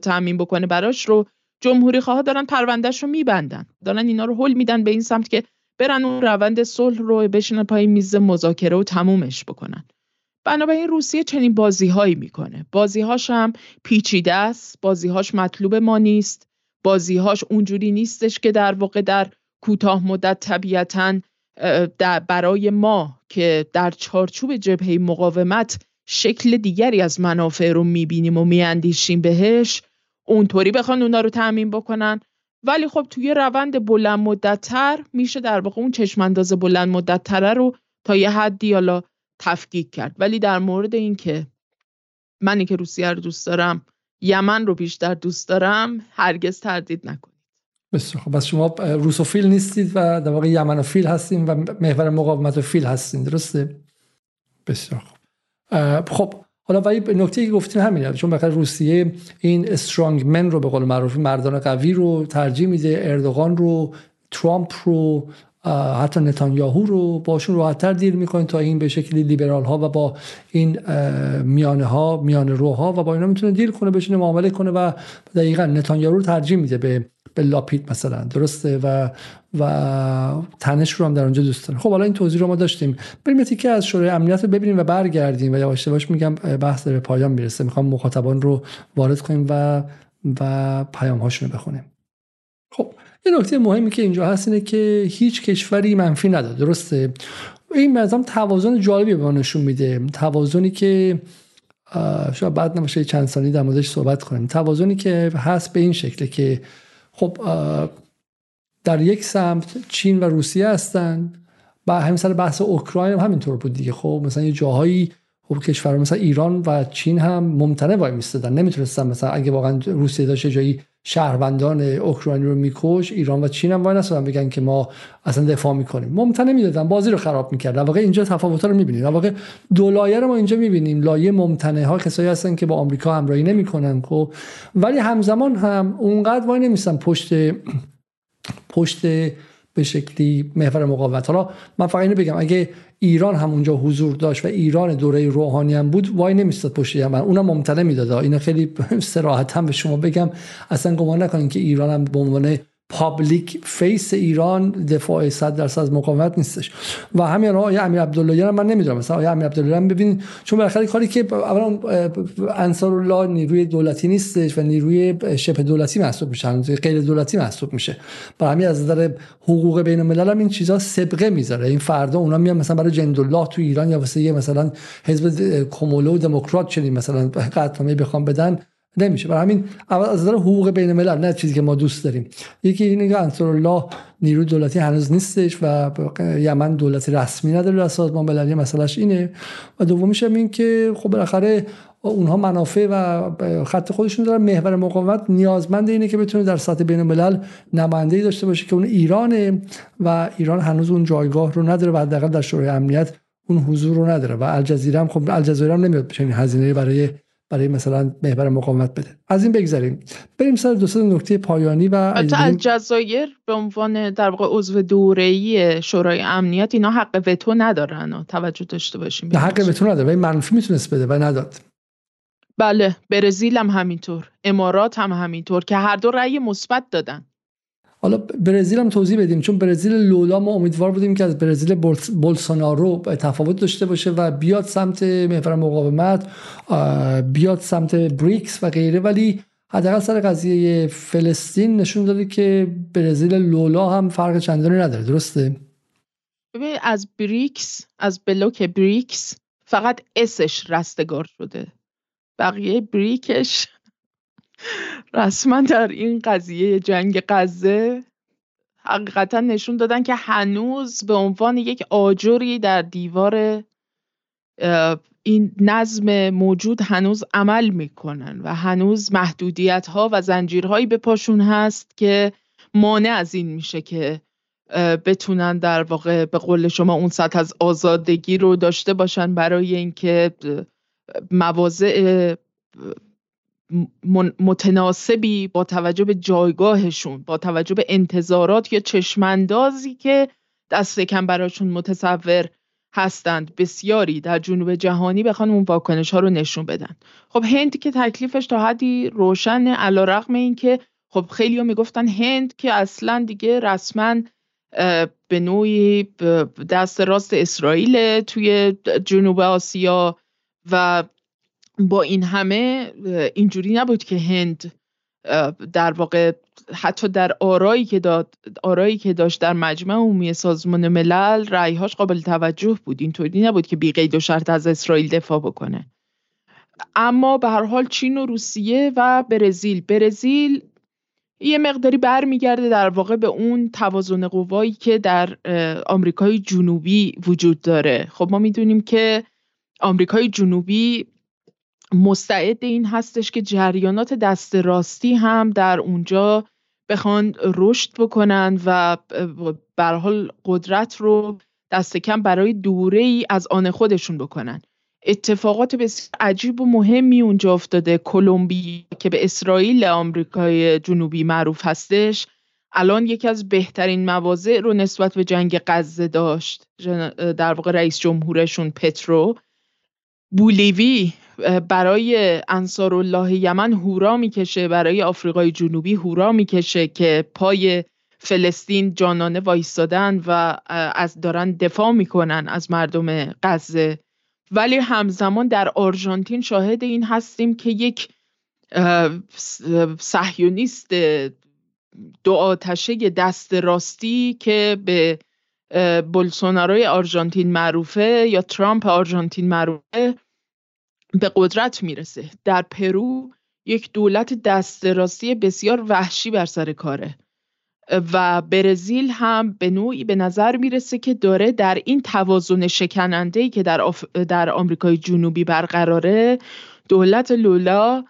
تامین بکنه براش رو جمهوری خواه دارن پروندهش رو میبندن. دارن اینا رو حل میدن به این سمت که برن اون روند صلح رو بشینن پای میز مذاکره و تمومش بکنن. بنابراین روسیه چنین بازیهایی می‌کنه. بازیهاش هم پیچیده است بازیهاش مطلوب ما نیست. بازیهاش اونجوری نیستش که در واقع در کوتاه مدت طبیعتا برای ما که در چارچوب جبهه مقاومت شکل دیگری از منافع رو می‌بینیم و میاندیشیم بهش اونطوری بخوان اونا رو تعمین بکنن. ولی خب توی روند بلند مدتتر میشه در واقع اون چشمانداز بلند رو تا یه حدی حالا تفکیک کرد. ولی در مورد اینکه منی که روسیه رو دوست دارم یمن رو بیشتر دوست دارم هرگز تردید نکنید. بسیار خب شما روسوفیل نیستید و در واقع یمنوفیل هستیم و محور مقاومت فیل هستین درسته؟ بسیار خوب. خب حالا ولی نکته که گفتیم همینه چون بخاطر روسیه این استرانگ من رو به قول معروف مردان قوی رو ترجیح میده اردوغان رو ترامپ رو حتی نتانیاهو رو باشون راحتتر دیر می‌کنه تا این به شکلی لیبرال ها و با این میانه ها میانه روها و با اینا می‌تونه دیر کنه بشینه معامله کنه و دقیقا نتانیاهو رو ترجیح میده به به لاپید مثلا. درسته؟ و و تنش رو هم در اونجا دوست دارن. خب حالا این توضیح رو ما داشتیم. بریم که از شورای امنیت رو ببینیم و برگردیم و یواش یواش میگم بحث به پایان می‌رسه. می‌خوام مخاطبان رو وارد کنیم و و پیام هاشون بخونیم. یه نکته مهمی که اینجا هست اینه که هیچ کشوری منفی نداره درسته؟ این مثلا توازن جالبی به نشون میده. توازنی که شاید بعد نمیشه چند سالی در موردش صحبت کنیم. توازنی که هست به این شکله که خب در یک سمت چین و روسیه هستن و همین سر بحث اوکراین هم همینطور بود دیگه. خب مثلا یه جاهایی خب کشور مثلا ایران و چین هم ممتنع وای میستادن. نمی‌تونستن مثلا اگه واقعا روسیه داشته جایی شهروندان اوکراین رو میکش ایران و چین هم وای نستادن بگن که ما اصلا دفاع می‌کنیم. ممتنع می‌دادن بازی رو خراب می‌کردن. واقعا اینجا تفاوت رو می‌بینیم واقع دو لایه رو ما اینجا می‌بینیم. لایه ممتنع ها کسایی هستن که با آمریکا همراهی نمی‌کنن خب. ولی همزمان هم اونقدر وای نمیستن پشت پشت به شکلی محور مقاومت. حالا من فقط اینو بگم. اگه ایران همونجا حضور داشت و ایران دوره روحانی هم بود وای نمیستاد پشت یمن. اونم ممتنع می‌داد اینا خیلی صراحت هم به شما بگم. اصلا گمان نکنین که ایران هم به عنوان public face ایران دفاع 100 درصد از مقاومت نیستش. و همین آقای امیر عبدالله من نمی‌دونم مثلا آقای امیر عبدالله هم ببین چون بالاخره کاری که اولا انصار الله نیروی دولتی نیستش و نیروی شبه دولتی محسوب میشه غیر دولتی محسوب میشه. برای همین از نظر حقوق بین الملل هم این چیزا سبقه می‌ذاره. این فردا اونا میان مثلا برای جندالله تو ایران یا واسه مثلا حزب کمولو دموکرات چنین مثلا قطعنامه بخوام بدن. نمیشه. برای همین از نظر حقوق بین الملل نه چیزی که ما دوست داریم. یکی اینه که انصار الله نیرو دولتی هنوز نیستش و یمن دولتی رسمی نداره در سازمان مللی مسئلهش اینه. و دومیش هم این که خب بالاخره اونها منافع و خط خودشون دارن. محور مقاومت نیازمند اینه که بتونه در سطح بین الملل نمایندگی داشته باشه که اون ایرانه و ایران هنوز اون جایگاه رو نداره و حداقل در شورای امنیت اون حضور رو نداره. و الجزیره هم خب الجزیره هم نمیاد چنین هزینه برای برای مثلا محور مقاومت بده. از این بگذریم. بریم سر دو نکته پایانی و الجزایر به عنوان در واقع عضو دوره‌ای شورای امنیت اینا حق وتو ندارن و توجه داشته باشیم. حق وتو نداره ولی منفی می‌تونست بده و نداد. بله برزیل هم همینطور امارات هم همینطور که هر دو رأی مثبت دادن. حالا برزیل هم توضیح بدیم چون برزیل لولا ما امیدوار بودیم که از برزیل بولسونارو تفاوت داشته باشه و بیاد سمت محور مقاومت بیاد سمت بریکس و غیره. ولی حداقل سر قضیه فلسطین نشون داده که برزیل لولا هم فرق چندانی نداره. درسته؟ ببین از بریکس از بلوک بریکس فقط اسش رستگار شده. بقیه بریکش رسما در این قضیه جنگ غزه حقیقتا نشون دادن که هنوز به عنوان یک آجری در دیوار این نظم موجود هنوز عمل می‌کنن و هنوز محدودیت ها و زنجیرهایی به پاشون هست که مانع از این میشه که بتونن در واقع به قول شما اون سطح از آزادگی رو داشته باشن برای اینکه مواضع متناسبی با توجه به جایگاهشون با توجه به انتظارات یا چشماندازی که دست کم براشون متصور هستند. بسیاری در جنوب جهانی بخوان اون واکنش ها رو نشون بدن. خب هند که تکلیفش تا حدی روشن علا رقم این که خب خیلی ها می‌گفتن هند که اصلا دیگه رسما به نوعی دست راست اسرائیل توی جنوب آسیا و با این همه اینجوری نبود که هند در واقع حتی در آرایی که داد آرایی که داشت در مجمع عمومی سازمان ملل رأیهاش قابل توجه بود. اینطوری نبود که بی قید و شرط از اسرائیل دفاع بکنه. اما به هر حال چین و روسیه و برزیل. برزیل یه مقداری برمیگرده در واقع به اون توازن قوایی که در آمریکای جنوبی وجود داره. خب ما می‌دونیم که آمریکای جنوبی مستعد این هستش که جریانات دست راستی هم در اونجا بخوان رشد بکنن و به حال قدرت رو دست کم برای دوره ای از آن خودشون بکنن. اتفاقات بسیار عجیب و مهمی اونجا افتاده. کلمبی که به اسرائیل آمریکای جنوبی معروف هستش الان یکی از بهترین مواضع رو نسبت به جنگ غزه داشت. در واقع رئیس جمهورشون پترو. بولیوی برای انصار الله یمن هورا می‌کشه برای آفریقای جنوبی هورا می‌کشه که پای فلسطین جانانه وایستادن و از دارن دفاع می‌کنن از مردم غزه. ولی همزمان در آرژانتین شاهد این هستیم که یک صهیونیست دو آتشه دست راستی که به بولسوناروی آرژانتین معروفه یا ترامپ آرژانتین معروفه به قدرت می‌رسه. در پرو یک دولت دست راستی بسیار وحشی بر سر کاره. و برزیل هم به نوعی به نظر می‌رسه که داره در این توازن شکننده که در, در آمریکای جنوبی برقراره دولت لولا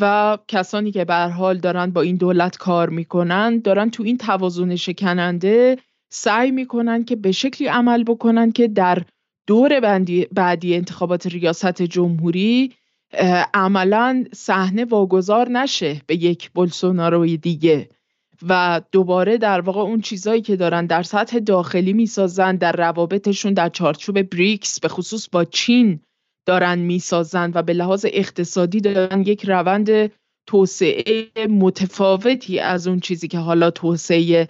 و کسانی که به حال دارن با این دولت کار می‌کنن دارن تو این توازن شکننده سعی می‌کنن که به شکلی عمل بکنن که در دور بعدی انتخابات ریاست جمهوری عملا صحنه واگذار نشه به یک بولسوناروی دیگه و دوباره در واقع اون چیزایی که دارن در سطح داخلی می‌سازن در روابطشون در چارچوب بریکس به خصوص با چین دارن می‌سازن و به لحاظ اقتصادی دارن یک روند توسعه متفاوتی از اون چیزی که حالا توسعه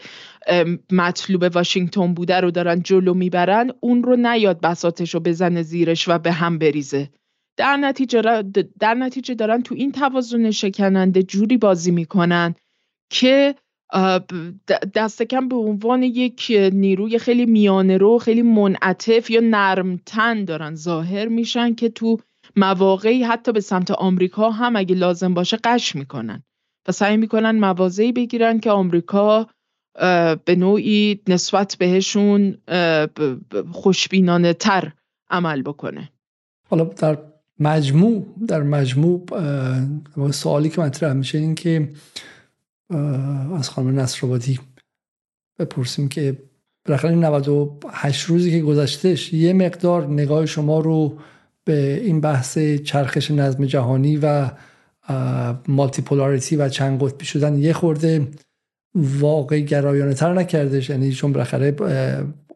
مطلوب واشنگتن بوده رو دارن جلو می‌برن اون رو نیاد بساتش رو بزنه زیرش و به هم بریزه. در نتیجه, در نتیجه دارن تو این توازن شکننده جوری بازی می‌کنن که دست کم به عنوان یک نیروی خیلی میانه رو خیلی منعطف یا نرمتن دارن ظاهر میشن که تو مواقعی حتی به سمت آمریکا هم اگه لازم باشه قش می‌کنن. و سعی می‌کنن موازهی بگیرن که آمریکا به نوعی نسبت بهشون خوشبینانه تر عمل بکنه. حالا در مجموع در مجموع سوالی که مطرح میشه این که از خانم نصرآبادی بپرسیم که بالاخره 98 روزی که گذشتهش یه مقدار نگاه شما رو به این بحث چرخش نظم جهانی و مالتی پولاریتی و چند قطبی شدن یه خورده واقع گرایانه تر نکردش. یعنی چون بالاخره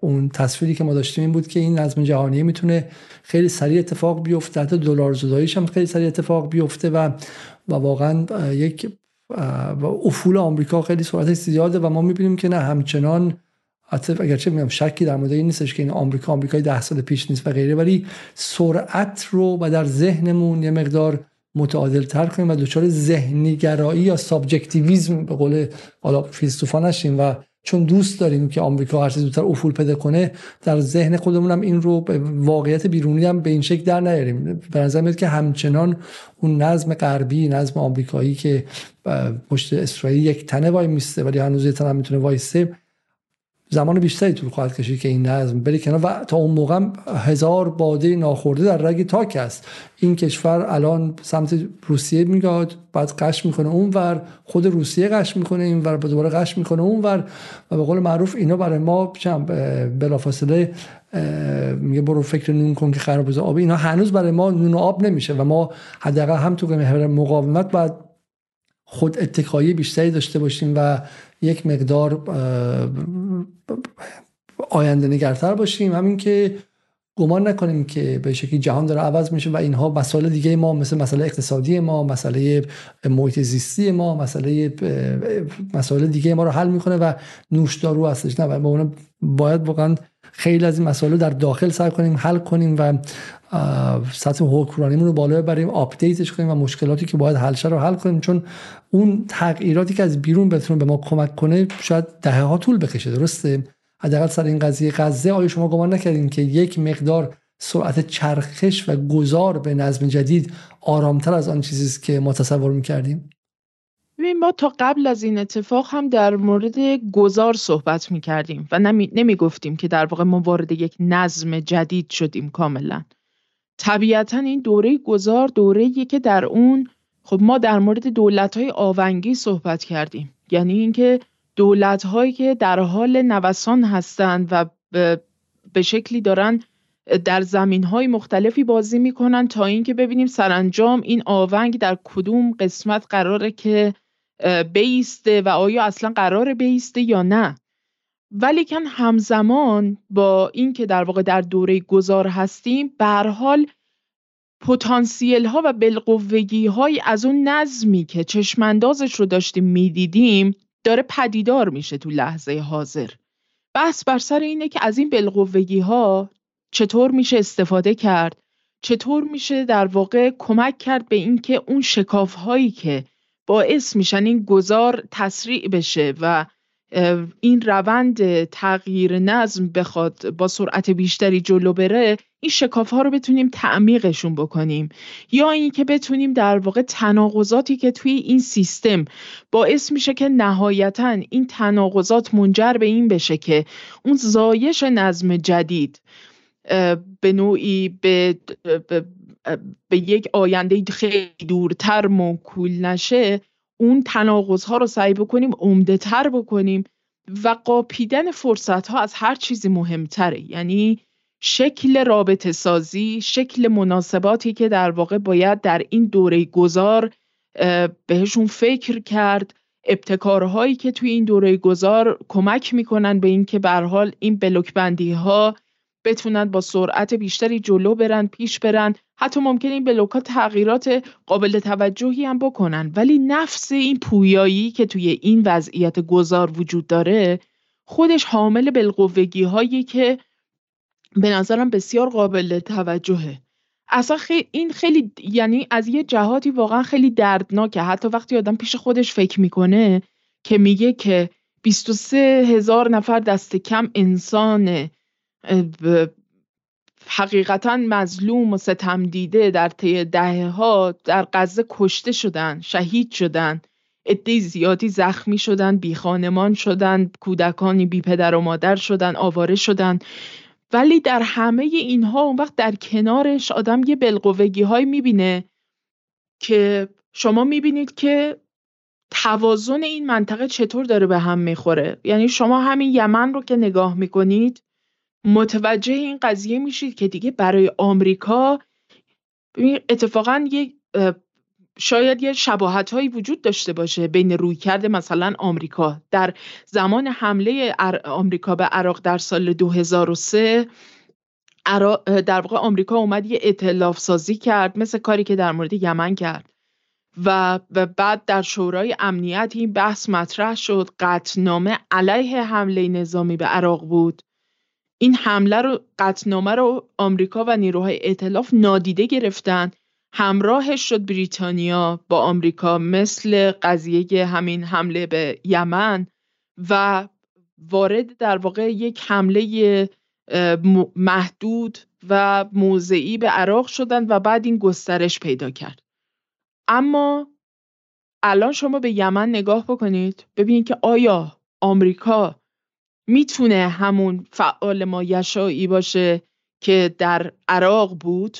اون تصویری که ما داشتیم این بود که این نظم جهانی می‌تونه خیلی سریع اتفاق بیفته. حتی دلار زداییش هم خیلی سریع اتفاق بیفته و و واقعا یک و افول آمریکا خیلی سرعتش زیاده و ما می‌بینیم که نه همچنان اگرچه میگم شکی در مورد این نیستش که این آمریکا آمریکای ده سال پیش نیست و غیره ولی سرعت رو و در ذهنمون یه مقدار متعادل تر کنیم و دچار ذهنیگرایی یا subjectivism به قول حالا فیلسوفا نشیم و چون دوست داریم که آمریکا هر زودتر افول پیدا کنه در ذهن خودمون هم این رو به واقعیت بیرونی هم به این شکل در نیاریم. به نظر میاد که همچنان اون نظم غربی نظم آمریکایی که پشت اسرائیل یک تنه وای میسته ولی هنوز یه تنه می‌تونه وایسته زمان بیشتری طول خواهد کشید که این نظم بری کنار و تا اون موقع هزار باده ناخورده در رگ تاک است. این کشور الان سمت روسیه میگاد بعد قش می‌کنه اونور خود روسیه قش می‌کنه اینور دوباره قش می‌کنه اونور و به قول معروف اینا برای ما چم بلافاصله میگه برو فکر نون کن که خراب آب اینا هنوز برای ما نون و آب نمیشه و ما حداقل هم تو مقاومت باید خود اتکایی بیشتری داشته باشیم و یک مقدار آینده نگرتر باشیم. همین که گمان نکنیم که به شکلی جهان داره عوض میشه و اینها مسائل دیگه ما مثل مسئله اقتصادی ما مسئله محیط زیستی ما مسئله مسائل دیگه ما رو حل می‌کنه و نوشدارو هستش. نه و باید واقعا خیلی از این مسائل در داخل سر کنیم حل کنیم و سطح حکمرانیمون رو بالا ببریم آپدیتش کنیم و مشکلاتی که باید حل رو حل کنیم. چون اون تغییراتی که از بیرون بتونه به ما کمک کنه شاید دهه ها طول بکشه درسته؟ حداقل سر این قضیه غزه. آیا شما گمان نکردین که یک مقدار سرعت چرخش و گذار به نظم جدید آرامتر از آن چیزی است که ما تصور می‌کردیم؟ ما تا قبل از این اتفاق هم در مورد گذار صحبت می‌کردیم و نمی, نمی گفتیم که در واقع ما وارد یک نظم جدید شدیم کاملا. طبیعتا این دوره گذار دوره که در اون خب ما در مورد دولت های آونگی صحبت کردیم. یعنی اینکه دولت هایی که در حال نوسان هستند و به شکلی دارن در زمین های مختلفی بازی می‌کنن تا اینکه ببینیم سرانجام این آونگ در کدوم قسمت قراره که بیسته و آیا اصلا قرار بیسته یا نه. ولیکن همزمان با اینکه در واقع در دوره گذار هستیم به حال پتانسیل ها و بالقوگی های از اون نظمی که چشماندازش رو داشتیم می‌دیدیم داره پدیدار میشه تو لحظه حاضر. بحث بر سر اینه که از این بالقوگی ها چطور میشه استفاده کرد؟ چطور میشه در واقع کمک کرد به اینکه اون شکاف هایی که باعث میشن این گذار تسریع بشه و این روند تغییر نظم بخواد با سرعت بیشتری جلو بره این شکاف ها رو بتونیم تعمیقشون بکنیم. یا اینکه بتونیم در واقع تناقضاتی که توی این سیستم باعث میشه که نهایتا این تناقضات منجر به این بشه که اون زایش نظم جدید به نوعی به, به, به یک آینده خیلی دورتر موکول نشه اون تناقض ها رو سعی بکنیم عمده تر بکنیم و قاپیدن فرصت ها از هر چیزی مهمتره. یعنی شکل رابطه سازی شکل مناسباتی که در واقع باید در این دوره گذار بهشون فکر کرد. ابتکارهایی که توی این دوره گذار کمک می‌کنن به اینکه به حال این بلوک بندی ها بتونن با سرعت بیشتری جلو برن پیش برن. حتی ممکنه این بلوکات تغییرات قابل توجهی هم بکنن. ولی نفس این پویایی که توی این وضعیت گذار وجود داره خودش حامل بالقوگی هایی که به نظرم بسیار قابل توجهه. اصلا این خیلی یعنی از یه جهاتی واقعا خیلی دردناکه. حتی وقتی آدم پیش خودش فکر می‌کنه که میگه که 23 هزار نفر دست کم انسان حقیقتا مظلوم و ستم دیده در طی دهه ها در غزه کشته شدن شهید شدن عده زیادی زخمی شدن بی خانمان شدن کودکانی بی پدر و مادر شدن آواره شدن. ولی در همه اینها اون وقت در کنارش آدم یه بلقوگی های می‌بینه که شما می‌بینید که توازن این منطقه چطور داره به هم می‌خوره. یعنی شما همین یمن رو که نگاه می‌کنید متوجه این قضیه میشید که دیگه برای آمریکا اتفاقا یه شاید یه شباهت هایی وجود داشته باشه بین رویکرد مثلا آمریکا. در زمان حمله آمریکا به عراق در سال 2003 در واقع آمریکا اومد یه اطلاف سازی کرد مثل کاری که در مورد یمن کرد. و بعد در شورای امنیت این بحث مطرح شد. قطنامه علیه حمله نظامی به عراق بود. این حمله رو قطنامه رو آمریکا و نیروهای ائتلاف نادیده گرفتن. همراهش شد بریتانیا با آمریکا مثل قضیه همین حمله به یمن و وارد در واقع یک حمله محدود و موضعی به عراق شدن و بعد این گسترش پیدا کرد. اما الان شما به یمن نگاه بکنید ببینید که آیا آمریکا می‌تونه همون فعال مایشایی باشه که در عراق بود؟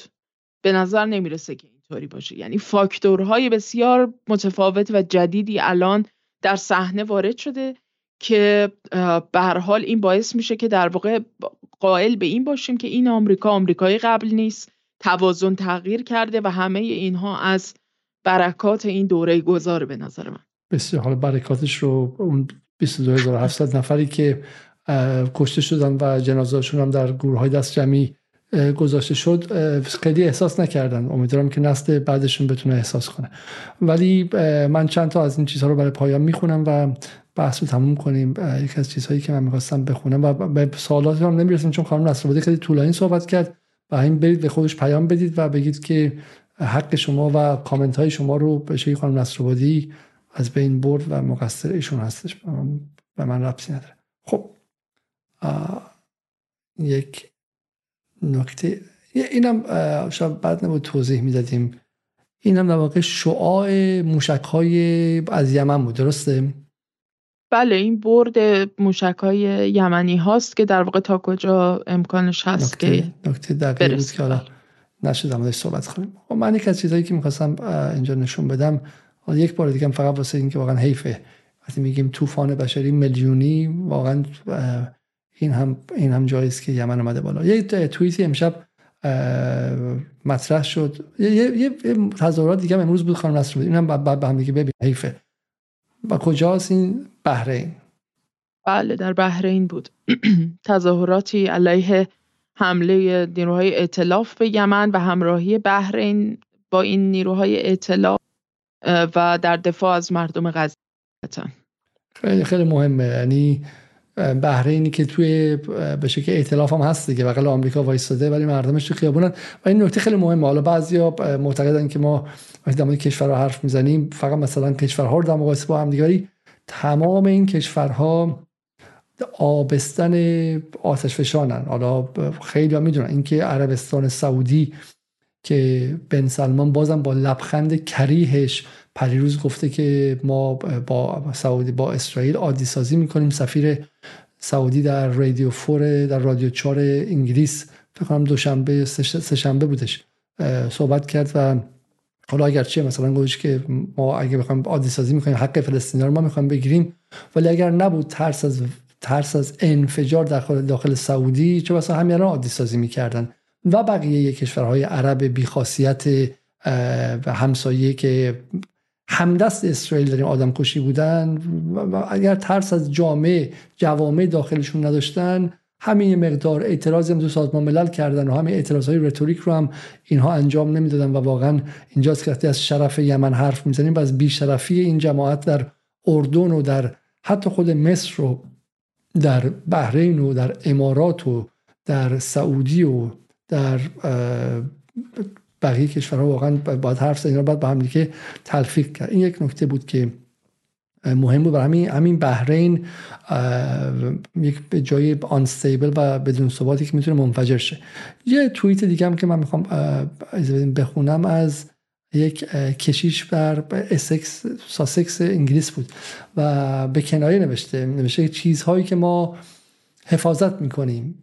به نظر نمی‌رسه که اینطوری باشه. یعنی فاکتورهای بسیار متفاوت و جدیدی الان در صحنه وارد شده که به هر حال این باعث میشه که در واقع قائل به این باشیم که این آمریکا آمریکای قبل نیست توازن تغییر کرده و همه اینها از برکات این دوره گذار به نظر من. بسیار حالا برکاتش رو اون 22700 نفری که کشته شدن و جنازهاشون هم در گروه های دست جمعی گذاشته شد خیلی احساس نکردن. امیدوارم که نسل بعدشون بتونه احساس کنه. ولی من چند تا از این چیزها رو برای پایان می‌خونم و بحث رو تموم کنیم. یکی از چیزهایی که من می‌خواستم بخونم و به سوالات هم نمی‌رسیم چون خانم نصرآبادی خیلی طولانی صحبت کرد. و همین برید به خودش پیام بدید و بگید که حق شما و کامنت های شما رو به شکلی خانم نصرآبادی از بین برد و مقصر ایشون هستش به من ربطی نداره خب یک نکته اینم شاید بعد نبود توضیح می‌دادیم. اینم در واقع شعاع موشک های از یمن بود درسته؟ بله این برد موشک های یمنی هاست که در واقع تا کجا امکانش هست نکته، که نکته دقیقی بود که حالا نشدم صحبت کنیم. خب من یک از چیزهایی که می‌خواستم اینجا نشون بدم یک بار دیگه فقط واسه اینکه واقعا حیفه. وقتی میگیم طوفان بشری میلیونی واقعا این هم این هم جایی که یمن اومده بالا. یه توییتی امشب مطرح شد. یه, یه،, تظاهرات دیگه امروز بود خانم نصر بود این هم بعد به هم دیگه ببین حیفه. و کجاست این بحرین؟ بله در بحرین بود. تظاهراتی علیه حمله نیروهای ائتلاف به یمن و همراهی بحرین با این نیروهای ائتلاف. و در دفاع از مردم غزه. خیلی خیلی مهمه. یعنی بحرینی که توی به شکل ائتلاف هم هست دیگه. بغل آمریکا وایستاده ولی مردمش تو خیابونن. و این نکته خیلی مهمه. حالا بعضیا معتقدن که ما وقتی در مورد کشورها حرف می‌زنیم فقط مثلا کشورها رو در مقایسه با هم دیگری تمام این کشورها آبستن آتش فشانن حالا خیلی ها می‌دونن. اینکه عربستان سعودی که بن سلمان بازم با لبخند کریهش پریروز گفته که ما با سعودی با اسرائیل عادی سازی می‌کنیم. سفیر سعودی در رادیو فور در رادیو چار انگلیس فکر کنم دوشنبه سه شنبه بودش صحبت کرد و حالا اگر چیه مثلا گوش که ما اگه بخوایم عادی سازی می‌کنیم حق فلسطینی رو ما می‌خوایم بگیریم ولی اگر نبود ترس از ترس از انفجار داخل داخل سعودی چه مثلا همین عادی سازی می‌کردن. و بقیه کشورهای عرب بیخاصیت و همسایه که همدست اسرائیل در این آدم کشی بودن و اگر ترس از جامعه جوامع داخلشون نداشتن همین مقدار اعتراضی هم تو سازمان ملل کردن و همین اعتراض های رتوریک رو هم اینها انجام نمی‌دادن و واقعا اینجاست که از شرف یمن حرف می‌زنیم و از بیشرفی این جماعت در اردن و در حتی خود مصر و در بحرین و در امارات و در سعودی و در بقیه کشورها واقعا باید حرف زد اینا باید با هم دیگه تلفیق کرد. این یک نکته بود که مهم بود. برای همین بحرین یک جای آنستیبل و بدون ثباتی که می‌تونه منفجر شه. یه توییت دیگه هم که من می‌خوام بخونم از یک کشیش بر اسکس ساسکس انگلیس بود و به کنایه نوشته نوشته چیزهایی که ما حفاظت می‌کنیم.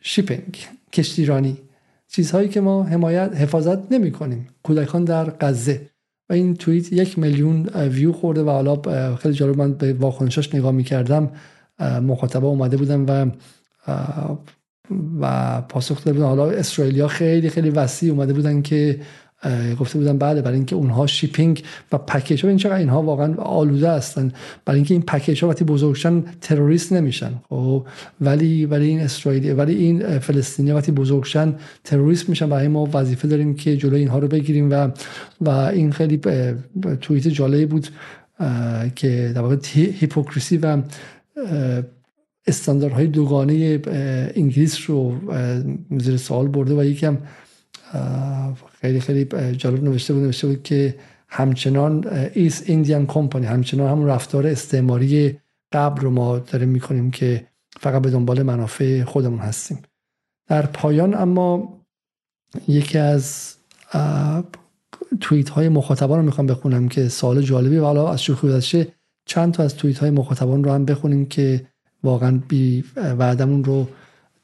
شیپینگ کشتیرانی چیزهایی که ما حمایت حفاظت نمی کنیم. کودکان در غزه. و این توییت یک میلیون ویو خورده و حالا خیلی جالب من به واکنشاش نگاه می‌کردم. مخاطبه اومده بودم و و پاسخ داده بودن. حالا اسرائیلیا خیلی خیلی وسیع اومده بودن که گفته بودن بله برای اینکه اونها شیپینگ و پکیج ها این چقدر اینها واقعا آلوده هستن. برای اینکه این پکیج ها وقتی بزرگشن تروریست نمیشن خب؟ ولی ولی این اسرائیلی ولی این فلسطینی وقتی بزرگشن تروریست میشن. برای ما وظیفه داریم که جلوی اینها رو بگیریم و و این خیلی توییت جالبی بود که در واقع هیپوکریسی و استانداردهای دوگانه انگلیس رو زیر سوال برده و یکم خیلی خیلی جالب نوشته بود نوشته بود که همچنان ایس ایندیان کمپانی همچنان همون رفتار استعماری قبل رو ما داریم می‌کنیم که فقط به دنبال منافع خودمون هستیم. در پایان اما یکی از توییت های مخاطبان رو می‌خوام بخونم که سوال جالبی و حالا از شوخی گذشته چند تا از توییت های مخاطبان رو هم بخونیم که واقعا بی وعدمون رو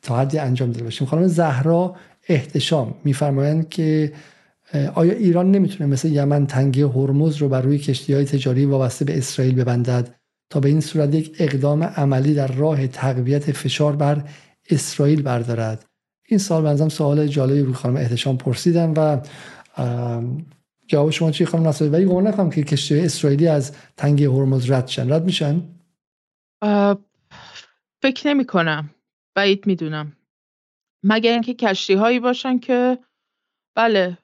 تا حدی انجام داده باشیم. خانم زهرا احتشام میفرمایند که آیا ایران نمی‌تونه مثل یمن تنگی هرمز رو بر روی کشتی های تجاری وابسته به اسرائیل ببندد تا به این صورت یک اقدام عملی در راه تقویت فشار بر اسرائیل بردارد؟ این سال بنظرم سوال جالبی بود خانم احتشام پرسیدم و جواب شما چی خانم نصری؟ ولی گمان نکنم که کشتی اسرائیلی از تنگی هرمز رد شن. رد میشن؟ فکر نمی کنم بعید می‌دونم. مگر اینکه کشتی هایی باشن که بله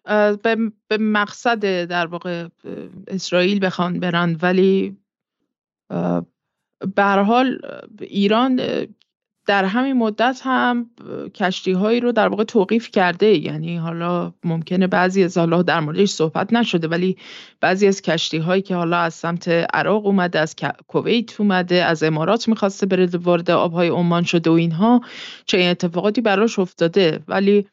به, مقصد در واقع اسرائیل بخوان برن. ولی به حال ایران در همین مدت هم کشتی هایی رو در واقع توقیف کرده یعنی حالا ممکنه بعضی از حالا در موردش صحبت نشده ولی بعضی از کشتی هایی که حالا از سمت عراق اومده از کویت اومده از امارات می‌خواسته بره وارد آبهای عمان شده و اینها چه اتفاقاتی براش افتاده. ولی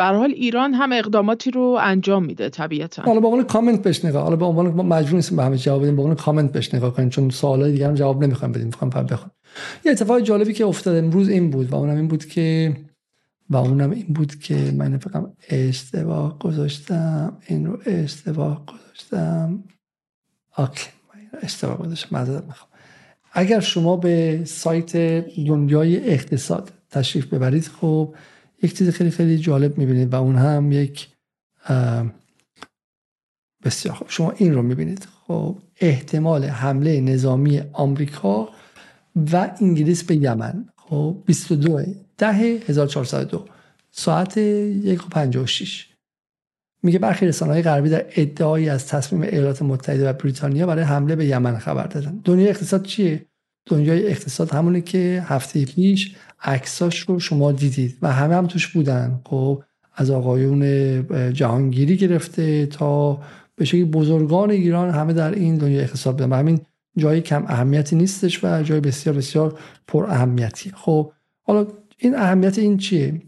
به حال ایران هم اقداماتی رو انجام میده طبیعتا. حالا به عنوان کامنت بهش نگاه حالا به عنوان مجبور نیستیم به همه جواب بدیم به عنوان کامنت بهش نگاه کنیم چون سوالای دیگه هم جواب نمی‌خوام بدیم می‌خوام فقط بخونم یه اتفاق جالبی که افتاد امروز این بود و اونم این بود که و اونم این بود که من فقط اشتباه گذاشتم این رو اشتباه گذاشتم. اوکی اشتباه گذاشتم معذرت می‌خوام. اگر شما به سایت دنیای اقتصاد تشریف ببرید خب یک چیز خیلی خیلی جالب می‌بینید و اون هم یک بسیار خوب شما این رو می‌بینید. خب احتمال حمله نظامی آمریکا و انگلیس به یمن. خب 22 ده 1402 ساعت 1.56 میگه برخی رسانه های غربی در ادعایی از تصمیم ایالات متحده و بریتانیا برای حمله به یمن خبر دادن. دنیای اقتصاد چیه؟ دنیای اقتصاد همونه که هفته پیش عکساش رو شما دیدید و همه هم توش بودن. خب از آقایون جهانگیری گرفته تا به شکلی بزرگان ایران همه در این دنیای اقتصاد بودن و همین جایی کم اهمیتی نیستش و جای بسیار بسیار پر اهمیتی. خب حالا این اهمیت این چیه؟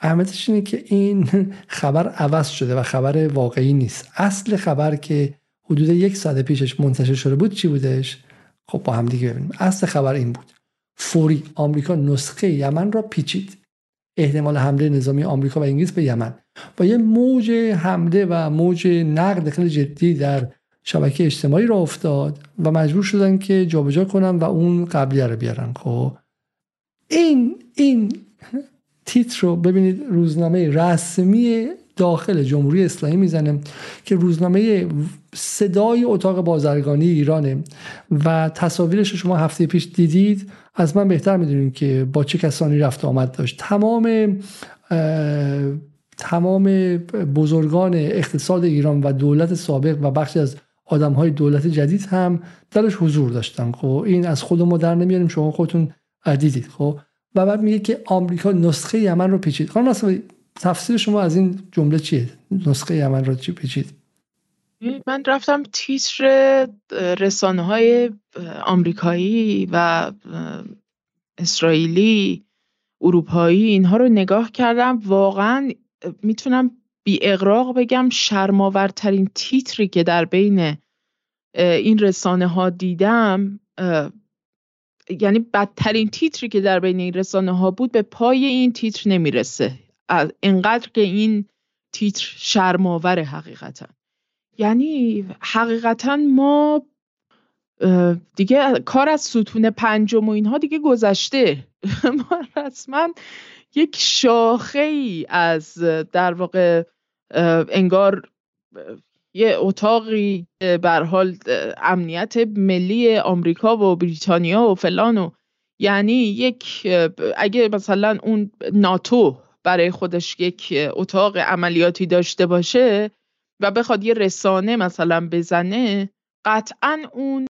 اهمیتش اینه که این خبر عوض شده و خبر واقعی نیست. اصل خبر که حدود یک ساعت پیشش منتشر شده بود چی بودش؟ خب با هم دیگه ببینیم. اصل خبر این بود. فوری آمریکا نسخه یمن را پیچید. احتمال حمله نظامی آمریکا و انگلیس به یمن. با یه موج حمله و موج نقد خیلی جدی در شبکه اجتماعی را افتاد و مجبور شدن که جابجا کنن و اون قبلیه رو بیارن. خب این این تیتر رو ببینید روزنامه رسمی داخل جمهوری اسلامی می‌زنه که روزنامه صدای اتاق بازرگانی ایرانه و تصاویرش شما هفته پیش دیدید از من بهتر می‌دونید که با چه کسانی رفت آمد داشت. تمام تمام بزرگان اقتصاد ایران و دولت سابق و بخشی از آدم های دولت جدید هم درش حضور داشتن. خب این از خود ما در نمیاریم شما خودتون دیدید. خب و بعد میگه که آمریکا نسخه یمن رو پیچید. خانم تفسیر شما از این جمله چیه؟ نسخه یمن رو چی پیچید من رفتم تیتر رسانه های آمریکایی و اسرائیلی اروپایی اینها رو نگاه کردم. واقعا می‌تونم بی اقراق بگم شرماورترین تیتری که در بین این رسانه ها دیدم یعنی بدترین تیتری که در بین این رسانه ها بود به پای این تیتر نمی‌رسه. انقدر که این تیتر شرماور حقیقتا. یعنی حقیقتا ما دیگه کار از ستون پنجم و اینها دیگه گذشته. ما رسما یک شاخه ای از در واقع انگار یه اتاقی بر حال امنیت ملی آمریکا و بریتانیا و فلان و یعنی یک اگه مثلا اون ناتو برای خودش یک اتاق عملیاتی داشته باشه و بخواد یه رسانه مثلا بزنه قطعا اون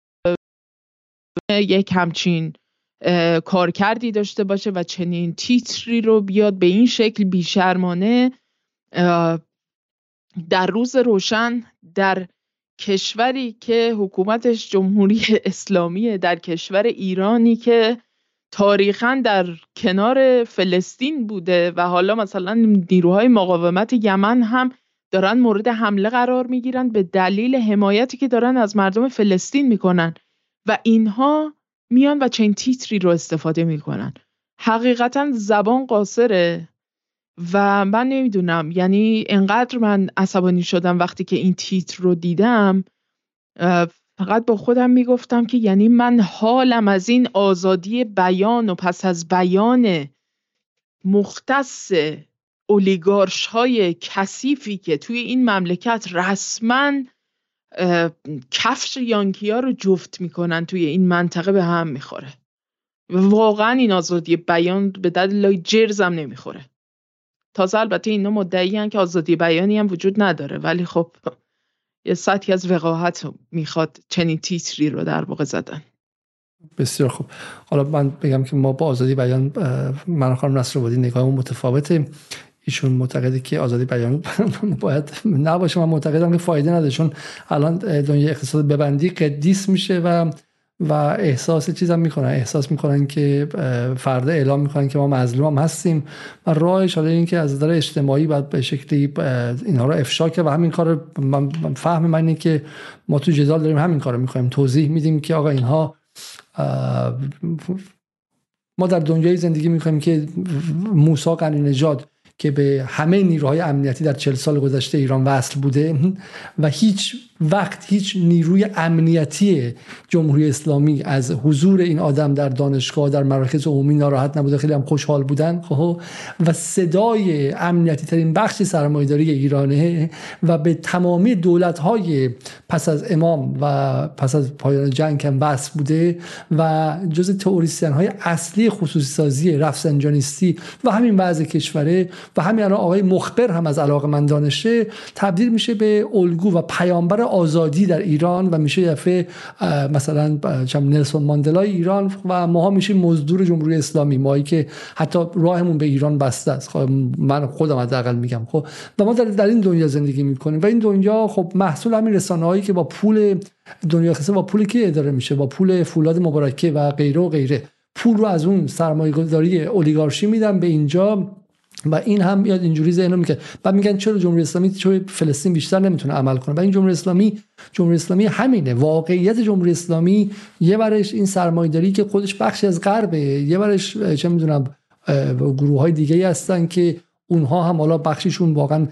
یک همچین کارکردی داشته باشه و چنین تیتری رو بیاد به این شکل بیشرمانه در روز روشن در کشوری که حکومتش جمهوری اسلامیه در کشور ایرانی که تاریخا در کنار فلسطین بوده و حالا مثلا نیروهای مقاومت یمن هم دارن مورد حمله قرار می‌گیرن به دلیل حمایتی که دارن از مردم فلسطین می‌کنن و اینها میان و چنین تیتری رو استفاده می‌کنن. حقیقتا زبان قاصره و من نمی‌دونم یعنی انقدر من عصبانی شدم وقتی که این تیتر رو دیدم فقط با خودم می‌گفتم که یعنی من حالم از این آزادی بیان و پس از بیان مختص اولیگارش های کثیفی که توی این مملکت رسما کفش یانکیا رو جفت می‌کنن توی این منطقه به هم می‌خوره. واقعا این آزادی بیان به دلیل جرزم نمی‌خوره. تازه البته اینا مدعی که آزادی بیانی هم وجود نداره ولی خب یه سطحی از وقاحت می‌خواد چنین تیتری رو در واقع زدن. بسیار خوب. حالا من بگم که ما با آزادی بیان من خانم نصر بودی نگاهمون متفاوته ایشون معتقده که آزادی بیان باید نباشه. من معتقدم که فایده نداره چون الان دنیا اقتصاد ببندی قدیس میشه و و احساس چیزم می‌کنن احساس می‌کنن که فردا اعلام می‌کنن که ما مظلوم هستیم و راهش حالا این که از نظر اجتماعی باید به شکلی اینها رو افشا که و همین کار من فهم من اینه که ما تو جدال داریم همین کار رو می‌کنیم. توضیح میدیم که آقا اینها ما در دنیای زندگی می‌کنیم که موسی قنی نژاد که به همه نیروهای امنیتی در چل سال گذشته ایران وصل بوده و هیچ وقت هیچ نیروی امنیتی جمهوری اسلامی از حضور این آدم در دانشگاه در مراکز عمومی ناراحت نبوده. خیلی هم خوشحال بودن. خب. و صدای امنیتی ترین بخش سرمایداری ایرانه و به تمامی دولت های پس از امام و پس از پایان جنگ هم وصل بوده و جز تئوریسین های اصلی خصوصی سازی رفسنجانیستی و همین وضع کشوره و همین آقای مخبر هم از علاقه من دانشه تبدیل میشه به الگو و پیامبر آزادی در ایران و میشه دفعه مثلا نلسون ماندلای ایران و ماها میشیم مزدور جمهوری اسلامی ماهی که حتی راهمون به ایران بسته است. خب من خودم حداقل میگم. خب و ما در, در این دنیا زندگی می‌کنیم و این دنیا خب محصول همین رسانه هایی که با پول دنیا خسته با پولی که اداره میشه با پول فولاد مبارکه و غیره و غیره. پول رو از اون سرمایه گذاری اولیگارشی میدن به اینجا. و این هم میاد اینجوری ذهن میگه بعد میگن چرا جمهوری اسلامی چرا فلسطین بیشتر نمی‌تونه عمل کنه؟ و این جمهوری اسلامی جمهوری اسلامی همینه. واقعیت جمهوری اسلامی یه برش این سرمایه‌داری که خودش بخشی از غربه. یه برش چه می‌دونم گروه های دیگه هستن که اونها هم حالا بخشیشون واقعا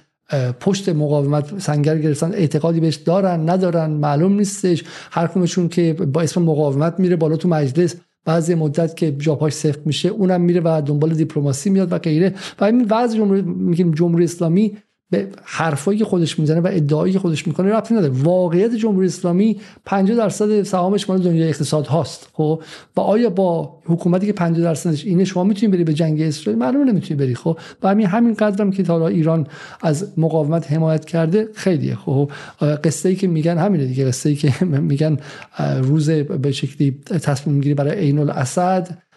پشت مقاومت سنگر گرفتن اعتقادی بهش دارن ندارن معلوم نیستش. هر که با اسم مقاومت میره بالا تو مجلس. بعضی مدت که جاپاش سفت میشه اونم میره و دنبال دیپلماسی میاد و غیره. و این وضع جمهوری میگیم جمهوری اسلامی به حرفایی که خودش می‌زنه و ادعایی که خودش می‌کنه ربطی نداره. واقعیت جمهوری اسلامی 50 درصد سهامش مال دنیای اقتصاد هاست خب؟ و آیا با حکومتی که 50 درصدش اینه شما می‌تونید بری به جنگ اسرائیل؟ معلومه نمی‌تونی بری خب؟ و همین همین قدرم که تا ایران از مقاومت حمایت کرده خیلیه خب؟ قصه ای که میگن همینه دیگه قصه ای که میگن روز به شکلی تصمیم گیری برای عین الاسد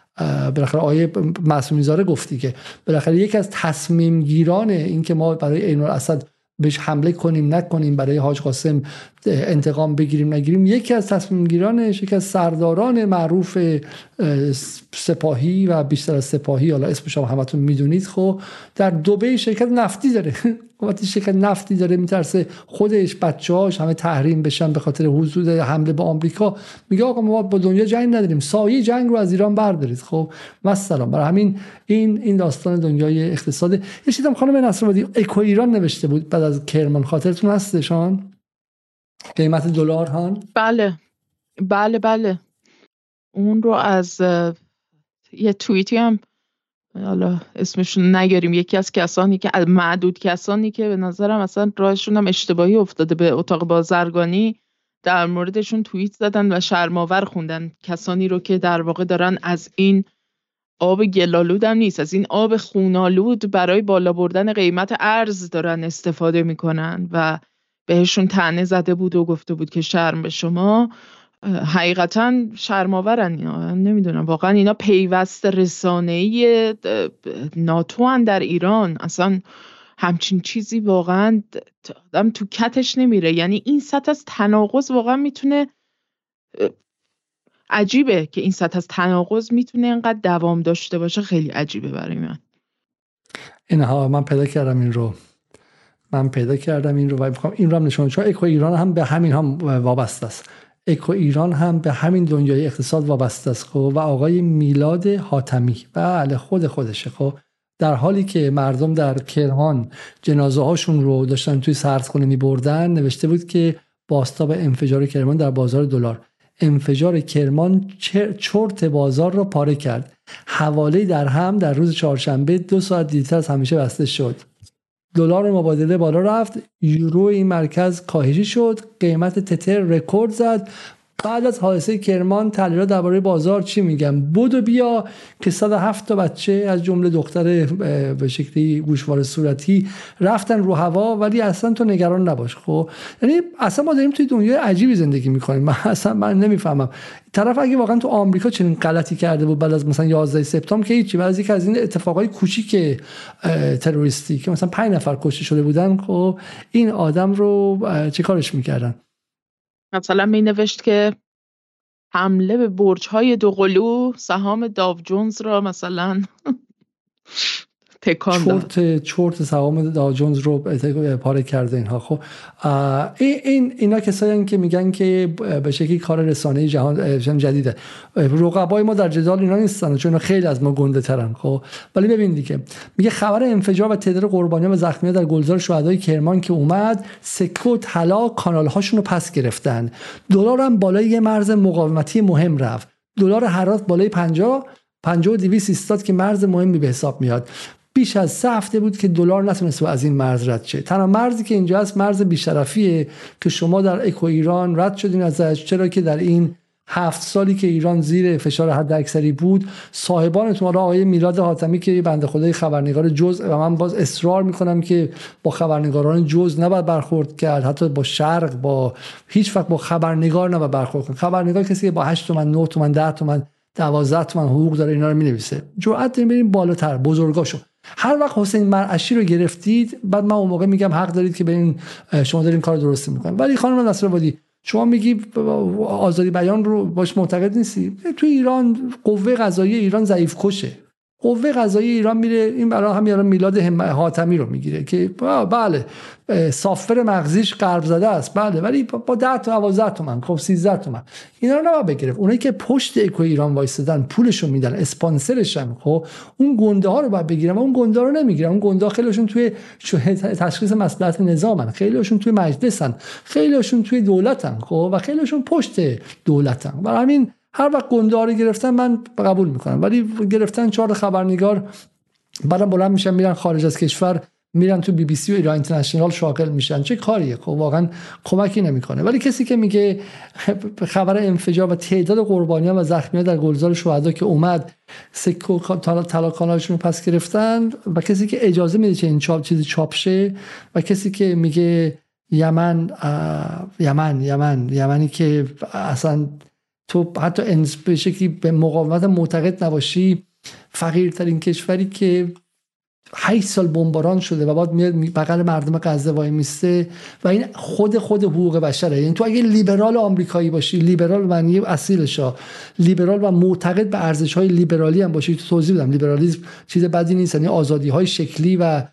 بالاخره آیه معصومی زاره گفتی که بالاخره یکی از تصمیم گیران این که ما برای عین الاسد بهش حمله کنیم نکنیم برای حاج قاسم انتقام بگیریم نگیریم یکی از تصمیم گیرانش یکی از سرداران معروف سپاهی و بیشتر از سپاهی حالا اسمش هم همتون می‌دونید خب در دوبه شرکت نفتی داره. وقتی شرکت نفتی داره میترسه خودش بچه‌هاش همه تحریم بشن به خاطر حضور حمله به آمریکا میگه آقا ما با دنیا جنگ نداریم سایه جنگ رو از ایران بردارید. خب مثلا برای همین این این داستان دنیای اقتصاد. یه خانم نصرآبادی اکو ایران نوشته بود بعد از کرمان. خاطرتون هستشان قیمت دلار هان؟ بله. بله بله. اون رو از یه توییتی هم حالا اسمشون نگاریم. یکی از کسانی که معدود کسانی که به نظرم اصلا راهشون هم اشتباهی افتاده به اتاق بازرگانی. در موردشون توییت زدن و شرماور خوندن. کسانی رو که در واقع دارن از این آب گلالود هم نیست از این آب خونالود برای بالا بردن قیمت ارز دارن استفاده می‌کنن و بهشون تنه زده بود و گفته بود که شرم به شما. حقیقتا شرماورن اینا. نمی‌دونم واقعا اینا پیوست رسانه‌ای ناتو در ایران. اصلا همچین چیزی واقعا آدم تو کتش نمیره. یعنی این سطح از تناقض واقعا می‌تونه عجیبه که این سطح از تناقض می‌تونه اینقدر دوام داشته باشه. خیلی عجیبه برای من. اینها من پیدا کردم این رو. من پیدا کردم این رو و می‌خوام این رو هم نشون چون ایران هم به همین هم وابسته است. اکو ایران هم به همین دنیای اقتصاد وابسته است خب؟ و آقای میلاد حاتمی. بله خود خودشه خب؟ در حالی که مردم در کرمان جنازه هاشون رو داشتن توی سردخونه می بردن نوشته بود که باستاب انفجار کرمان در بازار دلار. انفجار کرمان چرت بازار را پاره کرد. حواله در هم در روز چهارشنبه دو ساعت دیرتر از همیشه بسته شد. دلار مبادله بالا رفت. یورو این مرکز کاهشی شد. قیمت تتر رکورد زد. بعد از حادثه کرمان تحلیلات درباره بازار چی میگم بودو بیا که 107 تا بچه از جمله دختر به شکلی گوشوار صورتی رفتن رو هوا ولی اصلا تو نگران نباش. خب یعنی اصلا ما داریم توی دنیای عجیبی زندگی می‌کنیم. من اصلا من نمی‌فهمم. طرف اگه واقعا تو آمریکا چنین غلطی کرده بود بعد از مثلا 11 سپتامبر که هیچی بعد از یکی از این اتفاقای کوچیک تروریستی که مثلا 5 نفر کشته شده بودن خب این آدم رو چه کارش می‌کردن؟ مثلا می نوشت که حمله به برج های دوقلو سهام داو جونز را مثلا تکان چورت چورت سهام داو جونز رو پاره کرده اینها. خب این اینا کسایی که میگن که به شکلی کار رسانه جهان جدیده. رقبای ما در جدال اینا نیستن چون خیلی از ما گنده ترن. خب ولی ببین دیگه میگه خبر انفجار و تعداد قربانیان و زخمیان در گلزار شهدای کرمان که اومد سکه و طلا کانال هاشون رو پس گرفتن. دلار هم بالای یه مرز مقاومتی مهم رفت. دلار هرات بالای 50 50 و 200 ایستاد که مرز مهمی به حساب میاد. بیش از سه هفته بود که دلار نتونست از این مرز رد شه. تنها مرزی که اینجا هست مرز بیشرفیه که شما در اکو ایران رد شدین ازش چرا که در این هفت سالی که ایران زیر فشار حد اکثری بود صاحبانتون را آقای میلاد حاتمی که بنده خدای خبرنگار جز و من باز اصرار می‌کنم که با خبرنگاران جز نباید برخورد کرد حتی با شرق با هیچ وقت با خبرنگار نباید برخورد کرد. خبرنگار کسی که با 8 تومن 9 تومن 10 تومن 12 تومن حقوق داره اینا رو می‌نویسه. جرأت داریم بریم بالاتر بزرگاشو. هر وقت حسین مرعشی رو گرفتید بعد من اون موقع میگم حق دارید که این شما دارین کار درستی می‌کنید. ولی خانم نصرآبادی شما میگی آزادی بیان رو باش معتقد نیستی؟ تو ایران قوه قضایی ایران ضعیف کشه قوه قضایی ایران میره این برای هم یارو میلاد حاتمی رو می‌گیره که بله سافر مغزیش قرب زده است. بله ولی با 10 تا 12 تومن خب 13 تومن. اینا رو نباید بگرفت. اونایی که پشت اکو ایران وایسادن پولشو میدن اسپانسرشن خب اون گنده ها رو باید بگیرن اون گنده ها رو نمی‌گیرن. اون گنده ها خیلیشون توی تشخیص مصلحت نظامن. خیلیشون توی مجلسن. خیلیشون توی دولتن خب و خیلیشون پشت دولتن. برای همین هر وقت گنداری گرفتن من قبول می‌کنم. ولی گرفتن چهار خبرنگار بعدم بلند میشن میرن خارج از کشور میرن تو بی بی سی و ایران اینترنشنال شاغل میشن. چه کاریه؟ خب واقعا کمکی نمی‌کنه. ولی کسی که میگه خبر انفجار و تعداد قربانیان و زخمیان در گلزار شهدا که اومد سکو طلا کانالشون رو پس گرفتن و کسی که اجازه میده چه این چاپ چیزی چاپ شه و کسی که میگه یمن یمن یمن یمنی که اصلا تو حتی به شکلی به مقاومت معتقد نباشی فقیرترین کشوری که 8 سال بمباران شده و بعد میاد بغل مردم غزه وای میسته و این خود خود حقوق بشره. یعنی تو اگه لیبرال آمریکایی باشی لیبرال معنی اصیلش لیبرال و معتقد به ارزش های لیبرالی هم باشی تو توضیح بدم لیبرالیسم چیز بدی نیست یعنی آزادی های شکلی و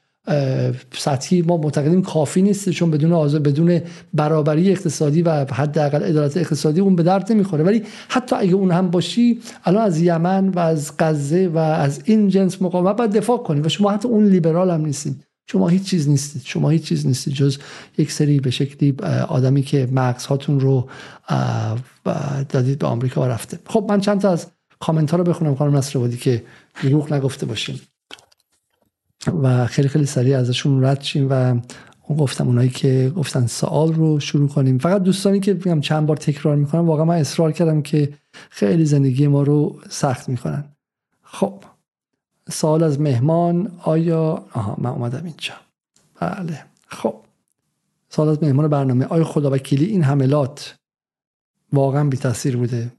سطحی ما معتقدیم کافی نیست چون بدون آزاد بدون برابری اقتصادی و حداقل عدالت اقتصادی اون به درد نمی‌خوره. ولی حتی اگه اون هم باشی الان از یمن و از غزه و از این جنس مقاومت باید دفاع کنیم و شما حتی اون لیبرال هم نیستید شما هیچ چیز نیستید. شما هیچ چیز نیستید جز یک سری به شکلی آدمی که مغز هاتون رو دادید به آمریکا و رفته. خب من چند تا از کامنت ها رو بخونم خانم نصر که دروغ نگفته باشیم و خیلی خیلی سریع ازشون رد شیم و گفتم اونایی که گفتن سوال رو شروع کنیم. فقط دوستانی که میگم چند بار تکرار می‌کنم واقعا من اصرار کردم که خیلی زندگی ما رو سخت می‌کنن. خب سوال از مهمان آیا؟ آها من اومدم اینجا. بله. خب سوال از مهمان برنامه. آیا وکیلی این حملات واقعا بی تاثیر بوده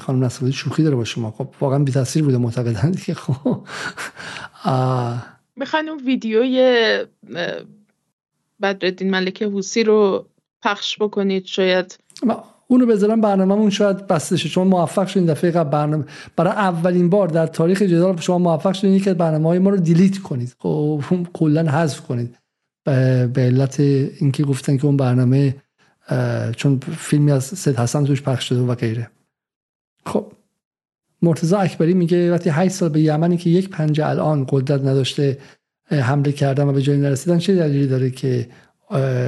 خانم نصرالدین شوخی داره با شما. خب واقعا بی تاثیر بوده معتقدن که خب. می‌خواین اون ویدیوی بدردین ملک حوسی رو پخش بکنید شاید؟ اونو بذارم برنامهمون شاید بسته شه چون موفق شدین دفعه قبل برنامه. برای اولین بار در تاریخ جدال شما موفق شدین که برنامه های ما رو دیلیت کنید. خب کلا حذف کنید. به علت اینکه گفتن که اون برنامه چون فیلمی از سید حسن توش پخش شده و غیره. خب. مرتضی اکبری میگه وقتی 8 سال به یمنی که یک پنجه الان قدرت نداشته حمله کردن و به جایی نرسیدن چه دلیلی داره که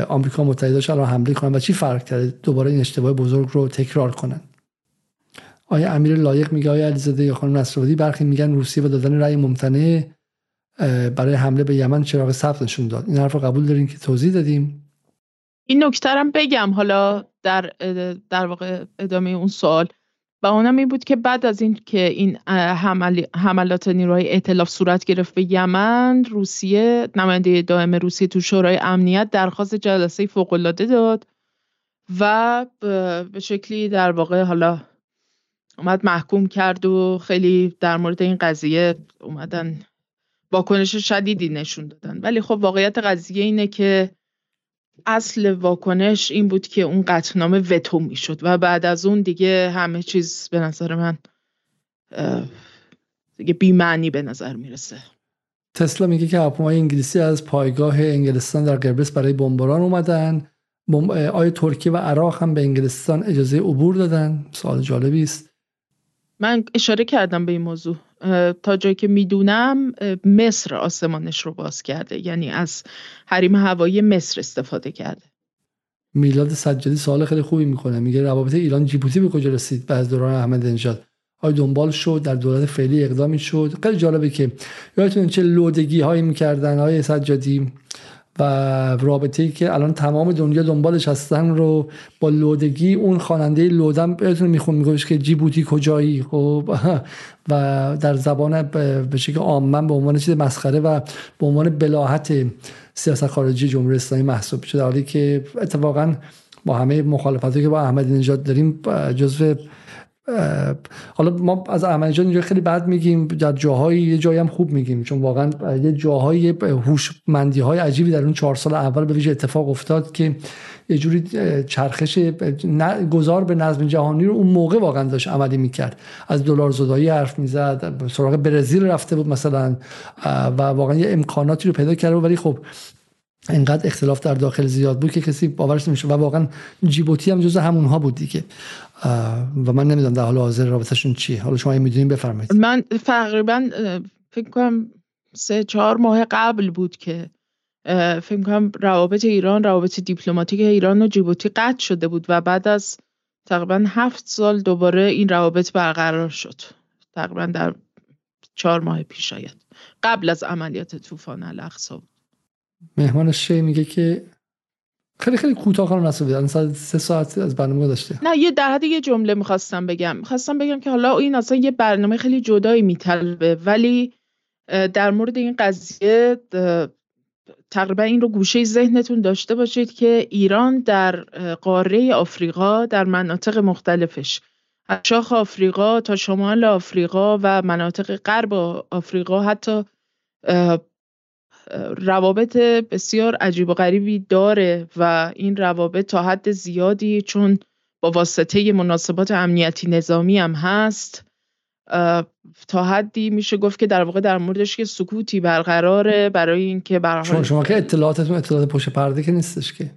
آمریکا متحداش الان حمله کنن و چی فرق کرده؟ دوباره این اشتباه بزرگ رو تکرار کنن. آیا امیر لایق میگه آیا علیزاده یا خانم نصرالدی برخی میگن روسیه با دادن رأی ممتنع برای حمله به یمن چراغ سبز نشون داد؟ این حرف رو قبول داریم که توضیح دادیم؟ این نکته بگم. حالا در در واقع ادامه اون سوال. و اونم این بود که بعد از این که این حملات نیروهای ائتلاف صورت گرفت به یمن روسیه نماینده دائم روسیه تو شورای امنیت درخواست جلسه فوقالعاده داد و به شکلی در واقع حالا اومد محکوم کرد و خیلی در مورد این قضیه اومدن واکنش شدیدی نشون دادن. ولی خب واقعیت قضیه اینه که اصل واکنش این بود که اون قطعنامه وتو می‌شد و بعد از اون دیگه همه چیز به نظر من دیگه بیمعنی به نظر می‌رسه. تسلا میگه که هواپیمای انگلیسی از پایگاه انگلستان در قبرس برای بمباران اومدن. آیا ترکیه و عراق هم به انگلستان اجازه عبور دادن. سوال جالبی است. من اشاره کردم به این موضوع. تا جایی که می‌دونم مصر آسمانش رو باز کرده. یعنی از حریم هوایی مصر استفاده کرده. میلاد سجادی سوال خیلی خوبی می‌کنه. میگه روابط ایران جیبوتی به کجا رسید؟ بعد دوران احمد نژاد آیا دنبال شد؟ در دولت فعلی اقدامی شد؟ خیلی جالبه که یادتون چه لودگی هایی می‌کردن های سجادی. و رابطه ای که الان تمام دنیا دنبالش هستن رو با لودگی اون خواننده لودم بهتون میخون میگوش که جیبوتی کجایی؟ خب و در زبان به شکل عامه به عنوان چیز مسخره و به عنوان بلاحت سیاست خارجی جمهوری اسلامی محسوب شده حالی که اتفاقا با همه مخالفتی که با احمدی نژاد داریم جزو حالا ما از احمدی اینجا خیلی بد میگیم در جاهایی یه جایی هم خوب میگیم چون واقعا یه جاهای هوشمندی های عجیبی در اون چهار سال اول به ویژه اتفاق افتاد که یه جوری چرخش گذار به نظم جهانی رو اون موقع واقعا داشت عملی می‌کرد. از دلار زدایی حرف می‌زد سراغ برزیل رفته بود مثلا و واقعا یه امکاناتی رو پیدا کرده ولی خب انقدر اختلاف در داخل زیاد بود که کسی باورش نمیشه و واقعا جیبوتی هم جز همونها بود دیگه. و من نمی‌دونم در حال حاضر رابطهشون چیه. حالا شما می‌دونین بفرمایید. من تقریبا فکر کنم سه چهار ماه قبل بود که فکر کنم روابط ایران روابط دیپلماتیک ایران و جیبوتی قطع شده بود و بعد از تقریبا هفت سال دوباره این روابط برقرار شد. تقریبا در چهار ماه پیش شاید. قبل از عملیات طوفان الاقصا مهمانش میگه که خیلی خیلی کوتاه خانم نصر بیدن سه ساعت از برنامه داشته نه یه در حد یه جمله می‌خواستم بگم. می‌خواستم بگم که حالا این اصلا یه برنامه خیلی جدایی میطلبه ولی در مورد این قضیه تقریبا این رو گوشه ذهنتون داشته باشید که ایران در قاره آفریقا در مناطق مختلفش. از شاخ آفریقا تا شمال آفریقا و مناطق غرب آفریقا حتی روابط بسیار عجیب و غریبی داره و این روابط تا حد زیادی چون با واسطه مناسبات امنیتی نظامی هم هست تا حدی میشه گفت که در واقع در موردش که سکوتی برقراره برای اینکه برای شما, شما که اطلاعاتتون اطلاعات پشت پرده که نیستش که.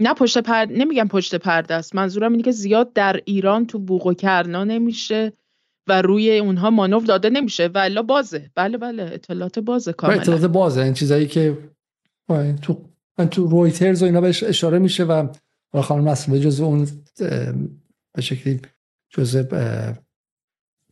نه پشت پرده نمیگم پشت پرده است. منظورم اینه که زیاد در ایران تو بوق و کرنا نمیشه. و روی اونها مانور داده نمیشه. ولی بازه. بله بله. اطلاعات بازه کاملا. اطلاعات بازه. این چیزایی که تو تو رویترز و اینا بهش اشاره میشه و خانم نصر جزء اون به شکلی جزء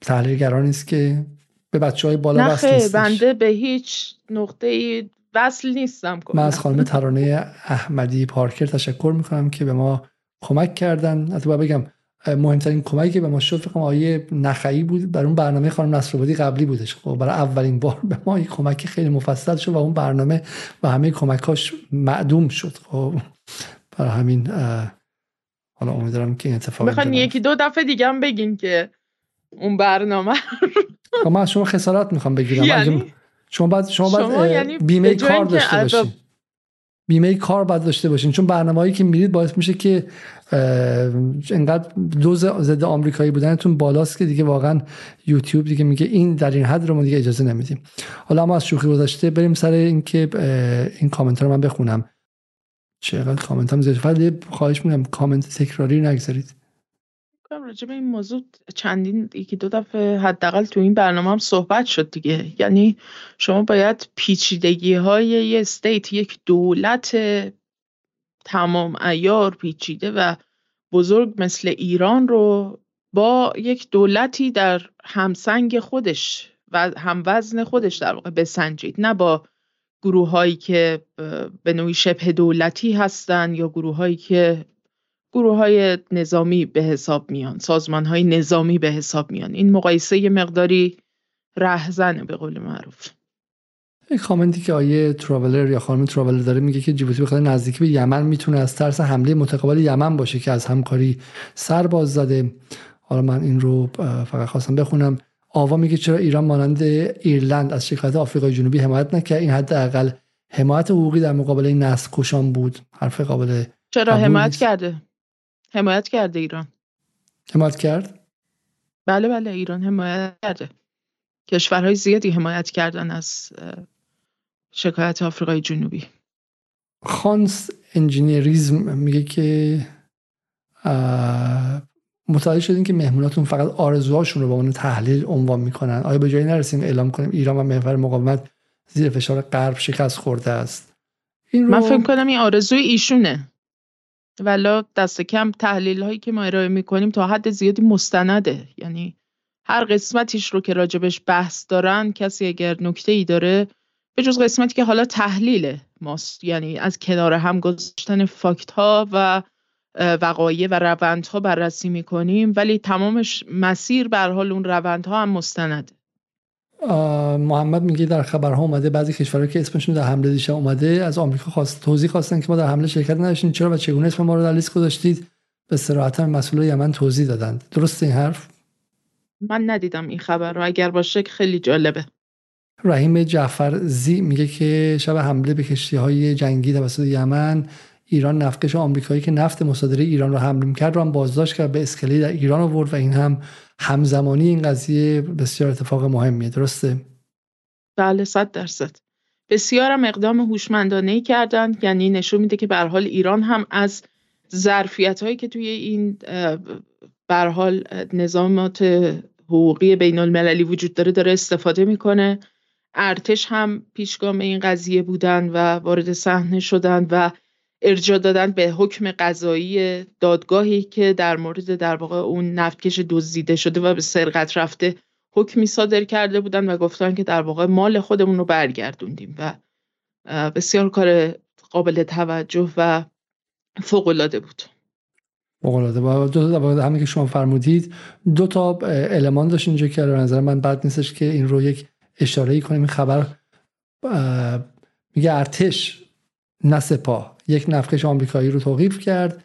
تحلیلگران نیست که به بچه های بالا وصل نیستش. بنده به هیچ نقطه ای وصل نیستم من از خانم ترانه احمدی پارکر تشکر می‌کنم که به ما کمک کردن. حتی بگم مهمترین کمکی که به ما شد فکر آیه نخعی بود. برای اون برنامه خانم نصرآبادی قبلی بودش. خب برای اولین بار به ما این کمک خیلی مفصل شد و اون برنامه و همه کمکاش معدوم شد. خب برای همین حالا امیدوارم که این اتفاق بخوان یکی دو دفعه دیگه هم بگین که اون برنامه خب من شما خسارت می‌خوام بگیرم. یعنی؟ شما بعد شما, بعد یعنی بیمه کار داشته باشین. بیمه کار باید داشته باشین. چون برنامه‌ای که میرید باعث میشه که انقدر دوز ضد آمریکایی بودنتون بالاست که دیگه واقعا یوتیوب دیگه میگه این در این حد رو ما دیگه اجازه نمیدیم. حالا اما از شوخی گذاشته بریم سر اینکه این کامنت رو من بخونم. چقدر کامنت هم زیاد. خواهش می‌کنم کامنت تکراری نگذارید. راجع به این موضوع چندین یکی دو دفعه حداقل تو این برنامه هم صحبت شد دیگه. یعنی شما باید پیچیدگی های یه استیت یک دولت تمام ایار پیچیده و بزرگ مثل ایران رو با یک دولتی در همسنگ خودش و هم وزن خودش در واقع بسنجید. نه با گروه هایی که به نوعی شبه دولتی هستن یا گروه هایی که گروه های نظامی به حساب میان سازمان های نظامی به حساب میان. این مقایسه مقداری رهزنه به قول معروف. این کامنتی که آیه تراولر یا خانم تراولر داره میگه که جیبوتی بخاطر نزدیکی به یمن می‌تونه از ترس حمله متقابل یمن باشه که از همکاری سر باز زده. حالا من این رو فقط خواستم بخونم. آوا میگه چرا ایران مانند ایرلند از شکایت آفریقای جنوبی حمایت نکرد؟ این حداقل حمایت حقوقی در مقابل این نسل کشان بود. حرف قابل چرا حمایت کرده؟ حمایت کرده ایران. حمایت کرد؟ بله بله ایران حمایت کرده. کشورهای زیادی حمایت کردن از شکایت آفریقای جنوبی. خانس انجینیریزم میگه که متوجه شدیم که مهموناتون فقط آرزوهاشون رو با اون تحلیل عنوان می‌کنن. آیا به جایی نرسیم اعلام کنیم ایران و محور مقاومت زیر فشار غرب شکست خورده است؟ این رو... من فکر کنم این آرزوی ایشونه. ولا دست کم تحلیل هایی که ما ارائه می‌کنیم تا حد زیادی مستنده. یعنی هر قسمتیش رو که راجبش بحث دارن کسی اگر نکته ای داره به جز قسمتی که حالا تحلیل ماست یعنی از کنار هم گذاشتن فاکت ها و وقایع و روندها بررسی می‌کنیم ولی تمامش مسیر بر حال اون روندها هم مستنده محمد میگه در خبرها اومده بعضی کشورها که اسمشون در حمله دیشب اومده از آمریکا خواست توضیح خواستن که ما در حمله شرکت نداشتیم چرا و چگونه اسم ما رو در لیست گذاشتید؟ به صراحت مسئول یمن توضیح دادند. درست این حرف؟ من ندیدم این خبر رو اگر باشه خیلی جالبه. رحیم جعفر زی میگه که شب حمله به کشتی های جنگی توسط یمن ایران نفتکش آمریکایی که نفت مصادره ایران رو حمله کرد رو هم بازداشت کرد به اسکلی در ایران آورد و این هم همزمانی این قضیه بسیار اتفاق مهمیه. درسته؟ بله صد درصد. بسیارم اقدام هوشمندانه ای کردن یعنی نشون میده که به حال ایران هم از ظرفیت هایی که توی این به حال نظامات حقوقی بین المللی وجود داره داره استفاده می‌کنه. ارتش هم پیشگام این قضیه بودن و وارد صحنه شدن و ارجاع دادن به حکم قضایی دادگاهی که در مورد در واقع اون نفتکش دزدیده شده و به سرقت رفته حکمی صادر کرده بودن و گفتن که در واقع مال خودمون رو برگردوندیم و بسیار کار قابل توجه و فوق العاده بود. فوق با دو همین که شما فرمودید دو تا المان داشت اینجا که نظر من بد نیستش که این رو یک اشاره ای کنیم. این خبر میگه ارتش نه سپاه یک نفخش آمریکایی رو توقیف کرد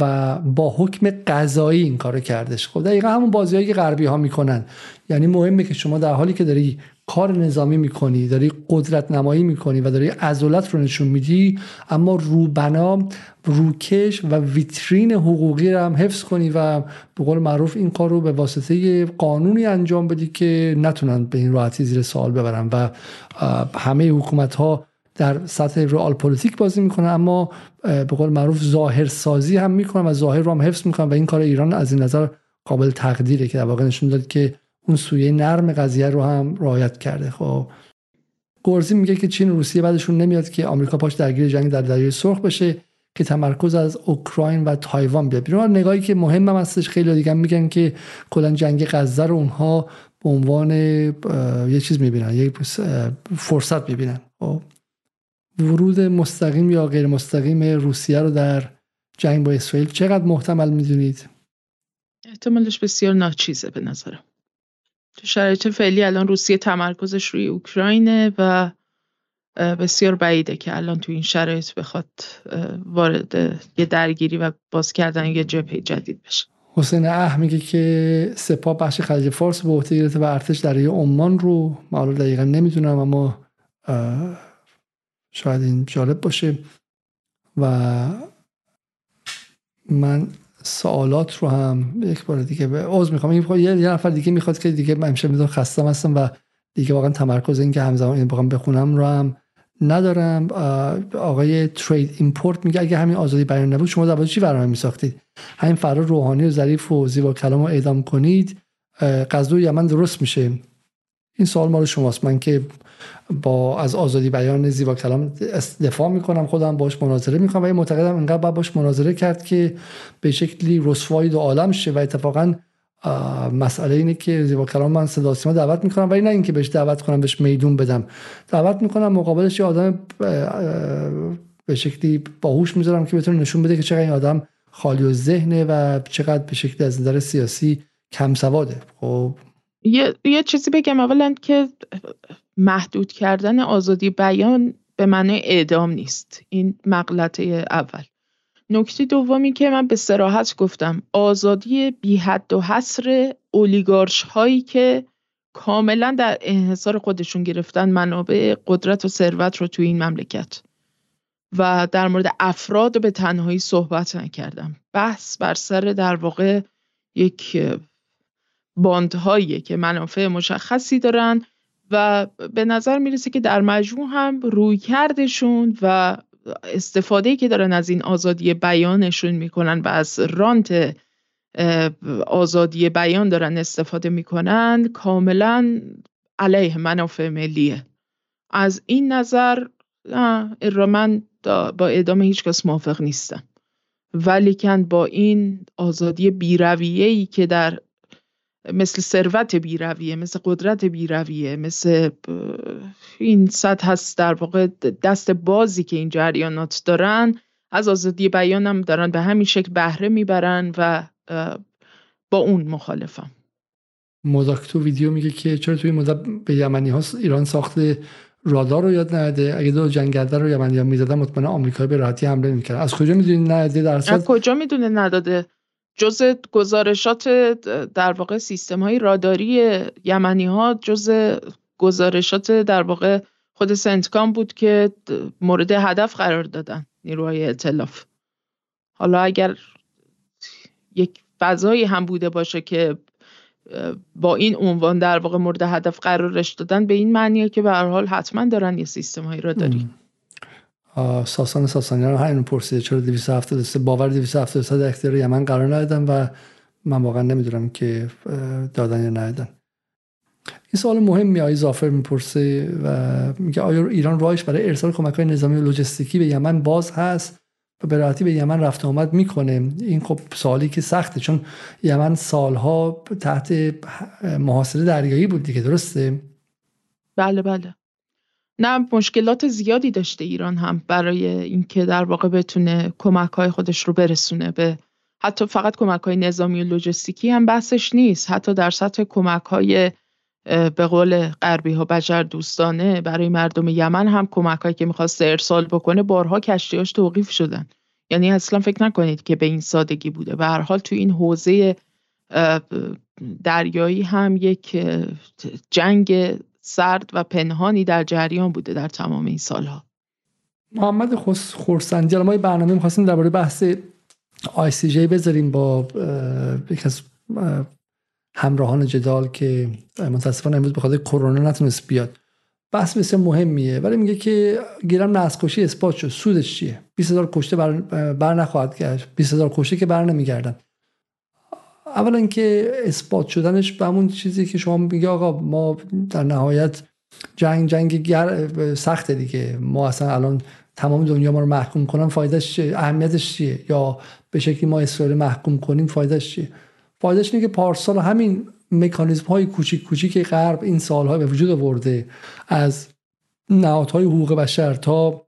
و با حکم قضایی این کارو کردش. خب دقیقا همون بازیهایی که غربی ها می‌کنن. یعنی مهمه که شما در حالی که داری کار نظامی می‌کنی داری قدرت نمایی می‌کنی و داری عضلت رو نشون میدی اما روبنا روکش و ویترین حقوقی رو هم حفظ کنی و به قول معروف این کار رو به واسطه قانونی انجام بدی که نتونن به این راحتی زیر سوال ببرن و همه حکومت ها در سطح رئال پلیتیک بازی می‌کنن اما به قول معروف ظاهر سازی هم می‌کنن و ظاهر رو هم حفظ می‌کنن و این کار ایران از این نظر قابل تقدیره که در واقع نشون داد که اون سویه نرم قضیه رو هم رعایت کرده. خب گرزی میگه که چین روسیه بدشون نمیاد که آمریکا پاش درگیر جنگ در دریای سرخ بشه که تمرکز از اوکراین و تایوان بیاد بیرون. نگاهی که مهم هم هستش خیلی دیگه میگن که کلا جنگ غزه رو اونها به عنوان یه چیز می‌بینن یه فرصت می‌بینن. خب ورود مستقیم یا غیر مستقیم روسیه رو در جنگ با اسرائیل چقدر محتمل می‌دونید؟ احتمالش بسیار ناچیزه به نظرم. تو شرایط فعلی الان روسیه تمرکزش روی اوکراینه و بسیار بعیده که الان تو این شرایط بخواد وارد یه درگیری و باز کردن یه جبهه جدید بشه. حسین اه میگه که سپاه بخش خلیج فارس به عهده گرفته و ارتش در عمان رو معلوم دقیقا نمی‌دونم اما شاید این جالب باشه. و من سوالات رو هم یک بار دیگه به عوض می‌خوام. یه نفر دیگه می‌خواد که دیگه من امشب می‌دونم خستم هستم و دیگه واقعا تمرکز این که همزمان این بخوام بخونم رو هم ندارم. آقای ترید ایمپورت میگه اگه همین آزادی بیان نبود شما در چی برنامه میساختید؟ همین فرار روحانی و ظریف و زیبا کلام رو اعدام کنید. غزو یمن درست میشه. این سوال مال شماست. من که با از آزادی بیان زیبا کلام دفاع می‌کنم خودم باش مناظره می‌کنم و این معتقدم انقدر باید باش مناظره کرد که به شکلی رسوایی دو عالم شه و اتفاقا مسئله اینه که زیبا کلام من صدا سیما دعوت می‌کنم. ولی نه اینکه بهش دعوت کنم بهش میدون بدم. دعوت می‌کنم مقابلش یه آدم به شکلی باهوش می‌ذارم که بتونه نشون بده که چقدر این آدم خالی و ذهنه و چقدر به شکلی از نظر سیاسی کم سواده خب یه،, یه چیزی بگم. اولا که محدود کردن آزادی بیان به معنی اعدام نیست. این مقلطه اول. نکته دومی که من به سراحت گفتم آزادی بی حد و حصر اولیگارش هایی که کاملا در انحصار خودشون گرفتن منابع قدرت و ثروت رو توی این مملکت. و در مورد افراد به تنهایی صحبت نکردم. بحث بر سر در واقع یک باندهایی که منافع مشخصی دارن و به نظر می‌رسه که در مجموع هم روی کردشون و استفاده که دارن از این آزادی بیانشون می‌کنن و از رانت آزادی بیان دارن استفاده می‌کنن کاملا علیه منافع ملیه. از این نظر من با اعدام هیچ کس موافق نیستم. ولیکن با این آزادی بیرویهی که در مثل ثروت بیرویه مثل قدرت بیرویه مثل این سطح هست در واقع دست بازی که این جریانات دارن. از آزادی بیانم دارن به همین شکل بهره می‌برن و با اون مخالفم. مزاک تو ویدیو میگه که چرا توی مدت به یمنی ها ایران ساخته رادار رو یاد نده؟ اگه دو جنگنده رو یمنی ها می‌زدن مطمئن آمریکا به راحتی حمله می‌کرد. از کجا می‌دونی نداده در از کجا می‌دونه نداده؟ جز گزارشات در واقع سیستم های راداری یمنی ها جز گزارشات در واقع خود سنتکام بود که مورد هدف قرار دادن نیروهای اطلاف حالا اگر یک فضایی هم بوده باشه که با این عنوان در واقع مورد هدف قرارش دادن به این معنیه که به هر حال حتما دارن یه سیستم هایی راداری. ساسان ساسانیان همین پرسیده چرا 273 باور 273 در اختیار یمن قرار ندادن و من واقعا نمی‌دونم که دادن یا ندادن. این سوال مهمی آقای زافر می‌پرسه و میگه آیا ایران راهش برای ارسال کمک های نظامی و لوجستیکی به یمن باز هست و به راحتی به یمن رفت آمد می‌کنه؟ این خب سوالی که سخته چون یمن سالها تحت محاصره دریایی بود دیگه درسته؟ بله بله. نه مشکلات زیادی داشته ایران هم برای اینکه در واقع بتونه کمک های خودش رو برسونه به حتی فقط کمک های نظامی و لوجستیکی هم بحثش نیست. حتی در سطح کمک های به قول غربی ها بجر دوستانه برای مردم یمن هم کمک هایی که می‌خواست ارسال بکنه بارها کشتیاش توقیف شدن. یعنی اصلا فکر نکنید که به این سادگی بوده. به هر حال تو این حوزه دریایی هم یک جنگ سرد و پنهانی در جریان بوده در تمام این سالها. محمد خورسندی ما برنامه می‌خواستیم درباره بحث آی سی جی بذاریم با یک از همراهان جدال که متاسفانه امروز به خاطر کرونا نتونست بیاد. بحث بسیار مهمیه ولی میگه که گیرم نسکشی اثبات شد. سودش چیه؟ 20 هزار کشته بر, بر نخواهد گشت. 20 هزار کشته که بر نمیگردن. اولا اینکه اثبات شدنش به همون چیزی که شما میگه آقا ما در نهایت جنگ جنگ گر سخته دیگه. ما اصلا الان تمام دنیا ما رو محکوم کنن فایدهش چیه؟ اهمیتش چیه؟ یا به شکلی ما اسرائیل محکوم کنیم فایدهش چیه؟ فایدهش اینه که پارسال همین مکانیزم های کوچیک کوچیک غرب این سالها به وجود آورده. از نهادهای حقوق بشر تا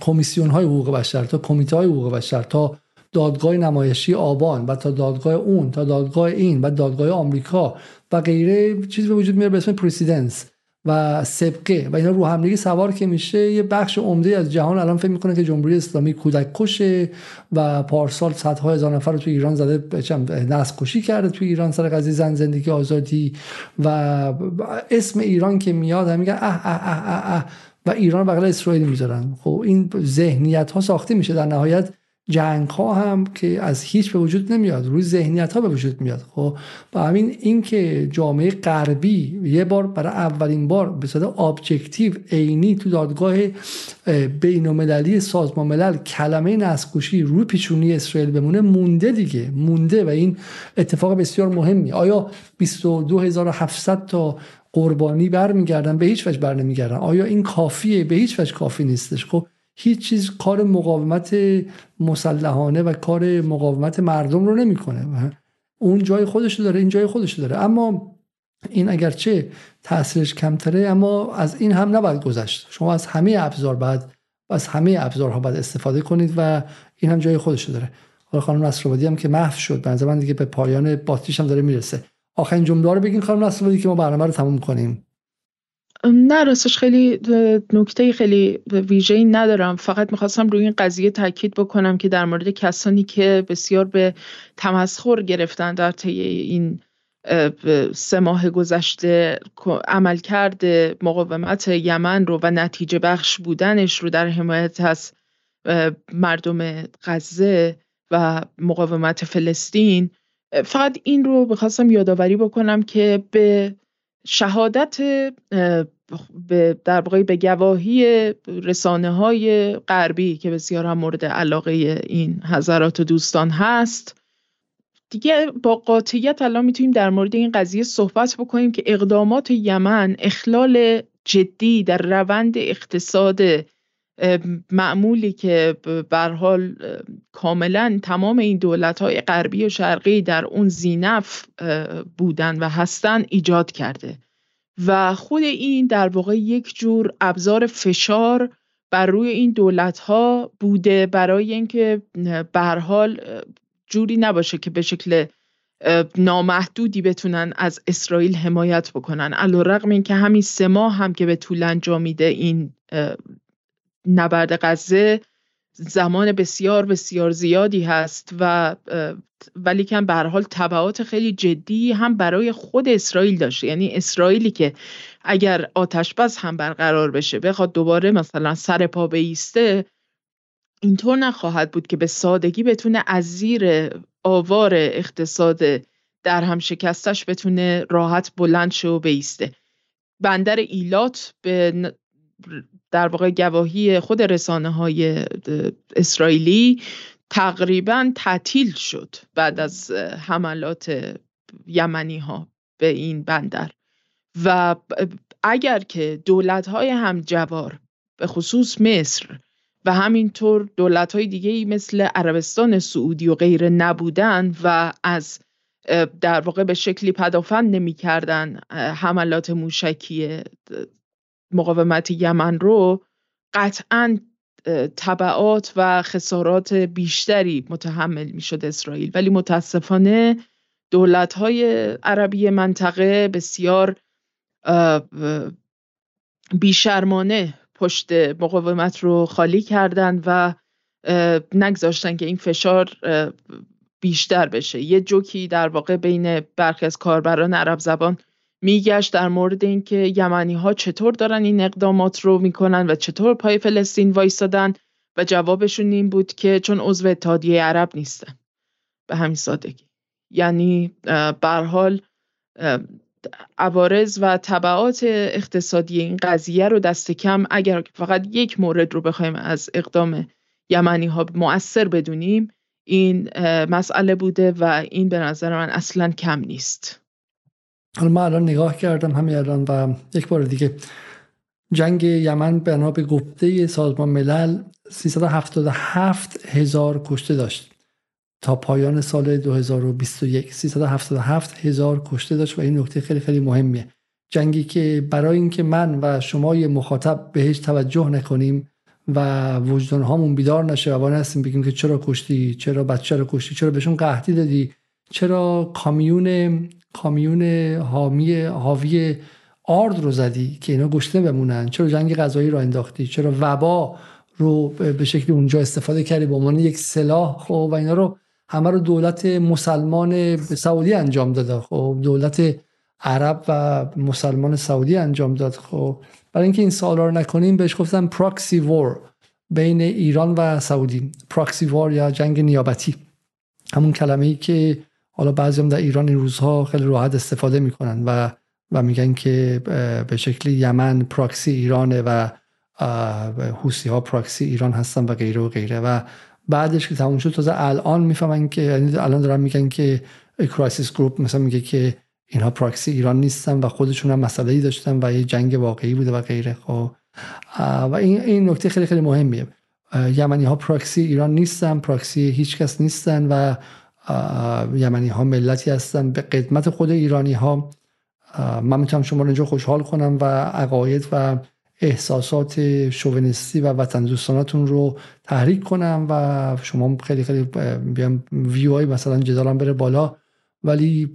کمیسیون های حقوق بشر تا کمیته های حقوق بشر تا دادگاه نمایشی آبان و تا دادگاه اون تا دادگاه این و دادگاه آمریکا و غیره چیزی به وجود میاد به اسم پرسیدنس و سبقه و اینا رو همدیگه سوار که میشه یه بخش عمده از جهان الان فکر می‌کنه که جمهوری اسلامی کودک کشه و پارسال صدها هزار نفر رو تو ایران زده نسل کشی کرده تو ایران سر قضیه زن زندگی آزادی و اسم ایران که میاد هم میگن اه اه اه اه, و ایران بغل اسرائیل می‌ذارن. خب این ذهنیت ها ساخته میشه در نهایت. جنگ ها هم که از هیچ به وجود نمیاد روی ذهنیت ها به وجود میاد. خب با همین اینکه جامعه غربی یه بار برای اولین بار به صورت objective عینی تو دادگاه بین المللی سازمان ملل کلمه نسل‌کشی روی پیشونی اسرائیل بمونه مونده دیگه مونده و این اتفاق بسیار مهمی. آیا 22700 تا قربانی برمیگردن؟ به هیچ وجه بر نمیگردن. آیا این کافیه؟ به هیچ وجه کافی نیستش. خب هیچ چیز کار مقاومت مسلحانه و کار مقاومت مردم رو نمی‌کنه اون جای خودش داره این جای خودش داره. اما این اگرچه تاثیرش کمتره اما از این هم نباید گذشت. شما از همه ابزار بعد از همه ابزارها باید استفاده کنید و این هم جای خودش داره. حالا خانم نصرآبادی هم که محو شد من دیگه به پایان باتریش هم داره می‌رسه. آخرین جمله رو بگین خانم نصرآبادی که ما برنامه رو تموم کنیم. نه راستش خیلی نکته خیلی ویژه‌ای ندارم. فقط می‌خواستم روی این قضیه تاکید بکنم که در مورد کسانی که بسیار به تمسخر گرفتن در طی این سه ماه گذشته عمل کرده مقاومت یمن رو و نتیجه بخش بودنش رو در حمایت از مردم غزه و مقاومت فلسطین فقط این رو بخواستم یادآوری بکنم که به شهادت در واقع به گواهی رسانه های غربی که بسیار هم مورد علاقه این حضرات و دوستان هست. دیگه با قاطعیت الان می‌تونیم در مورد این قضیه صحبت بکنیم که اقدامات یمن اخلال جدی در روند اقتصاد معمولی که بر حال کاملا تمام این دولت های غربی و شرقی در اون زینف بودن و هستن ایجاد کرده. و خود این در واقع یک جور ابزار فشار بر روی این دولت ها بوده برای اینکه به حال جوری نباشه که به شکل نامحدودی بتونن از اسرائیل حمایت بکنن. علا رقم این که همین سه ماه هم که به طول انجامیده این نبرد غزه زمان بسیار بسیار زیادی هست و ولی که به حال تبعات خیلی جدی هم برای خود اسرائیل داشته. یعنی اسرائیلی که اگر آتش بس هم برقرار بشه بخواد دوباره مثلا سر پا بیسته اینطور نخواهد بود که به سادگی بتونه از زیر آوار اقتصاد در هم شکستش بتونه راحت بلند شه و بیسته. بندر ایلات به در واقع گواهی خود رسانه های اسرائیلی تقریبا تعطیل شد بعد از حملات یمنی ها به این بندر. و اگر که دولت های هم جوار به خصوص مصر و همینطور دولت های دیگه مثل عربستان سعودی و غیره نبودن و از در واقع به شکلی پدافند نمی حملات موشکی مقاومت یمن رو قطعا طبعات و خسارات بیشتری متحمل می‌شد اسرائیل. ولی متاسفانه دولت های عربی منطقه بسیار بیشرمانه پشت مقاومت رو خالی کردند و نگذاشتن که این فشار بیشتر بشه. یه جوکی در واقع بین برخی از کاربران عرب زبان میگشت در مورد اینکه یمنی ها چطور دارن این اقدامات رو می‌کنن و چطور پای فلسطین وایستادن و جوابشون این بود که چون عضو اتحادیه عرب نیستن. به همین سادگی. یعنی بر حال عوارض و طبعات اقتصادی این قضیه رو دست کم اگر فقط یک مورد رو بخوایم از اقدام یمنی ها مؤثر بدونیم این مسئله بوده و این به نظر من اصلا کم نیست. حالا من الان نگاه کردم همین الان و یک بار دیگه جنگ یمن بنا به گفته سازمان ملل 377 هزار کشته داشت تا پایان سال 2021 377 هزار کشته داشت و این نکته خیلی خیلی مهمیه. جنگی که برای اینکه من و شما مخاطب بهش توجه نکنیم و وجدان هامون بیدار نشه و وانه هستیم بگیم که چرا کشتی چرا بچه رو کشتی چرا بهشون قحطی دادی چرا کامیون کامیون حامی حاوی آرد رو زدی که اینا گشته بمونن؟ چرا جنگ غذایی رو انداختی؟ چرا وبا رو به شکلی اونجا استفاده کردی به عنوان یک سلاح؟ خب و اینا رو همه رو دولت مسلمان سعودی انجام داده خب دولت عرب و مسلمان سعودی انجام داد. خب برای اینکه این سوالا رو نکنیم بهش گفتن proxy war بین ایران و سعودی. proxy war یا جنگ نیابتی. همون کلمه ای که حالا بعضی هم در ایران این روزها خیلی راحت استفاده می‌کنن و و میگن که به شکل یمن پراکسی ایرانه و حوثی ها پراکسی ایران هستن و غیره و غیره. و بعدش که تموم شد تازه الان می‌فهمن که یعنی الان دارن میگن که Crisis Group مثلا میگه که اینها پراکسی ایران نیستن و خودشون هم مسئله ای داشتن و یه جنگ واقعی بوده و غیره. خب و این این نکته خیلی خیلی مهمیه. یمنی ها پراکسی ایران نیستن پراکسی هیچ کس نیستن و یمنی ها ملتی هستن. به قدمت خود ایرانی ها من می‌تونم شما رو اینجا خوشحال کنم و عقاید و احساسات شوونیستی و وطن دوستانتون رو تحریک کنم و شما خیلی خیلی بیام ویو مثلا جدالم بره بالا. ولی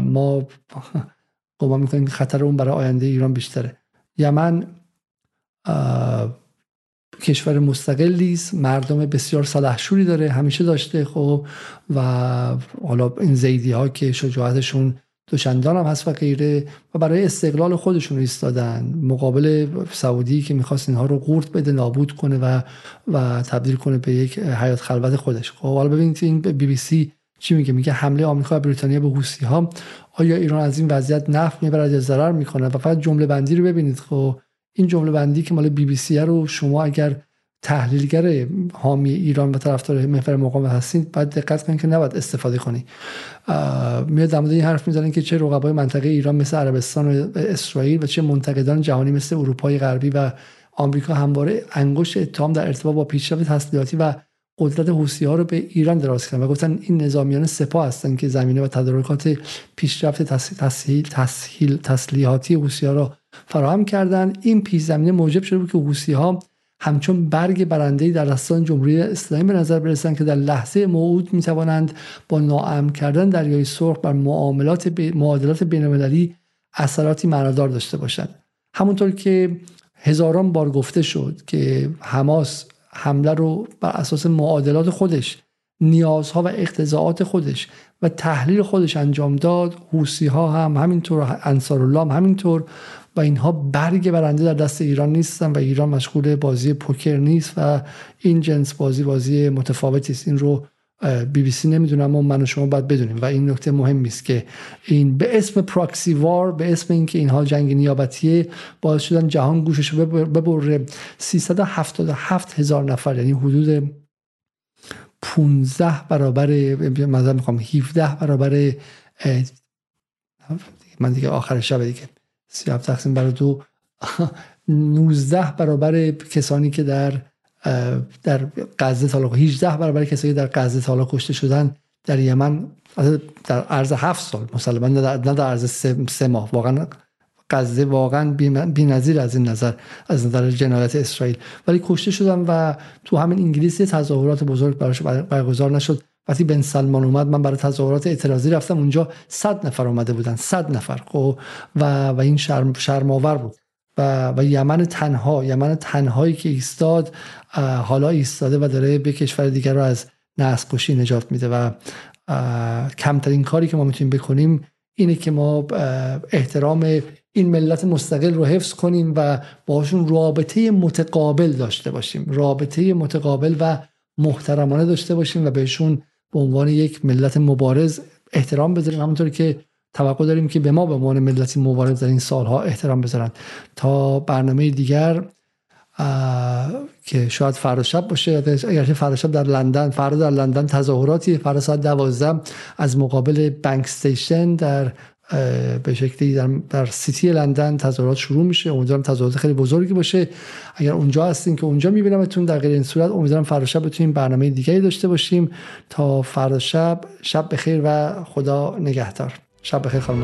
ما گمان می‌کنیم خطر اون برای آینده ایران بیشتره. یمن کشور مستقلی است مردم بسیار سلحشوری داره. همیشه داشته خب. و حالا این زیدی ها که شجاعتشون دوشندان هم هست و غیره و برای استقلال خودشون ایستادن. مقابل سعودی که می‌خواست اینها رو قورت بده نابود کنه و و تبدیل کنه به یک حیات خلوت خودش. خب حالا ببینید این بی بی سی چی میگه؟ میگه حمله آمریکا و بریتانیا به حوسی ها آیا ایران از این وضعیت نفت می‌برد یا ضرر می‌کنه و فقط جمله بندی رو ببینید. خب این جمله بندی که مال بی بی سی رو شما اگر تحلیلگر حامی ایران و طرفدار محور مقاومت هستید باید دقت کنید که نباید استفاده کنی. میاد در این حرف می‌زنن که چه رقبای منطقه ایران مثل عربستان و اسرائیل و چه منتقدان جهانی مثل اروپای غربی و آمریکا همواره انگشت اتهام در ارتباط با پیشرفت تسلیحاتی و قدرت حوسی ها رو به ایران دراز کردن و گفتن این نظامیان سپاه هستند که زمینه و تدارکات پیشرفت تسهیل تسهیل تسلیحاتی حوسی ها را فراهم کردن. این پیش زمینه موجب شده بود که حوسی ها همچون برگ برنده در دستان جمهوری اسلامی به نظر برسند که در لحظه موعود می توانند با ناامن کردن دریای سرخ بر معاملات معادلات بینالمللی اثراتی معنادار داشته باشند. همونطور که هزاران بار گفته شد که حماس حمله رو بر اساس معادلات خودش نیازها و اقتضاعات خودش و تحلیل خودش انجام داد. حوسی ها هم همینطور انصار الله هم همینطور و اینها برگ برنده در دست ایران نیستن و ایران مشغول بازی پوکر نیست و این جنس بازی بازی متفاوتی است. این رو بی بی سی نمی‌دونم اما من و شما باید بدونیم. و این نکته مهمی است که این به اسم پراکسی وار به اسم اینکه اینها جنگ نیابتیه باعث شدن جهان گوشش ببره. 377 هزار نفر یعنی حدود 15 برابر مثلا می‌خوام 17 برابر من دیگه آخر شب دیگه. 37 تقسیم بر دو 19 برابر کسانی که در در غزه تا 18 برابر کسانی که در غزه تا کشته شدن در یمن در عرض هفت سال مسلما نه در عرض سه, ماه. واقعا غزه واقعا بی‌نظیر از این نظر از نظر جنایت اسرائیل. ولی کشته شدن و تو همین انگلیس تظاهرات بزرگ براش برگزار نشد. وقتی بن سلمان اومد من برای تظاهرات اعتراضی رفتم. اونجا صد نفر اومده بودن صد نفر خب؟ و و این شرم شرماور بود. و, و یمن تنها یمن تنهایی که ایستاد حالا ایستاده و داره به کشور دیگر رو از نسل کشی نجات میده. و کمترین کاری که ما می‌تونیم بکنیم اینه که ما احترام این ملت مستقل رو حفظ کنیم و باشون رابطه متقابل داشته باشیم. رابطه متقابل و محترمانه داشته باشیم و بهشون به عنوان یک ملت مبارز احترام بذاریم همونطور که توقع داریم که به ما به عنوان ملتی مبارز در این سالها احترام بذارن. تا برنامه دیگر که شاید فردا شب باشه اگر فردا شب در لندن فردا در لندن تظاهراتی فردا ساعت 12 از مقابل بانک استیشن در به شکلی در, در سیتی لندن تظاهرات شروع میشه. امیدوارم تظاهرات خیلی بزرگی باشه. اگر اونجا هستین که اونجا میبینمتون در غیر این صورت امیدوارم فردا شب بتونیم برنامه دیگری داشته باشیم. تا فردا شب شب بخیر و خدا نگهدار. شب بخیر خانم